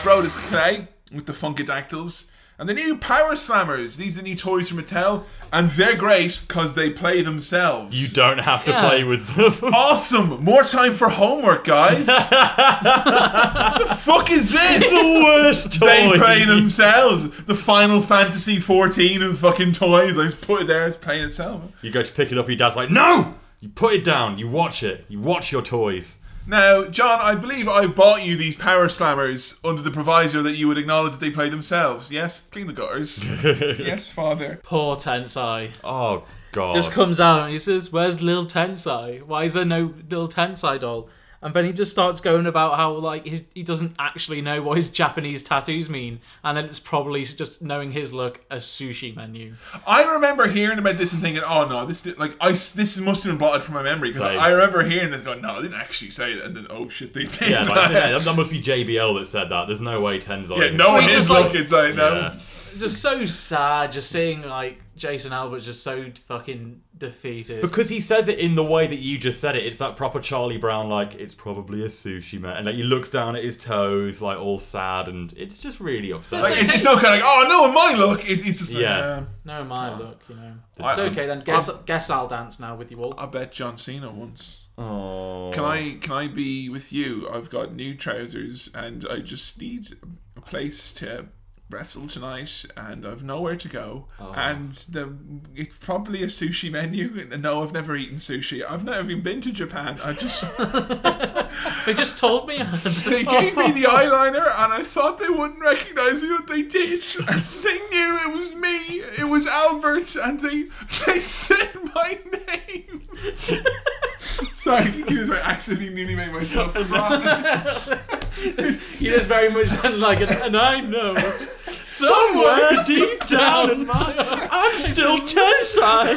Brodus Clay with the Funkadactyls. And the new Power Slammers. These are the new toys from Mattel. And they're great because they play themselves. You don't have to Yeah. play with them. Awesome! More time for homework, guys. the fuck is this? the worst toy. They play themselves. The Final Fantasy 14 and fucking toys. I just put it there. It's playing itself. You go to pick it up, your dad's like, no! You put it down, you watch it, you watch your toys. Now, John, I believe I bought you these Power Slammers under the proviso that you would acknowledge that they play themselves. Yes? Clean the gutters. yes, father. Poor Tensai. Oh, God. Just comes out and he says, "Where's Lil Tensai? Why is there no Lil Tensai doll?" And then he just starts going about how like his, he doesn't actually know what his Japanese tattoos mean, and then it's probably just knowing his look a sushi menu. I remember hearing about this and thinking, "Oh no, this like I this must have been blotted from my memory." Because Same. I remember hearing this, going, "No, I didn't actually say that." And then, oh shit, they did. Yeah, like, yeah, that, that must be JBL that said that. There's no way Tensai. Yeah, would no one say is that. like it's like no. Yeah. It's just so sad, just seeing like Jason Albert just so fucking defeated. Because he says it in the way that you just said it. It's that proper Charlie Brown, like, it's probably a sushi man. And like, he looks down at his toes, like, all sad, and it's just really upsetting. Like, it- it's not kind like, "Oh no, in my look," it, it's just like, Yeah. uh, no, my look, you know. I- It's okay then. Guess guess I'll dance now with you all. I bet John Cena once. Oh. Can I can I be with you? I've got new trousers and I just need a place to wrestle tonight, and I've nowhere to go. Oh. And the it's probably a sushi menu. No, I've never eaten sushi. I've never even been to Japan. I just They just told me. they gave me the eyeliner, and I thought they wouldn't recognize me, but they did. And they knew it was me. It was Albert, and they they said my name. Sorry, I keep I accidentally nearly made myself cry. You just very much like an, and I know somewhere deep down in my I'm still Tensai.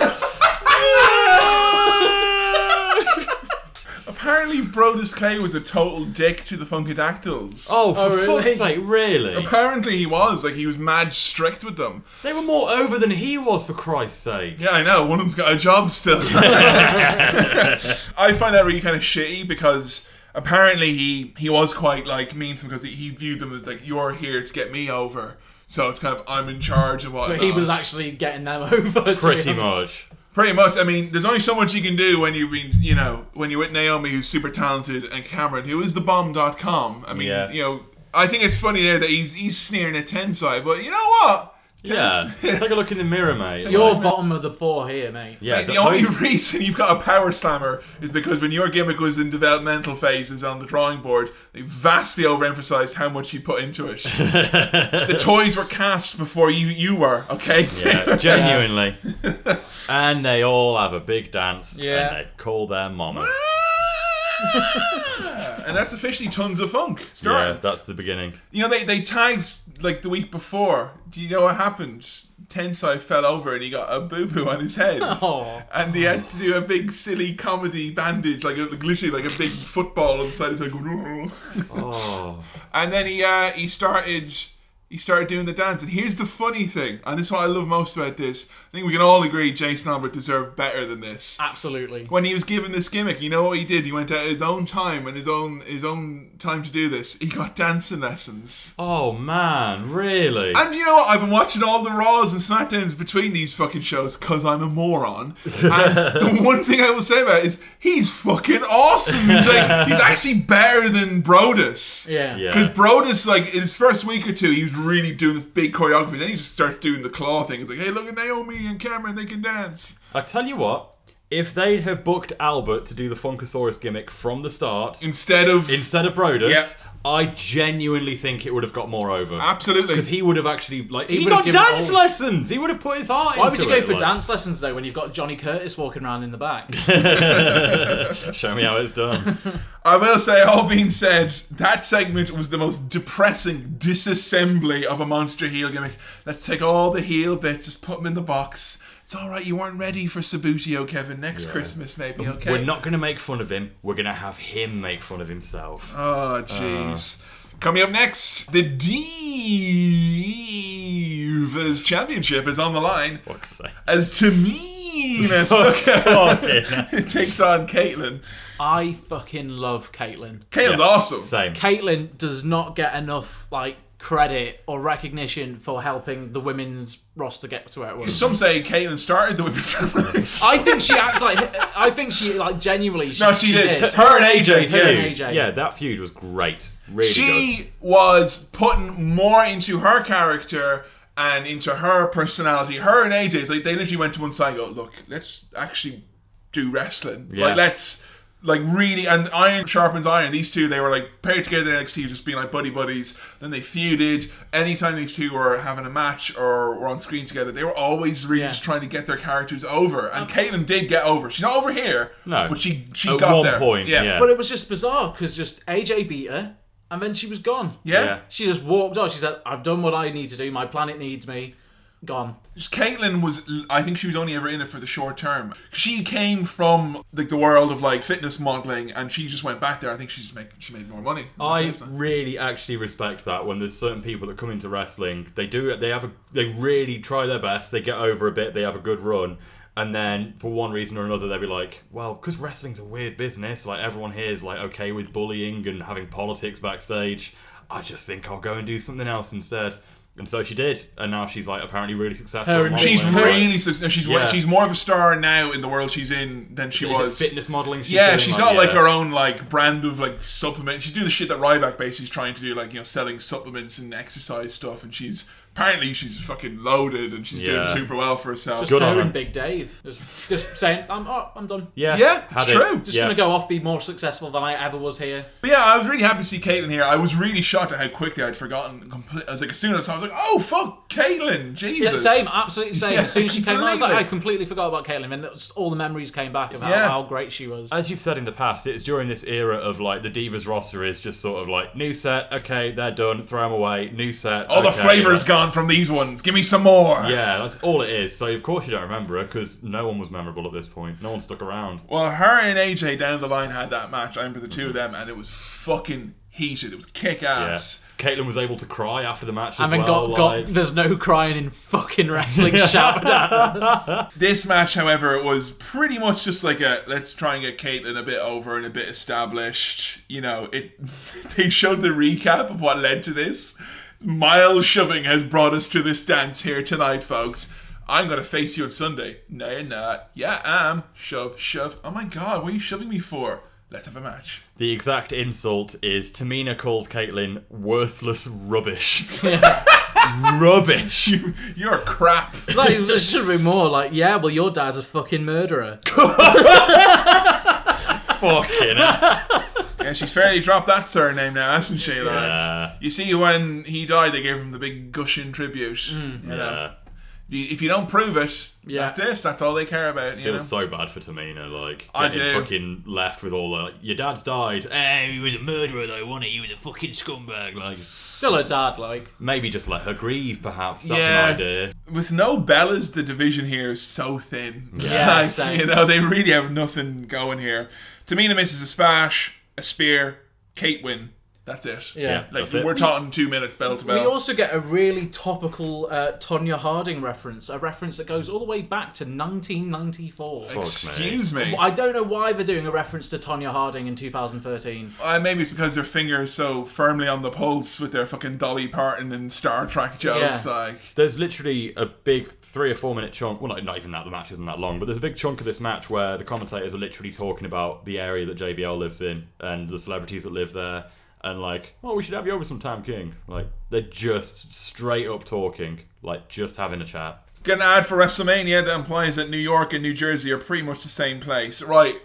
Apparently, Brodus Clay was a total dick to the Funkadactyls. Oh, for oh, fuck's sake, really? Apparently, he was. Like, he was mad strict with them. They were more over than he was, for Christ's sake. Yeah, I know. One of them's got a job still. I find that really kind of shitty because apparently he he was quite like mean to them because he, he viewed them as like you're here to get me over. So it's kind of I'm in charge and what. But he was actually getting them over. Pretty much. Pretty much. I mean, there's only so much you can do when you've been, you know, when you're with Naomi, who's super talented, and Cameron, who is the bomb.com. I mean, Yeah. you know, I think it's funny there that he's he's sneering at Tensai, but you know what? Yeah. Take a look in the mirror, mate. You're Like- bottom of the four here, mate. Yeah, Mate, the, the only post- reason you've got a power slammer is because when your gimmick was in developmental phases on the drawing board, they vastly overemphasized how much you put into it. the toys were cast before you you were, okay? Yeah, genuinely. And they all have a big dance Yeah. and they call their mamas. and that's officially tons of funk. Yeah, Starting. that's the beginning. You know, they, they tagged like the week before. Do you know what happened? Tensai fell over and he got a boo boo on his head. Aw. And he had to do a big silly comedy bandage, like, a, like literally like a big football on the side of his head. Oh. And then he uh, he started he started doing the dance. And here's the funny thing, and this is what I love most about this. I think we can all agree Jason Albert deserved better than this. Absolutely. When he was given this gimmick, you know what he did? He went out his own time and his own his own time to do this. He got dancing lessons. Oh man, really? And you know what? I've been watching all the Raws and SmackDowns between these fucking shows because I'm a moron. And the one thing I will say about it is he's fucking awesome. He's like he's actually better than Brodus. Yeah. Yeah. Because Brodus, like in his first week or two, he was really doing this big choreography. Then he just starts doing the claw thing. He's like, "Hey, look at Naomi and Cameron; they can dance." I tell you what, if they'd have booked Albert to do the Funkasaurus gimmick from the start Instead of instead of Brodus, Yeah. I genuinely think it would have got more over. Absolutely. Because he would have actually like He he, would got have dance all- lessons. He would have put his heart Why into would you go it, for like- dance lessons though when you've got Johnny Curtis walking around in the back? Show me how it's done. I will say, all being said, that segment was the most depressing disassembly of a monster heel gimmick. Let's take all the heel bits, just put them in the box. It's all right. You weren't ready for Sabutio, Kevin. Next Christmas, maybe. Okay. We're not going to make fun of him. We're going to have him make fun of himself. Oh, jeez. Coming up next, the Divas Championship is on the line Fuck's sake. as Tamina Fucking- Snuka takes on Kaitlyn. I fucking love Kaitlyn. Kaitlyn's Yes, awesome. Same. Caitlyn does not get enough like credit or recognition for helping the women's roster get to where it was. Some say Kaitlyn started the women's revolution. I think she acts like I think she like genuinely she, No, she did. did. Her and AJ Her and AJ. Yeah, that feud was great. Really good. she was putting more into her character and into her personality. Her and AJ's like they literally went to one side and go, look, let's actually do wrestling. Yeah. Like let's like really and iron sharpens iron. These two they were like paired together in NXT just being like buddy buddies. Then they feuded. Anytime these two were having a match or were on screen together, they were always really Yeah. just trying to get their characters over. And Kaitlyn did get over. She's not over here. No. But she she At got one there. point, yeah. But it was just bizarre because just AJ beat her and then she was gone. Yeah. Yeah. She just walked off. She said, "I've done what I need to do. My planet needs me." Gone. Kaitlyn was, I think she was only ever in it for the short term. She came from like the world of like fitness modeling, and she just went back there. I think she just make she made more money. I really actually respect that when there's certain people that come into wrestling, they do. They have a, they really try their best. They get over a bit. They have a good run, and then for one reason or another, they'll be like, well, because wrestling's a weird business. Like everyone here is like okay with bullying and having politics backstage. I just think I'll go and do something else instead. And so she did, and now she's like apparently really successful. Her She's really successful. She's Yeah. she's more of a star now in the world she's in than she Is was. fitness modeling. She's yeah, she's like, got like yeah. her own like brand of like supplement. She's doing the shit that Ryback basically is trying to do, like you know, selling supplements and exercise stuff. And she's apparently she's fucking loaded and she's doing super well for herself. Just her and Big Dave. Just, just saying, I'm, oh, I'm done. Yeah, Yeah, it's true. Just Yeah. gonna go off, be more successful than I ever was here. But yeah, I was really happy to see Kaitlyn here. I was really shocked at how quickly I'd forgotten. Complete, I was like, as soon as I saw, it, I was like, oh fuck, Kaitlyn, Yeah, Jesus. same, absolutely same. Yeah, as soon as she came on, I was like. I completely forgot about Kaitlyn, and it was- all the memories came back of how, Yeah. how great she was. As you've said in the past, it's during this era of like the Divas roster is just sort of like new set, okay, they're done, throw them away, new set. All the okay, flavour's like- gone from these ones. Give me some more. Yeah, that's all it is. So of course you don't remember her because no one was memorable at this point. No one stuck around. Well, her and AJ down the line had that match. I remember the two of mm-hmm. them, and it was fucking heated. It was kick Yeah, ass. Kaitlyn was able to cry after the match as and then well. got, got there's no crying in fucking wrestling shouted at. This match, however, was pretty much just like a let's try and get Kaitlyn a bit over and a bit established. You know, it. They showed the recap of what led to this. Miles shoving has brought us to this dance here tonight, folks. I'm gonna face you on Sunday. No, you're not. Yeah, I am. Shove, shove. Oh my god, what are you shoving me for? Let's have a match. The exact insult is Tamina calls Kaitlyn worthless rubbish. rubbish. You, you're crap. Like, there should be more like, yeah, well, your dad's a fucking murderer. Fucking hell. Yeah, she's fairly dropped that surname now, hasn't she? Like, Yeah. You see, when he died, they gave him the big gushing tribute. you know? Yeah. If you, if you don't prove it, Yeah. that's it. That's all they care about. You know? Feels so bad for Tamina, like I getting do. fucking left with all the like, your dad's died. Eh, he was a murderer though, wasn't he? He was a fucking scumbag. Like Still a dad, like. maybe just let her grieve, perhaps. That's yeah. an idea. With no Bellas, the division here is so thin. Yeah, like, same. you know, they really have nothing going here. Tamina misses a splash, a spear, win. That's it. Yeah. Yeah, like that's it. we're talking two minutes bell to We also get a really topical uh, Tonya Harding reference, a reference that goes all the way back to 1994. Excuse me. I don't know why they're doing a reference to Tonya Harding in 2013. Uh, maybe it's because their finger is so firmly on the pulse with their fucking Dolly Parton and Star Trek jokes. Yeah. Like, There's literally a big three or four minute chunk. Well, not, not even that. The match isn't that long, but there's a big chunk of this match where the commentators are literally talking about the area that JBL lives in and the celebrities that live there, and like, oh, we should have you over sometime, King. Like, they're just straight up talking, like just having a chat. Get an ad for WrestleMania that implies that New York and New Jersey are pretty much the same place. Right.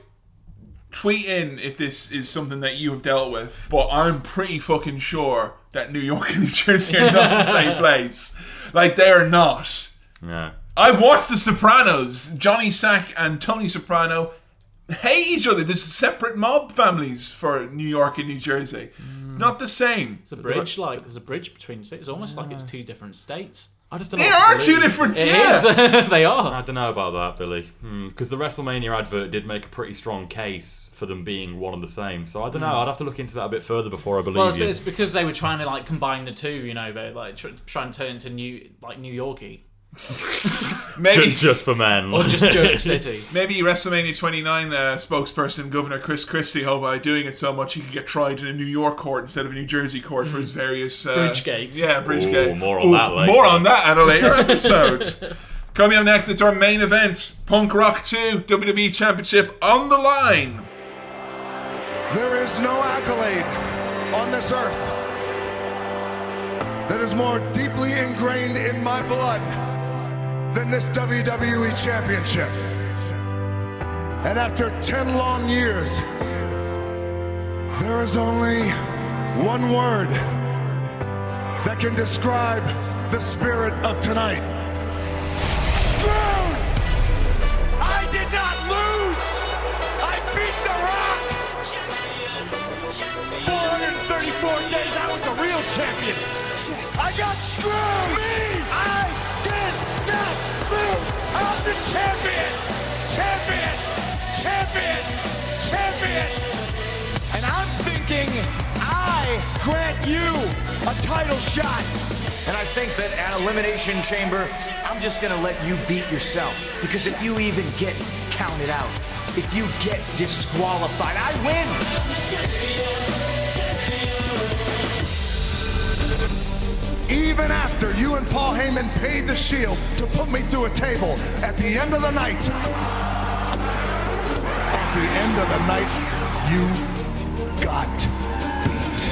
Tweet in if this is something that you have dealt with, but I'm pretty fucking sure that New York and New Jersey are not the same place. Like, they are not. Yeah. I've watched The Sopranos. Johnny Sack and Tony Soprano hate each other. There's separate mob families for New York and New Jersey. It's not the same. It's a bridge, like there's a bridge between states. It's almost like it's two different states. I just don't They know what are two different. It yeah. is. they are. I don't know about that, Billy. Because the WrestleMania advert did make a pretty strong case for them being one and the same. So I don't know. Mm. I'd have to look into that a bit further before I believe Well, it's, you. it's because they were trying to like combine the two. You know, they like tr- try and turn into new like New Yorkie Maybe. Ju- just for men. or just Jerk City. Maybe WrestleMania 29 uh, spokesperson Governor Chris Christie, hope by doing it so much he could get tried in a New York court instead of a New Jersey court for his various uh, Bridgegate. Yeah, Bridgegate. Ooh, more on that later. More on that at a later episode. Coming up next, it's our main event: Punk Rock 2 WWE Championship on the line. There is no accolade on this earth that is more deeply ingrained in my blood than this WWE Championship. And after 10 long years, there is only one word that can describe the spirit of tonight. Screwed! I did not lose! I beat The Rock! 434 days, I was a real champion! I got screwed! Me! I! I'm the champion! Champion! Champion! Champion! And I'm thinking I grant you a title shot. And I think that at Elimination Chamber, I'm just gonna let you beat yourself. Because if you even get counted out, if you get disqualified, I win! Even after you and Paul Heyman paid the Shield to put me through a table, at the end of the night, at the end of the night, you got beat.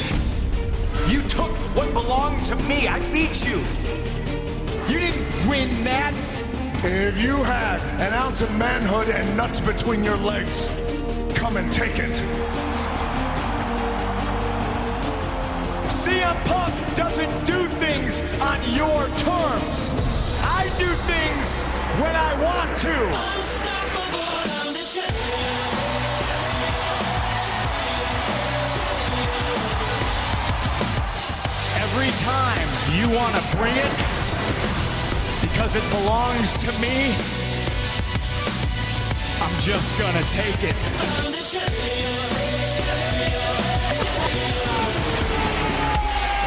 You took what belonged to me. I beat you. You didn't win that. If you had an ounce of manhood and nuts between your legs, come and take it. CM Punk doesn't do things on your terms. I do things when I want to. Every time you want to bring it because it belongs to me, I'm just gonna take it.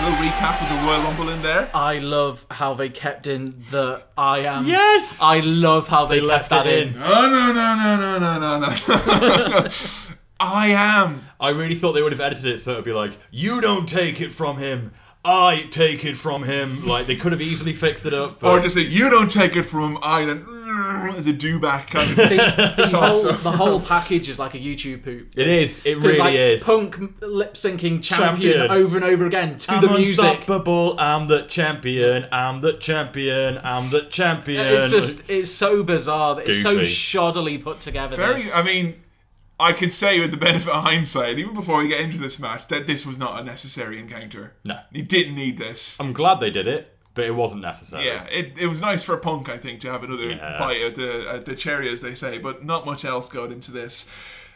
Little recap of the Royal Rumble in there. I love how they kept in the I am. Yes! I love how they, They left left that in. in. No, no, no, no, no, no, no, no. I am. I really thought they would have edited it so it'd be like, you don't take it from him, I take it from him. Like they could have easily fixed it up. But Or just say, you don't take it from I, then as a do back kind of The toss whole, the whole package is like a YouTube poop. It is. It really like, is. Punk lip syncing champion, Champion. over and over again to I'm the music. unstoppable. I'm the champion. I'm the champion. I'm the champion. It's just it's so bizarre. that It's so shoddily put together. Very, this. I mean, I could say with the benefit of hindsight, even before we get into this match, that this was not a necessary encounter. No. He didn't need this. I'm glad they did it, but it wasn't necessary. Yeah, it, it was nice for Punk, I think, to have another Yeah. bite at the, at the cherry, as they say, but not much else got into this.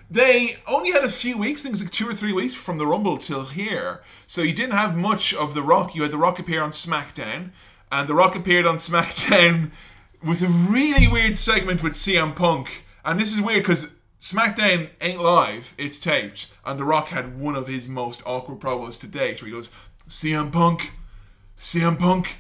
They only had a few weeks, I think it was like two or three weeks from the Rumble till here. So you didn't have much of The Rock. You had The Rock appear on SmackDown, and The Rock appeared on SmackDown with a really weird segment with CM Punk. And this is weird because SmackDown ain't live, it's taped. And The Rock had one of his most awkward promos to date where he goes, CM Punk, CM Punk,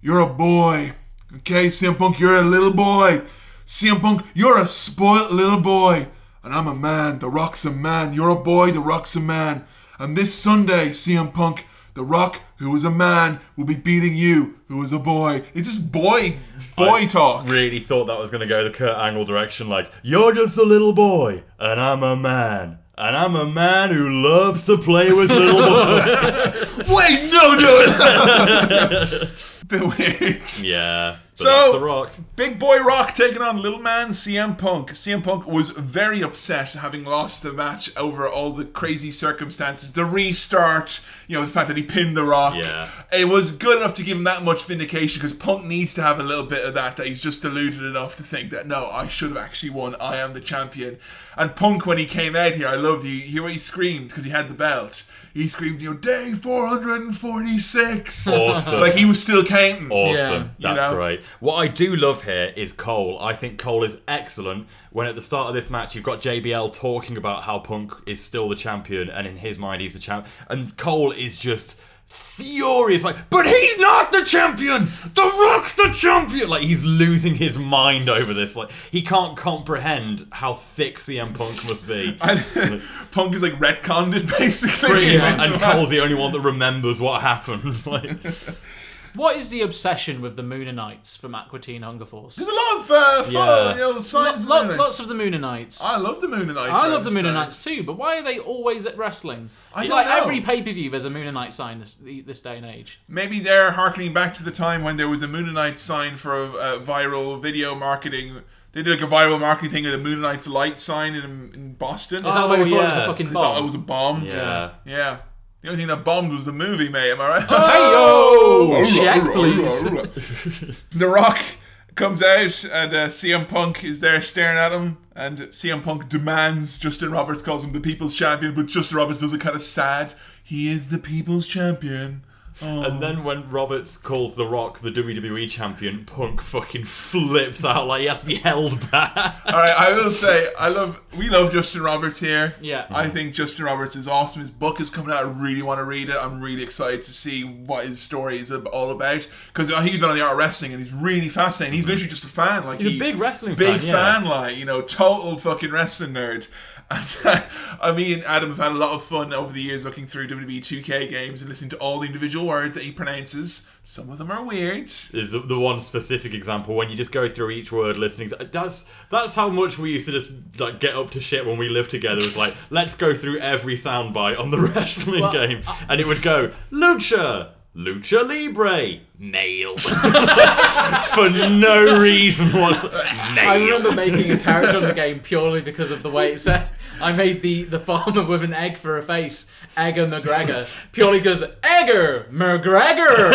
you're a boy. Okay, CM Punk, you're a little boy. CM Punk, you're a spoilt little boy. And I'm a man. The Rock's a man. You're a boy. The Rock's a man. And this Sunday, CM Punk, The Rock, who is a man, will be beating you, who is a boy. It's just boy, boy I talk. Really thought that was going to go the Kurt Angle direction. Like, you're just a little boy, and I'm a man. And I'm a man who loves to play with little boys. Wait, no, no. Bit weird. yeah. But So, that's The Rock. Big Boy Rock taking on Little Man CM Punk. CM Punk was very upset having lost the match over all the crazy circumstances, the restart, you know, the fact that he pinned The Rock. Yeah. It was good enough to give him that much vindication because Punk needs to have a little bit of that, that he's just deluded enough to think that, no, I should have actually won. I am the champion. And Punk, when he came out here, I loved, you hear what he screamed because he had the belt. He screamed, you know, day 446. Awesome. like he was still counting. Awesome. Yeah. That's You know? great. What I do love here is Cole. I think Cole is excellent. When at the start of this match, you've got JBL talking about how Punk is still the champion, and in his mind, he's the champ. And Cole is just furious, like, but he's not the champion. The Rock's the champion. Like he's losing his mind over this. Like he can't comprehend how thick CM Punk must be. Punk is like retconned basically. Pretty much. And Cole's the only one that remembers what happened. like, What is the obsession with the Mooninites from Aqua Teen Hunger Force? There's a lot of uh, fun, Yeah. you know, signs Lo- lo- Mooninites. lots of the Mooninites. I love the Mooninites. I love the this time. Mooninites too, but why are they always at wrestling? I See, don't like know. every pay per view, there's a Mooninite sign this this day and age. Maybe they're harkening back to the time when there was a Mooninite sign for a, a viral video marketing. They did like a viral marketing thing with a Mooninite's light sign in, in Boston. Is that why we thought it was a yeah. fucking They thought bomb? it was a bomb. Yeah. Yeah. The only thing that bombed was the movie, mate. Am I right? Hey-yo! Check, please. the Rock comes out, and uh, CM Punk is there staring at him, and CM Punk demands Justin Roberts calls him the People's Champion, but Justin Roberts does it kind of sad. He is the People's Champion. Oh. And then when Roberts calls The Rock the WWE champion, Punk fucking flips out like he has to be held back. All right, I will say I love we love Justin Roberts here. Yeah. I think Justin Roberts is awesome. His book is coming out. I really want to read it. I'm really excited to see what his story is all about because he's been on the art of wrestling and he's really fascinating. He's literally just a fan. Like He's a big wrestling big fan, yeah. fan, like you know, total fucking wrestling nerd. And I mean, Adam have had a lot of fun over the years looking through WWE 2K games and listening to all the individual words that he pronounces. Some of them are weird. Is the, the one specific example when you just go through each word listening to that's that's how much we used to just like get up to shit when we lived together. It's like let's go through every soundbite on the wrestling Well, game, uh, and it would go lucha, lucha libre, nail. For no reason whatsoever. Nail. I remember making a character in the game purely because of the way it said. I made the, the farmer with an egg for a face, Egger McGregor, purely because Egger McGregor.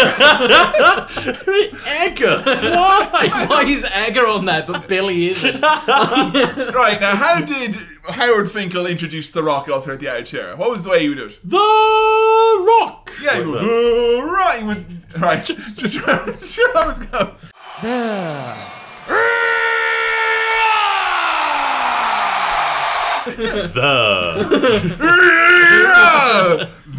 Egger, why? Why is Egger on there but Billy isn't? right now, how did Howard Finkel introduce The Rock all throughout the Attitude Era? What was the way he would do it? The Rock. Yeah, he would, "Uh, right, he would, right. Just, just remember, just remember how it goes. The. The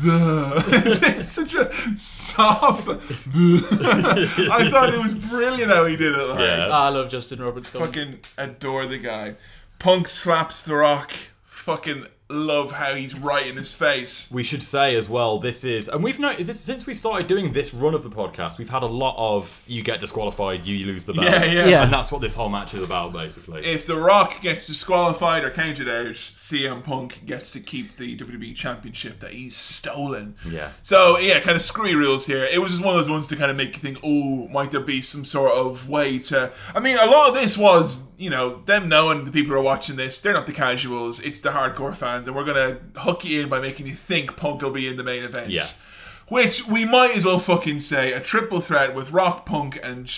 it's, it's such a soft. I thought it was brilliant how he did it. Like. Yeah. I love Justin Roberts. Come. Fucking adore the guy. Punk slaps the rock. Fucking love how he's right in his face. We should say as well, this is, and we've noticed this since we started doing this run of the podcast, we've had a lot of you get disqualified, you lose the belt. Yeah, yeah. Yeah. And that's what this whole match is about, basically. If The Rock gets disqualified or counted out, CM Punk gets to keep the WWE Championship that he's stolen. Yeah. So yeah, kind of screwy rules here. It was just one of those ones to kind of make you think, oh, might there be some sort of way to? I mean, a lot of this was, you know, them knowing the people who are watching this, they're not the casuals, it's the hardcore fans, and we're gonna hook you in by making you think Punk will be in the main event. Yeah. Which we might as well fucking say a triple threat with Rock, Punk, and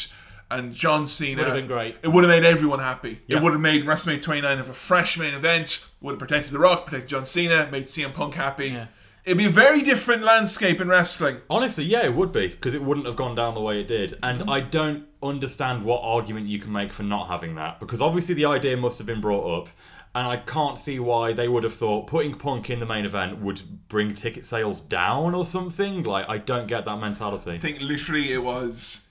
and John Cena Would have been great. It would have made everyone happy. Yeah. It would have made WrestleMania 29 of a fresh main event. Would have protected The Rock, protected John Cena, made CM Punk happy. Yeah. It'd be a very different landscape in wrestling. Honestly, yeah, it would be because it wouldn't have gone down the way it did, and Mm-hmm. I don't understand what argument you can make for not having that because obviously the idea must have been brought up, and I can't see why they would have thought putting Punk in the main event would bring ticket sales down or something. Like, I don't get that mentality. I think literally it was,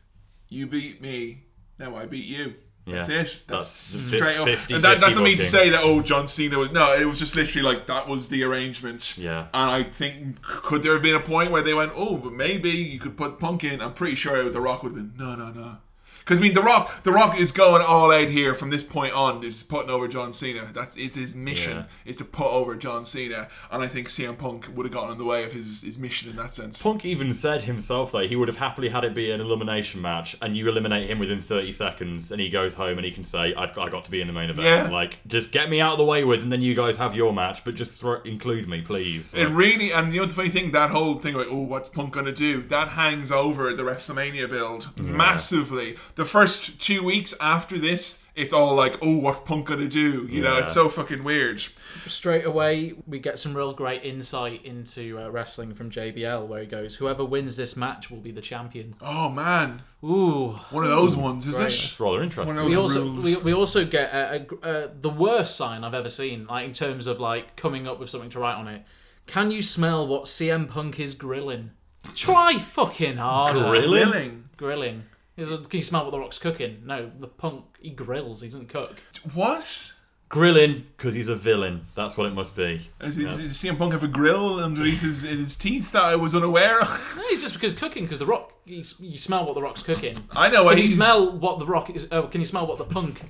you beat me, now I beat you. That's Yeah. it. That's, That's straight up. 50, and that 50 doesn't mean to say that oh John Cena was no. It was just literally like that was the arrangement. Yeah. And I think could there have been a point where they went oh but maybe you could put Punk in. I'm pretty sure the Rock would have been no no no. Because I mean the Rock the Rock is going all out here from this point on. Is putting over John Cena. That's it's his mission Yeah. is to put over John Cena. And I think CM Punk would have gotten in the way of his his mission in that sense. Punk even said himself though he would have happily had it be an elimination match, and you eliminate him within 30 seconds, and he goes home and he can say, "I, I got to be in the main event." Yeah. Like, just get me out of the way with, and then you guys have your match, but just throw, include me, please. It really, and you know the funny thing, that whole thing about, oh, what's Punk gonna do? That hangs over the WrestleMania build massively. The first two weeks after this, it's all like, oh, what Punk gonna do? You know, it's so fucking weird. Straight away, we get some real great insight into uh, wrestling from JBL, where he goes, "Whoever wins this match will be the champion." Oh man, Ooh, one of those ones, is Great. it? It's rather interesting. We also we, we also get a, a, uh the worst sign I've ever seen, like in terms of like coming up with something to write on it. Can you smell what CM Punk is grilling? Try fucking harder. Grilling? Grilling. Grilling. Is it- Can you smell what the Rock's cooking? No, the Punk he grills. He doesn't cook. What? Grilling because he's a villain. That's what it must be. Is, Yes. is, does CM Punk have a grill underneath his, in his teeth that I was unaware of? No, it's just because cooking. Because the Rock, you, you smell what the Rock's cooking. I know what Can you he's- smell what the Rock is? Oh, can you smell what the Punk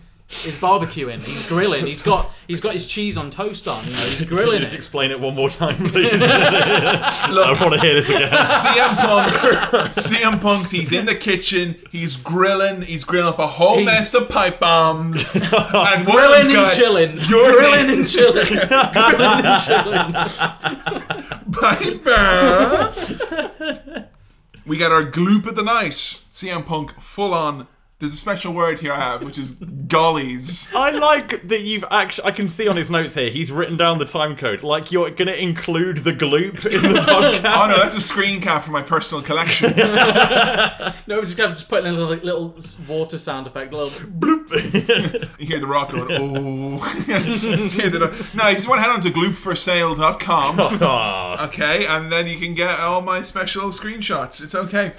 is barbecuing? He's grilling. He's got he's got his cheese on toast on. You know, he's Can you grilling just it. explain it one more time, please? I want to hear this again. CM Punk, CM Punk, he's in the kitchen, he's grilling, he's grilling up a whole He's- mess of pipe bombs. and Grilling and got chilling. your Grilling and chilling. Grilling and chilling. Pipe bomb. we got our gloop of the night. CM Punk full on. There's a special word here I have, which is gollies. I like that you've actually. I can see on his notes here. He's written down the time code. Like you're going to include the gloop in the podcast. Oh no, that's a screen cap for my personal collection. No, we're just kind of just putting in a little, little water sound effect, a little bloop. You hear the rock going, oh. Let's hear the- no, you just want to head on to gloopforsale.com. Okay, and then you can get all my special screenshots. It's okay.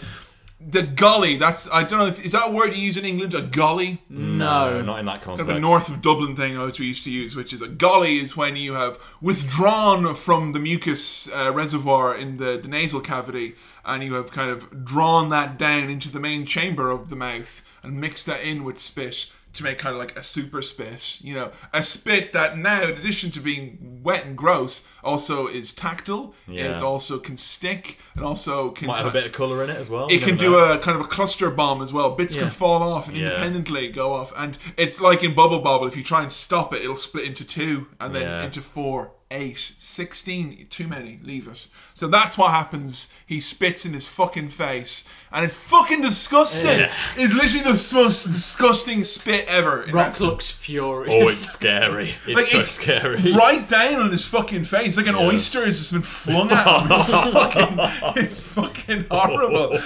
The gully, that's, I don't know, if, is that a word you use in England? A gully? no, not in that Kind context. of a north of Dublin thing I we used to use, which is a gully is when you have withdrawn from the mucus uh, reservoir in the, the nasal cavity and you have kind of drawn that down into the main chamber of the mouth and mixed that in with spit to make kind of like a super spit. You know, a spit that now, in addition to being wet and gross, also is tactile. Yeah. And it also can stick and also can Might have a bit of colour in it as well. it can do know. a kind of a cluster bomb as well. Bits Yeah. can fall off and Yeah. independently go off. And it's like in Bubble Bobble, if you try and stop it, it'll split into two and then into four, eight, 16. Too many. Leave us. So that's what happens. He spits in his fucking face. And it's fucking disgusting. Yeah. It's literally the most disgusting spit ever. in Rock looks furious. Oh, it's scary. It's Like, so it's scary. Right down on his fucking face, like an oyster has just been flung at him. It's fucking, it's fucking horrible.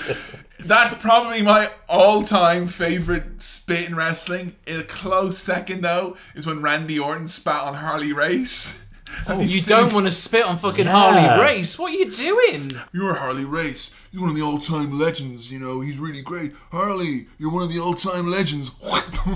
That's probably my all-time favorite spit in wrestling. In a close second, though, is when Randy Orton spat on Harley Race. Oh, you seen- don't want to spit on fucking Yeah. Harley Race. What are you doing? You're Harley Race. He's one of the all-time legends. You know, he's really great. Harley, you're one of the all-time legends.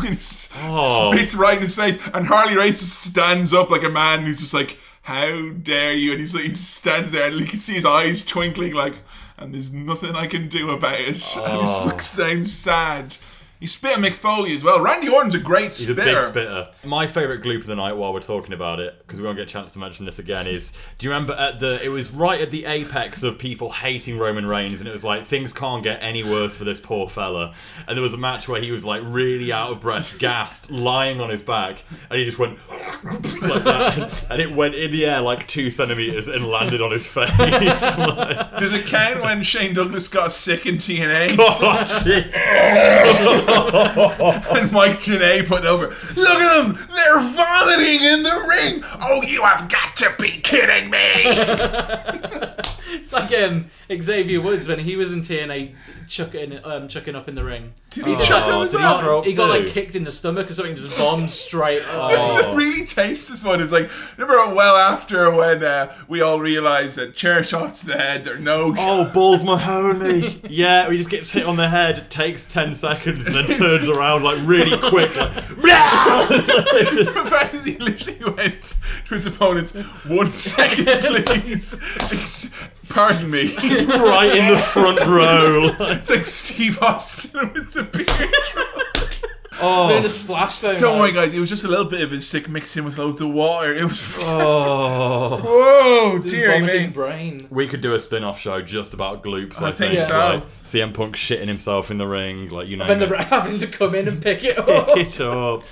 He s- Oh. Spits right in his face, and Harley Race just stands up like a man who's just like, "How dare you?" And he's like, he stands there, and you can see his eyes twinkling, like, "And there's nothing I can do about it." And he Oh. looks sounds sad. He spit at Mick Foley as well. Randy Orton's a great He's spitter. a big spitter. My favourite gloop of the night while we're talking about it, because we won't get a chance to mention this again, is do you remember at the it was right at the apex of people hating Roman Reigns and it was like things can't get any worse for this poor fella. And there was a match where he was like really out of breath, gassed, lying on his back, and he just went like that. And it went in the air like two centimetres and landed on his face. Like- Does it count when Shane Douglas got sick in TNA? Oh, shit. and Mike Tenay put over. Look at them! They're vomiting in the ring! Oh, you have got to be kidding me! It's like um, Xavier Woods when he was in TNA chucking um, chucking up in the ring. Did he chuck up as did he well? throw up He got like kicked in the stomach or something, just bombed straight. I Oh. really taste this one. It was like, remember well after when uh, we all realised that chair shots to the head are no. Oh, Balls Mahoney. Yeah, he just gets hit on the head, It takes 10 seconds, and then turns around like really quick. Like, the fact that he literally went to his opponent, one second, please. Ex- Pardon me. right in the front row. It's like Steve Austin with the beard. Oh. Doing a splash though. Don't man. worry, guys. It was just a little bit of his sick mixing with loads of water. It was. Oh. Whoa, dear vomiting me. brain. We could do a spin off show just about gloops, I, I think think. so. Like, CM Punk shitting himself in the ring, like, you know. And then the ref having to come in and pick it up. Pick it up.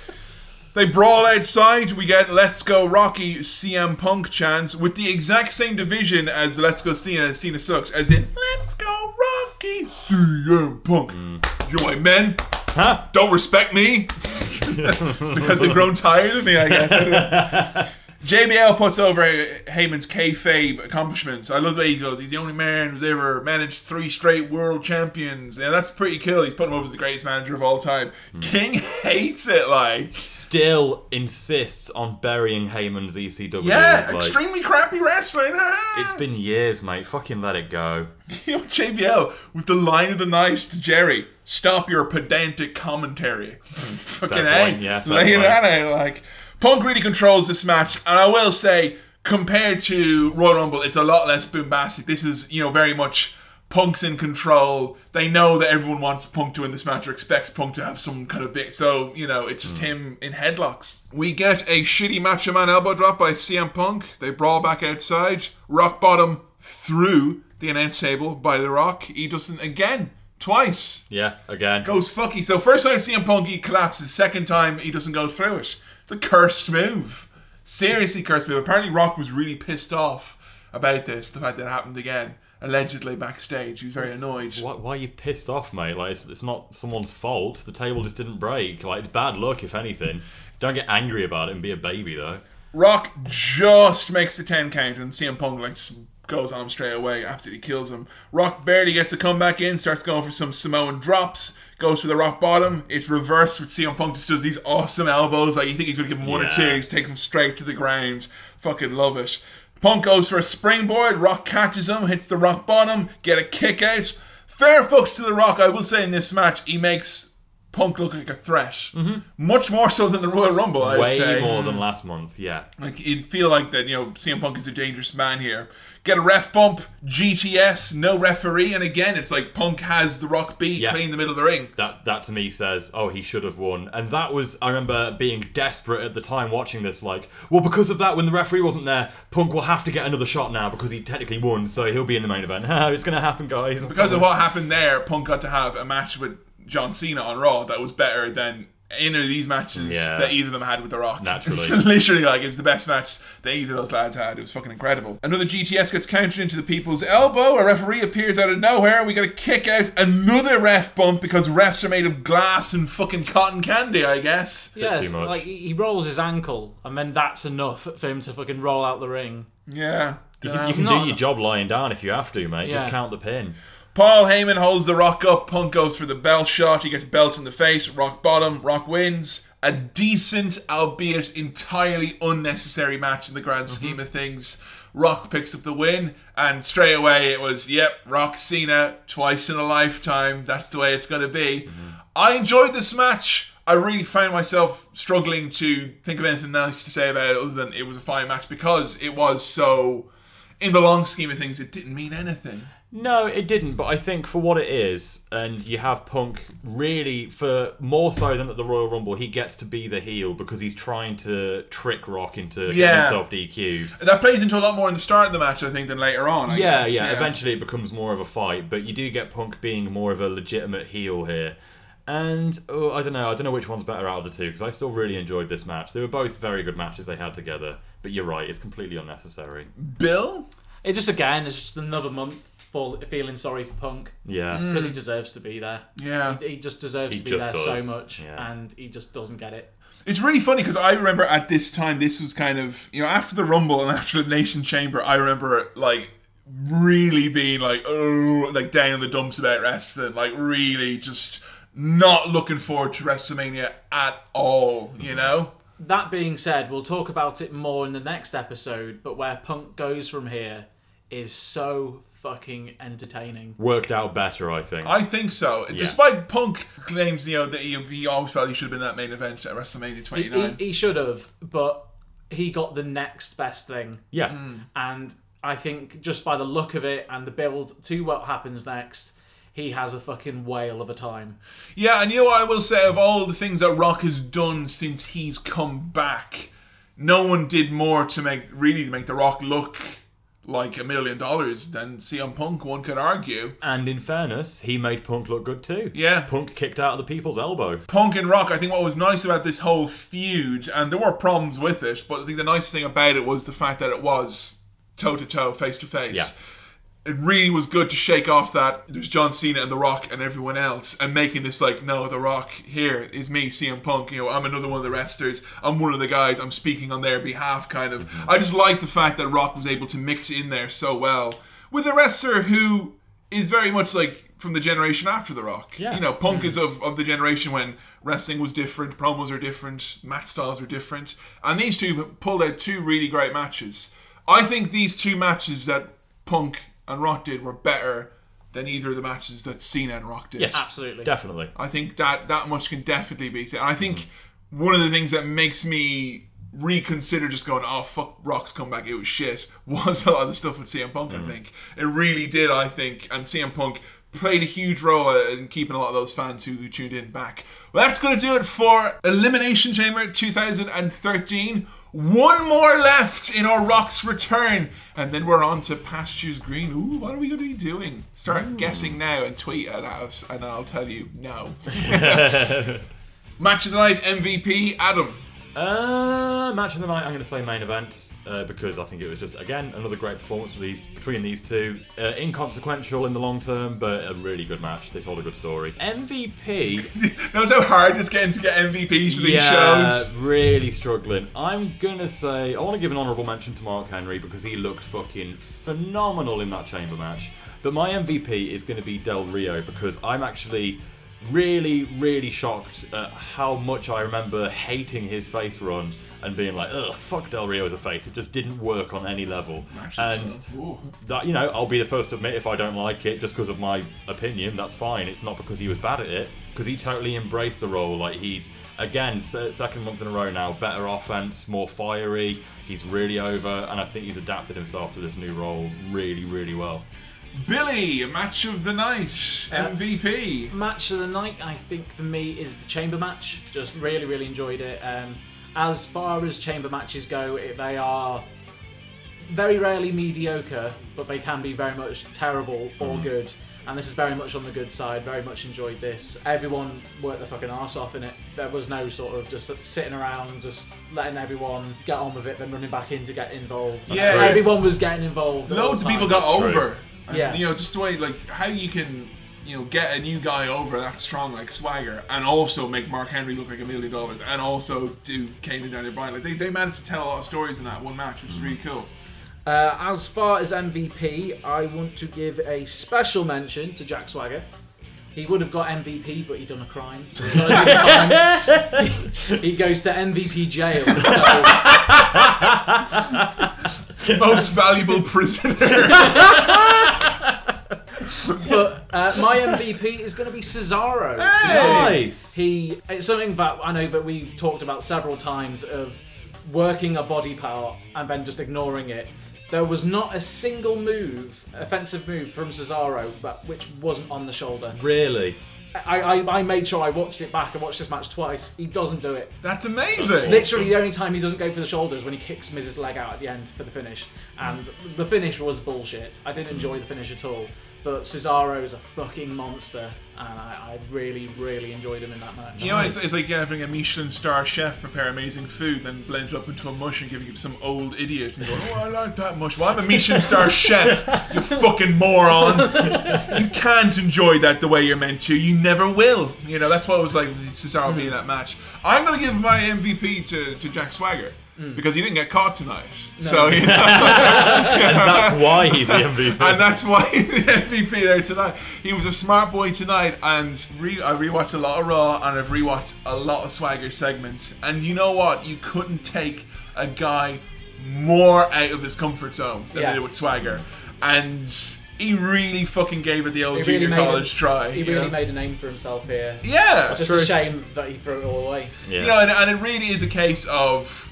They brawl outside. We get "Let's Go Rocky" CM Punk chants with the exact same division as "Let's Go Cena." Uh, Cena sucks, as in "Let's Go Rocky" CM Punk. Mm. You white men Huh? don't respect me because they've grown tired of me. I guess. I don't know. JBL puts over Heyman's kayfabe accomplishments. I love the way he goes. He's the only man who's ever managed three straight world champions. Yeah, that's pretty cool. He's putting him over as the greatest manager of all time. King hates it, like. Still insists on burying Heyman's ECW. Yeah, like, extremely crappy wrestling. Ah. It's been years, mate. Fucking let it go. JBL with the line of the night to Jerry. Stop your pedantic commentary. Fucking A. yeah, Laying that out. Like, Punk really controls this match. And I will say, compared to Royal Rumble, it's a lot less bombastic. This is, you know, very much Punk's in control. They know that everyone wants Punk to win this match or expects Punk to have some kind of bit. So, you know, it's just Hmm. him in headlocks. We get a shitty Macho Man elbow drop by CM Punk. They brawl back outside. Rock bottom through the announce table by The Rock. He doesn't again. Twice. Yeah, again. Goes fucky. So first time CM Punk he collapses. Second time he doesn't go through it. A cursed move. Seriously cursed move. Apparently Rock was really pissed off about this, the fact that it happened again. Allegedly backstage. He was very annoyed. Why, why are you pissed off, mate? Like, it's, it's not someone's fault. The table just didn't break. Like, it's bad luck, if anything. Don't get angry about it and be a baby, though. Rock just makes the 10 count and CM Punk like goes on him straight away, absolutely kills him. Rock barely gets a comeback in, starts going for some Samoan drops, goes for the rock bottom. It's reversed with CM Punk just does these awesome elbows. Like you think he's gonna give him one or two, Yeah. he's taking him straight to the ground. Fucking love it. Punk goes for a springboard, Rock catches him, hits the rock bottom, get a kick out. Fair fucks to the Rock, I will say in this match, he makes Punk look like a threat. Much more so than the Royal Rumble, I'd Mm-hmm. Way say. more than last month, yeah. Like you'd feel like that, you know, CM Punk is a dangerous man here. Get a ref bump, GTS, no referee, and again, it's like Punk has the Rock beat, Yeah. clean the middle of the ring. That that to me says, oh, he should have won. And that was, I remember being desperate at the time watching this, like, well, because of that, when the referee wasn't there, Punk will have to get another shot now because he technically won, so he'll be in the main event. it's going to happen, guys. Because of what happened there, Punk got to have a match with John Cena on Raw that was better than any of these matches Yeah. that either of them had with The Rock. Naturally. Literally, like, it was the best match that either of those lads had. It was fucking incredible. Another GTS gets countered into the people's elbow. A referee appears out of nowhere. And we got to kick out another ref bump because refs are made of glass and fucking cotton candy, I guess. Yes, like he he rolls his ankle, and then that's enough for him to fucking roll out the ring. Yeah. You can, you um, can do your job lying down if you have to, mate. Just count the pin. Paul Heyman holds the Rock up. Punk goes for the belt shot. He gets belts in the face. Rock bottom. Rock wins. A decent, albeit entirely unnecessary match in the grand mm-hmm. scheme of things. Rock picks up the win, and straight away it was, yep, Rock Cena twice in a lifetime. That's the way it's going to be. Mm-hmm. I enjoyed this match. I really found myself struggling to think of anything nice to say about it other than it was a fine match because it was so, in the long scheme of things, it didn't mean anything. No, it didn't, but I think for what it is, and you have Punk really, for more so than at the Royal Rumble, he gets to be the heel because he's trying to trick Rock into getting himself DQ'd. That plays into a lot more in the start of the match, I think, than later on. I yeah, guess. yeah, Eventually, it becomes more of a fight, but you do get Punk being more of a legitimate heel here. And oh, I don't know, I don't know which one's better out of the two because I still really enjoyed this match. They were both very good matches they had together, but you're right, it's completely unnecessary. Bill? It just again is just another month for feeling sorry for Punk. Yeah. Mm. because he deserves to be there. Yeah. he, he just deserves He to be just there does, so much, yeah. and he just doesn't get it. It's really funny because I remember at this time, this was kind of, you know, after the Rumble and after the Nation Chamber, I remember, like, really being like, oh, like down in the dumps about wrestling, like, really just not looking forward to WrestleMania at all, you know? That being said, we'll talk about it more in the next episode. But where Punk goes from here is so fucking entertaining. Worked out better, I think. I think so. Yeah. Despite Punk claims, you know, that he, he always felt he should have been that main event at WrestleMania He, 29. he, he should have, but he got the next best thing. Yeah. Mm. And I think just by the look of it and the build to what happens next, he has a fucking whale of a time. Yeah, and you know what I will say of all the things that Rock has done since he's come back, no one did more to make really to make the Rock look like a million dollars than CM Punk. One could argue. And in fairness, he made Punk look good too. Yeah. Punk kicked out of the people's elbow. Punk and Rock, I think what was nice about this whole feud, and there were problems with it, but I think the nice thing about it was the fact that it was toe to toe, face to face. It really was good to shake off that there's John Cena and The Rock and everyone else, and making this like, no, The Rock here is me, CM Punk. You know, I'm another one of the wrestlers. I'm one of the guys. I'm speaking on their behalf, kind of. Mm-hmm. I just like the fact that Rock was able to mix in there so well with a wrestler who is very much like from the generation after The Rock. Yeah. You know, Punk mm-hmm. is of, of the generation when wrestling was different, promos are different, match styles were different. And these two pulled out two really great matches. I think these two matches that Punk and Rock did were better than either of the matches that Cena and Rock did. Yes, Absolutely. definitely. I think that that much can definitely be said. I think one of the things that makes me reconsider just going, oh fuck, Rock's comeback, it was shit, was a lot of the stuff with CM Punk. I mm. think it really did. I think, and CM Punk played a huge role in keeping a lot of those fans who, tuned in back. Well, that's going to do it for Elimination Chamber 2013. One more left in our Rock's return, and then we're on to Pastures Green. Ooh, what are we going to be doing? Start guessing now and tweet at us, and I'll tell you no. Match of the night MVP Adam. Uh, match of the night. I'm going to say main event uh, because I think it was just again another great performance these between these two. Uh, inconsequential in the long term, but a really good match. They told a good story. MVP. that was so hard it's getting to get MVPs for these yeah, shows. really struggling. I'm gonna say I want to give an honourable mention to Mark Henry because he looked fucking phenomenal in that chamber match. But my MVP is going to be Del Rio because I'm actually really, really shocked at how much I remember hating his face run and being like, ugh, fuck Del Rio as a face. It just didn't work on any level. And that, you know, I'll be the first to admit if I don't like it just because of my opinion, that's fine. It's not because he was bad at it, because he totally embraced the role. Like, he's, again, second month in a row now, better offense, more fiery. He's really over, and I think he's adapted himself to this new role really, really well. Billy, match of the night, Uh, MVP. Match of the night, I think for me, is the chamber match. Just really, really enjoyed it. Um, as far as chamber matches go, it, they are very rarely mediocre, but they can be very much terrible or Mhm. good. And this is very much on the good side. Very much enjoyed this. Everyone worked their fucking ass off in it. There was no sort of just sitting around, just letting everyone get on with it, then running back in to get involved. Yeah. true. everyone was getting involved. Loads of people times. got over. And, Yeah. You know, just the way, like, how you can, you know, get a new guy over that strong like Swagger and also make Mark Henry look like a million dollars and also do Kane and Daniel Bryan. Like, they, they managed to tell a lot of stories in that one match, which is really cool. Uh, as far as MVP, I want to give a special mention to Jack Swagger. He would have got MVP, but he done a crime. So we gotta give him time. he, he goes to MVP jail. so- Most valuable prisoner. but uh, my MVP is going to be Cesaro. Hey! because He it's something that I know that we've talked about several times of working a body part and then just ignoring it. There was not a single move, offensive move from Cesaro, but which wasn't on the shoulder. Really? I, I, I made sure I watched it back. I watched this match twice. He doesn't do it. That's amazing. Literally, the only time he doesn't go for the shoulders when he kicks Miz's leg out at the end for the finish. And the finish was bullshit. I didn't enjoy the finish at all. But Cesaro is a fucking monster, and I, I really, really enjoyed him in that match. You know, it's, it's like having a Michelin star chef prepare amazing food, then blend it up into a mush and giving it to some old idiot and going, "Oh, I like that mush." Well, I'm a Michelin star chef. You fucking moron! You can't enjoy that the way you're meant to. You never will. You know, that's what it was like with Cesaro being hmm. in that match. I'm gonna give my MVP to, to Jack Swagger. Mm. Because he didn't get caught tonight, so you know, And that's why he's the MVP. and that's why he's the MVP there tonight. He was a smart boy tonight, and re- I rewatched a lot of Raw, and I've rewatched a lot of Swagger segments. And you know what? You couldn't take a guy more out of his comfort zone than Yeah. they did with Swagger, and he really fucking gave it the old He junior college a, try. He really know? made a name for himself here. Yeah, it's just true. a shame that he threw it all away. You know, and, and it really is a case of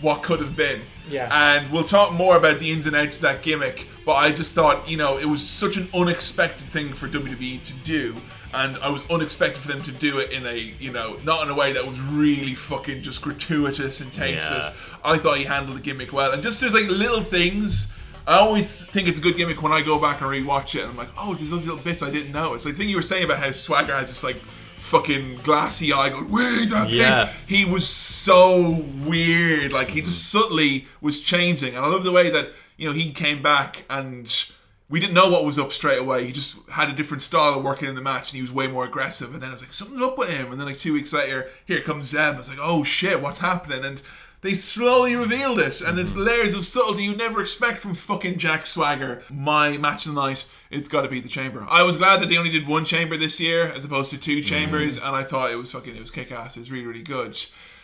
what could have been. Yeah. And we'll talk more about the ins and outs of that gimmick, but I just thought, you know, it was such an unexpected thing for WWE to do. And I was unexpected for them to do it in a, you know, not in a way that was really fucking just gratuitous and tasteless. I thought he handled the gimmick well. And just there's like little things. I always think it's a good gimmick when I go back and rewatch it. And I'm like, oh, there's those little bits I didn't know. It's like the thing you were saying about how Swagger has this like fucking glassy eye going, wait, that Yeah. thing. He was so weird. Like he just subtly was changing. And I love the way that, you know, he came back and we didn't know what was up straight away. He just had a different style of working in the match and he was way more aggressive. And then I was like, something's up with him. And then like two weeks later, here comes Zeb. I was like, oh shit, what's happening? And they slowly revealed it, and it's mm-hmm. layers of subtlety you never expect from fucking Jack Swagger. My match of the night is got to be the Chamber. I was glad that they only did one Chamber this year as opposed to two mm. Chambers, and I thought it was fucking it was kick ass. It was really really good.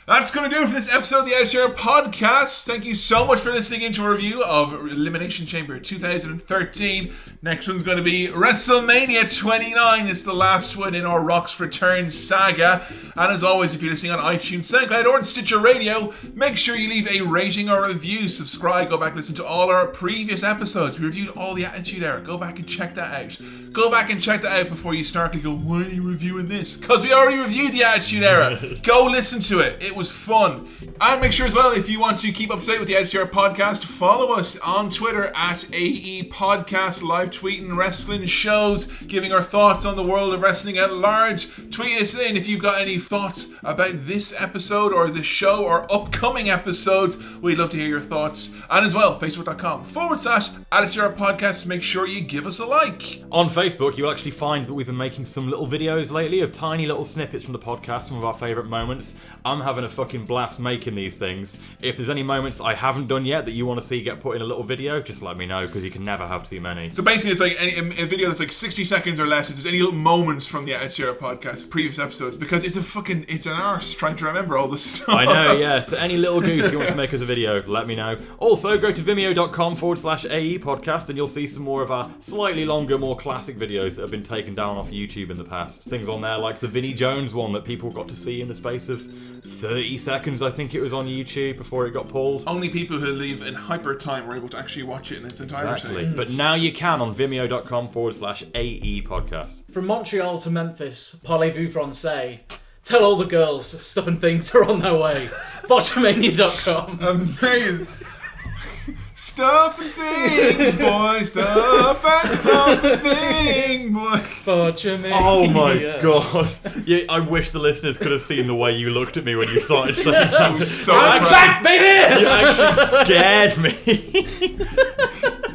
That's going to do it for this episode of the Outshare Podcast. Thank you so much for listening into a review of Elimination Chamber 2013. Next one's going to be WrestleMania 29. It's the last one in our Rock's Return saga. And as always, if you're listening on iTunes, SoundCloud, or on Stitcher Radio, make sure you leave a rating or review. Subscribe, go back and listen to all our previous episodes. We reviewed all the Attitude Era. Go back and check that out. Go back and check that out before you start to go, why are you reviewing this? Because we already reviewed the Attitude Era. go listen to it. It was fun. And make sure as well, if you want to keep up to date with the Era podcast, follow us on Twitter at AE Podcast, live tweeting wrestling shows, giving our thoughts on the world of wrestling at large. Tweet us in if you've got any thoughts about this episode or the show or upcoming episodes. We'd love to hear your thoughts. And as well, facebook.com forward slash Attitude Podcast. Make sure you give us a like. On Facebook, you'll actually find that we've been making some little videos lately of tiny little snippets from the podcast, some of our favourite moments. I'm having a fucking blast making these things. If there's any moments that I haven't done yet that you want to see get put in a little video, just let me know because you can never have too many. So basically, it's like any, a video that's like 60 seconds or less. If there's any little moments from the Era podcast, previous episodes, because it's a fucking, it's an arse trying to remember all this stuff. I know, yeah. So any little goose you want to make us a video, let me know. Also, go to vimeo.com forward slash AE podcast and you'll see some more of our slightly longer, more classic videos that have been taken down off YouTube in the past. Things on there like the Vinnie Jones one that people got to see in the space of 30 seconds, I think it was on YouTube before it got pulled. Only people who live in hyper time were able to actually watch it in its entirety. Exactly. But now you can on vimeo.com forward slash AE podcast. From Montreal to Memphis, parlez-vous français. Tell all the girls stuff and things are on their way. Botchamania.com. Amazing. Stuff and things, boy. Stuff and stuff and things, boy. Botchamania. Oh my god. Yeah, I wish the listeners could have seen the way you looked at me when you started saying that. I was so I'm proud. back, baby! You actually scared me.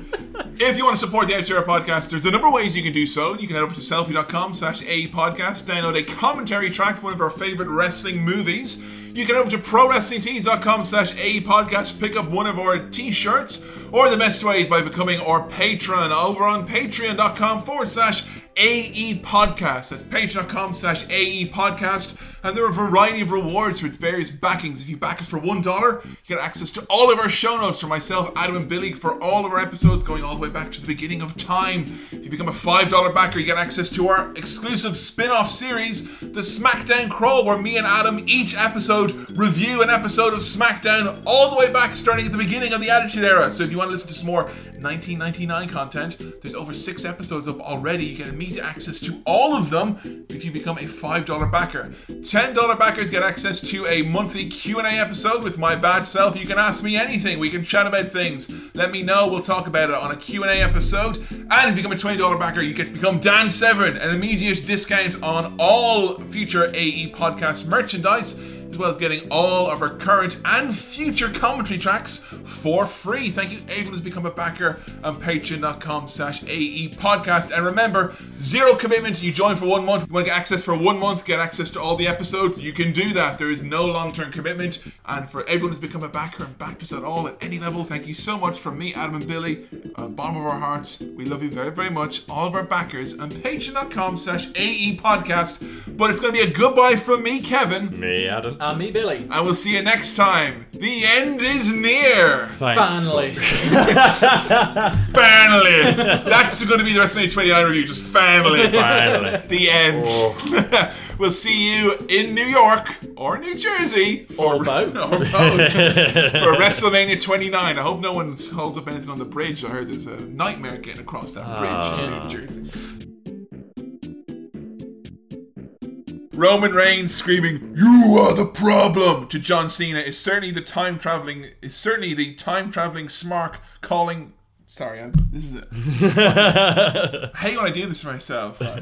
If you want to support the Attitude Era podcast, there's a number of ways you can do so. You can head over to sellfy.com slash a podcast, download a commentary track from one of our favorite wrestling movies. You can head over to prowrestlingtees.com slash a podcast, pick up one of our t-shirts, or the best way is by becoming our patron over on patreon.com forward slash AE podcast. That's patreon.com slash AE podcast. And there are a variety of rewards with various backings. If you back us for $1, you get access to all of our show notes for myself, Adam, and Billy for all of our episodes going all the way back to the beginning of time. If you become a $5 backer, you get access to our exclusive spin off series, The SmackDown Crawl, where me and Adam each episode review an episode of SmackDown all the way back, starting at the beginning of the Attitude Era. So if you want to listen to some more 1999 content, there's over six episodes up already. You get immediate access to all of them if you become a $5 backer. $10 backers get access to a monthly Q&A episode with my bad self. You can ask me anything. We can chat about things. Let me know. We'll talk about it on a Q&A episode. And if you become a $20 backer, you get to become Dan Severn, an immediate discount on all future AE podcast merchandise as well as getting all of our current and future commentary tracks for free. Thank you, everyone who's become a backer on patreon.com slash AE podcast. And remember, zero commitment. You join for one month. You want to get access for one month, get access to all the episodes. You can do that. There is no long-term commitment. And for everyone who's become a backer and backed us at all at any level, thank you so much from me, Adam and Billy, on the bottom of our hearts. We love you very, very much. All of our backers on patreon.com slash AE podcast. But it's going to be a goodbye from me, Kevin. Me, Adam. And me, Billy. And we'll see you next time. The end is near. Finally. Finally. That's going to be the WrestleMania 29 review. Just finally. Finally. The end. we'll see you in New York or New Jersey. Or both. Or both. for WrestleMania 29. I hope no one holds up anything on the bridge. I heard there's a nightmare getting across that bridge Ah. in New Jersey. Roman Reigns screaming, "You are the problem!" to John Cena is certainly the time traveling is certainly the time traveling smark calling. Sorry, I'm, this is it. I hate when I do this for myself. Uh,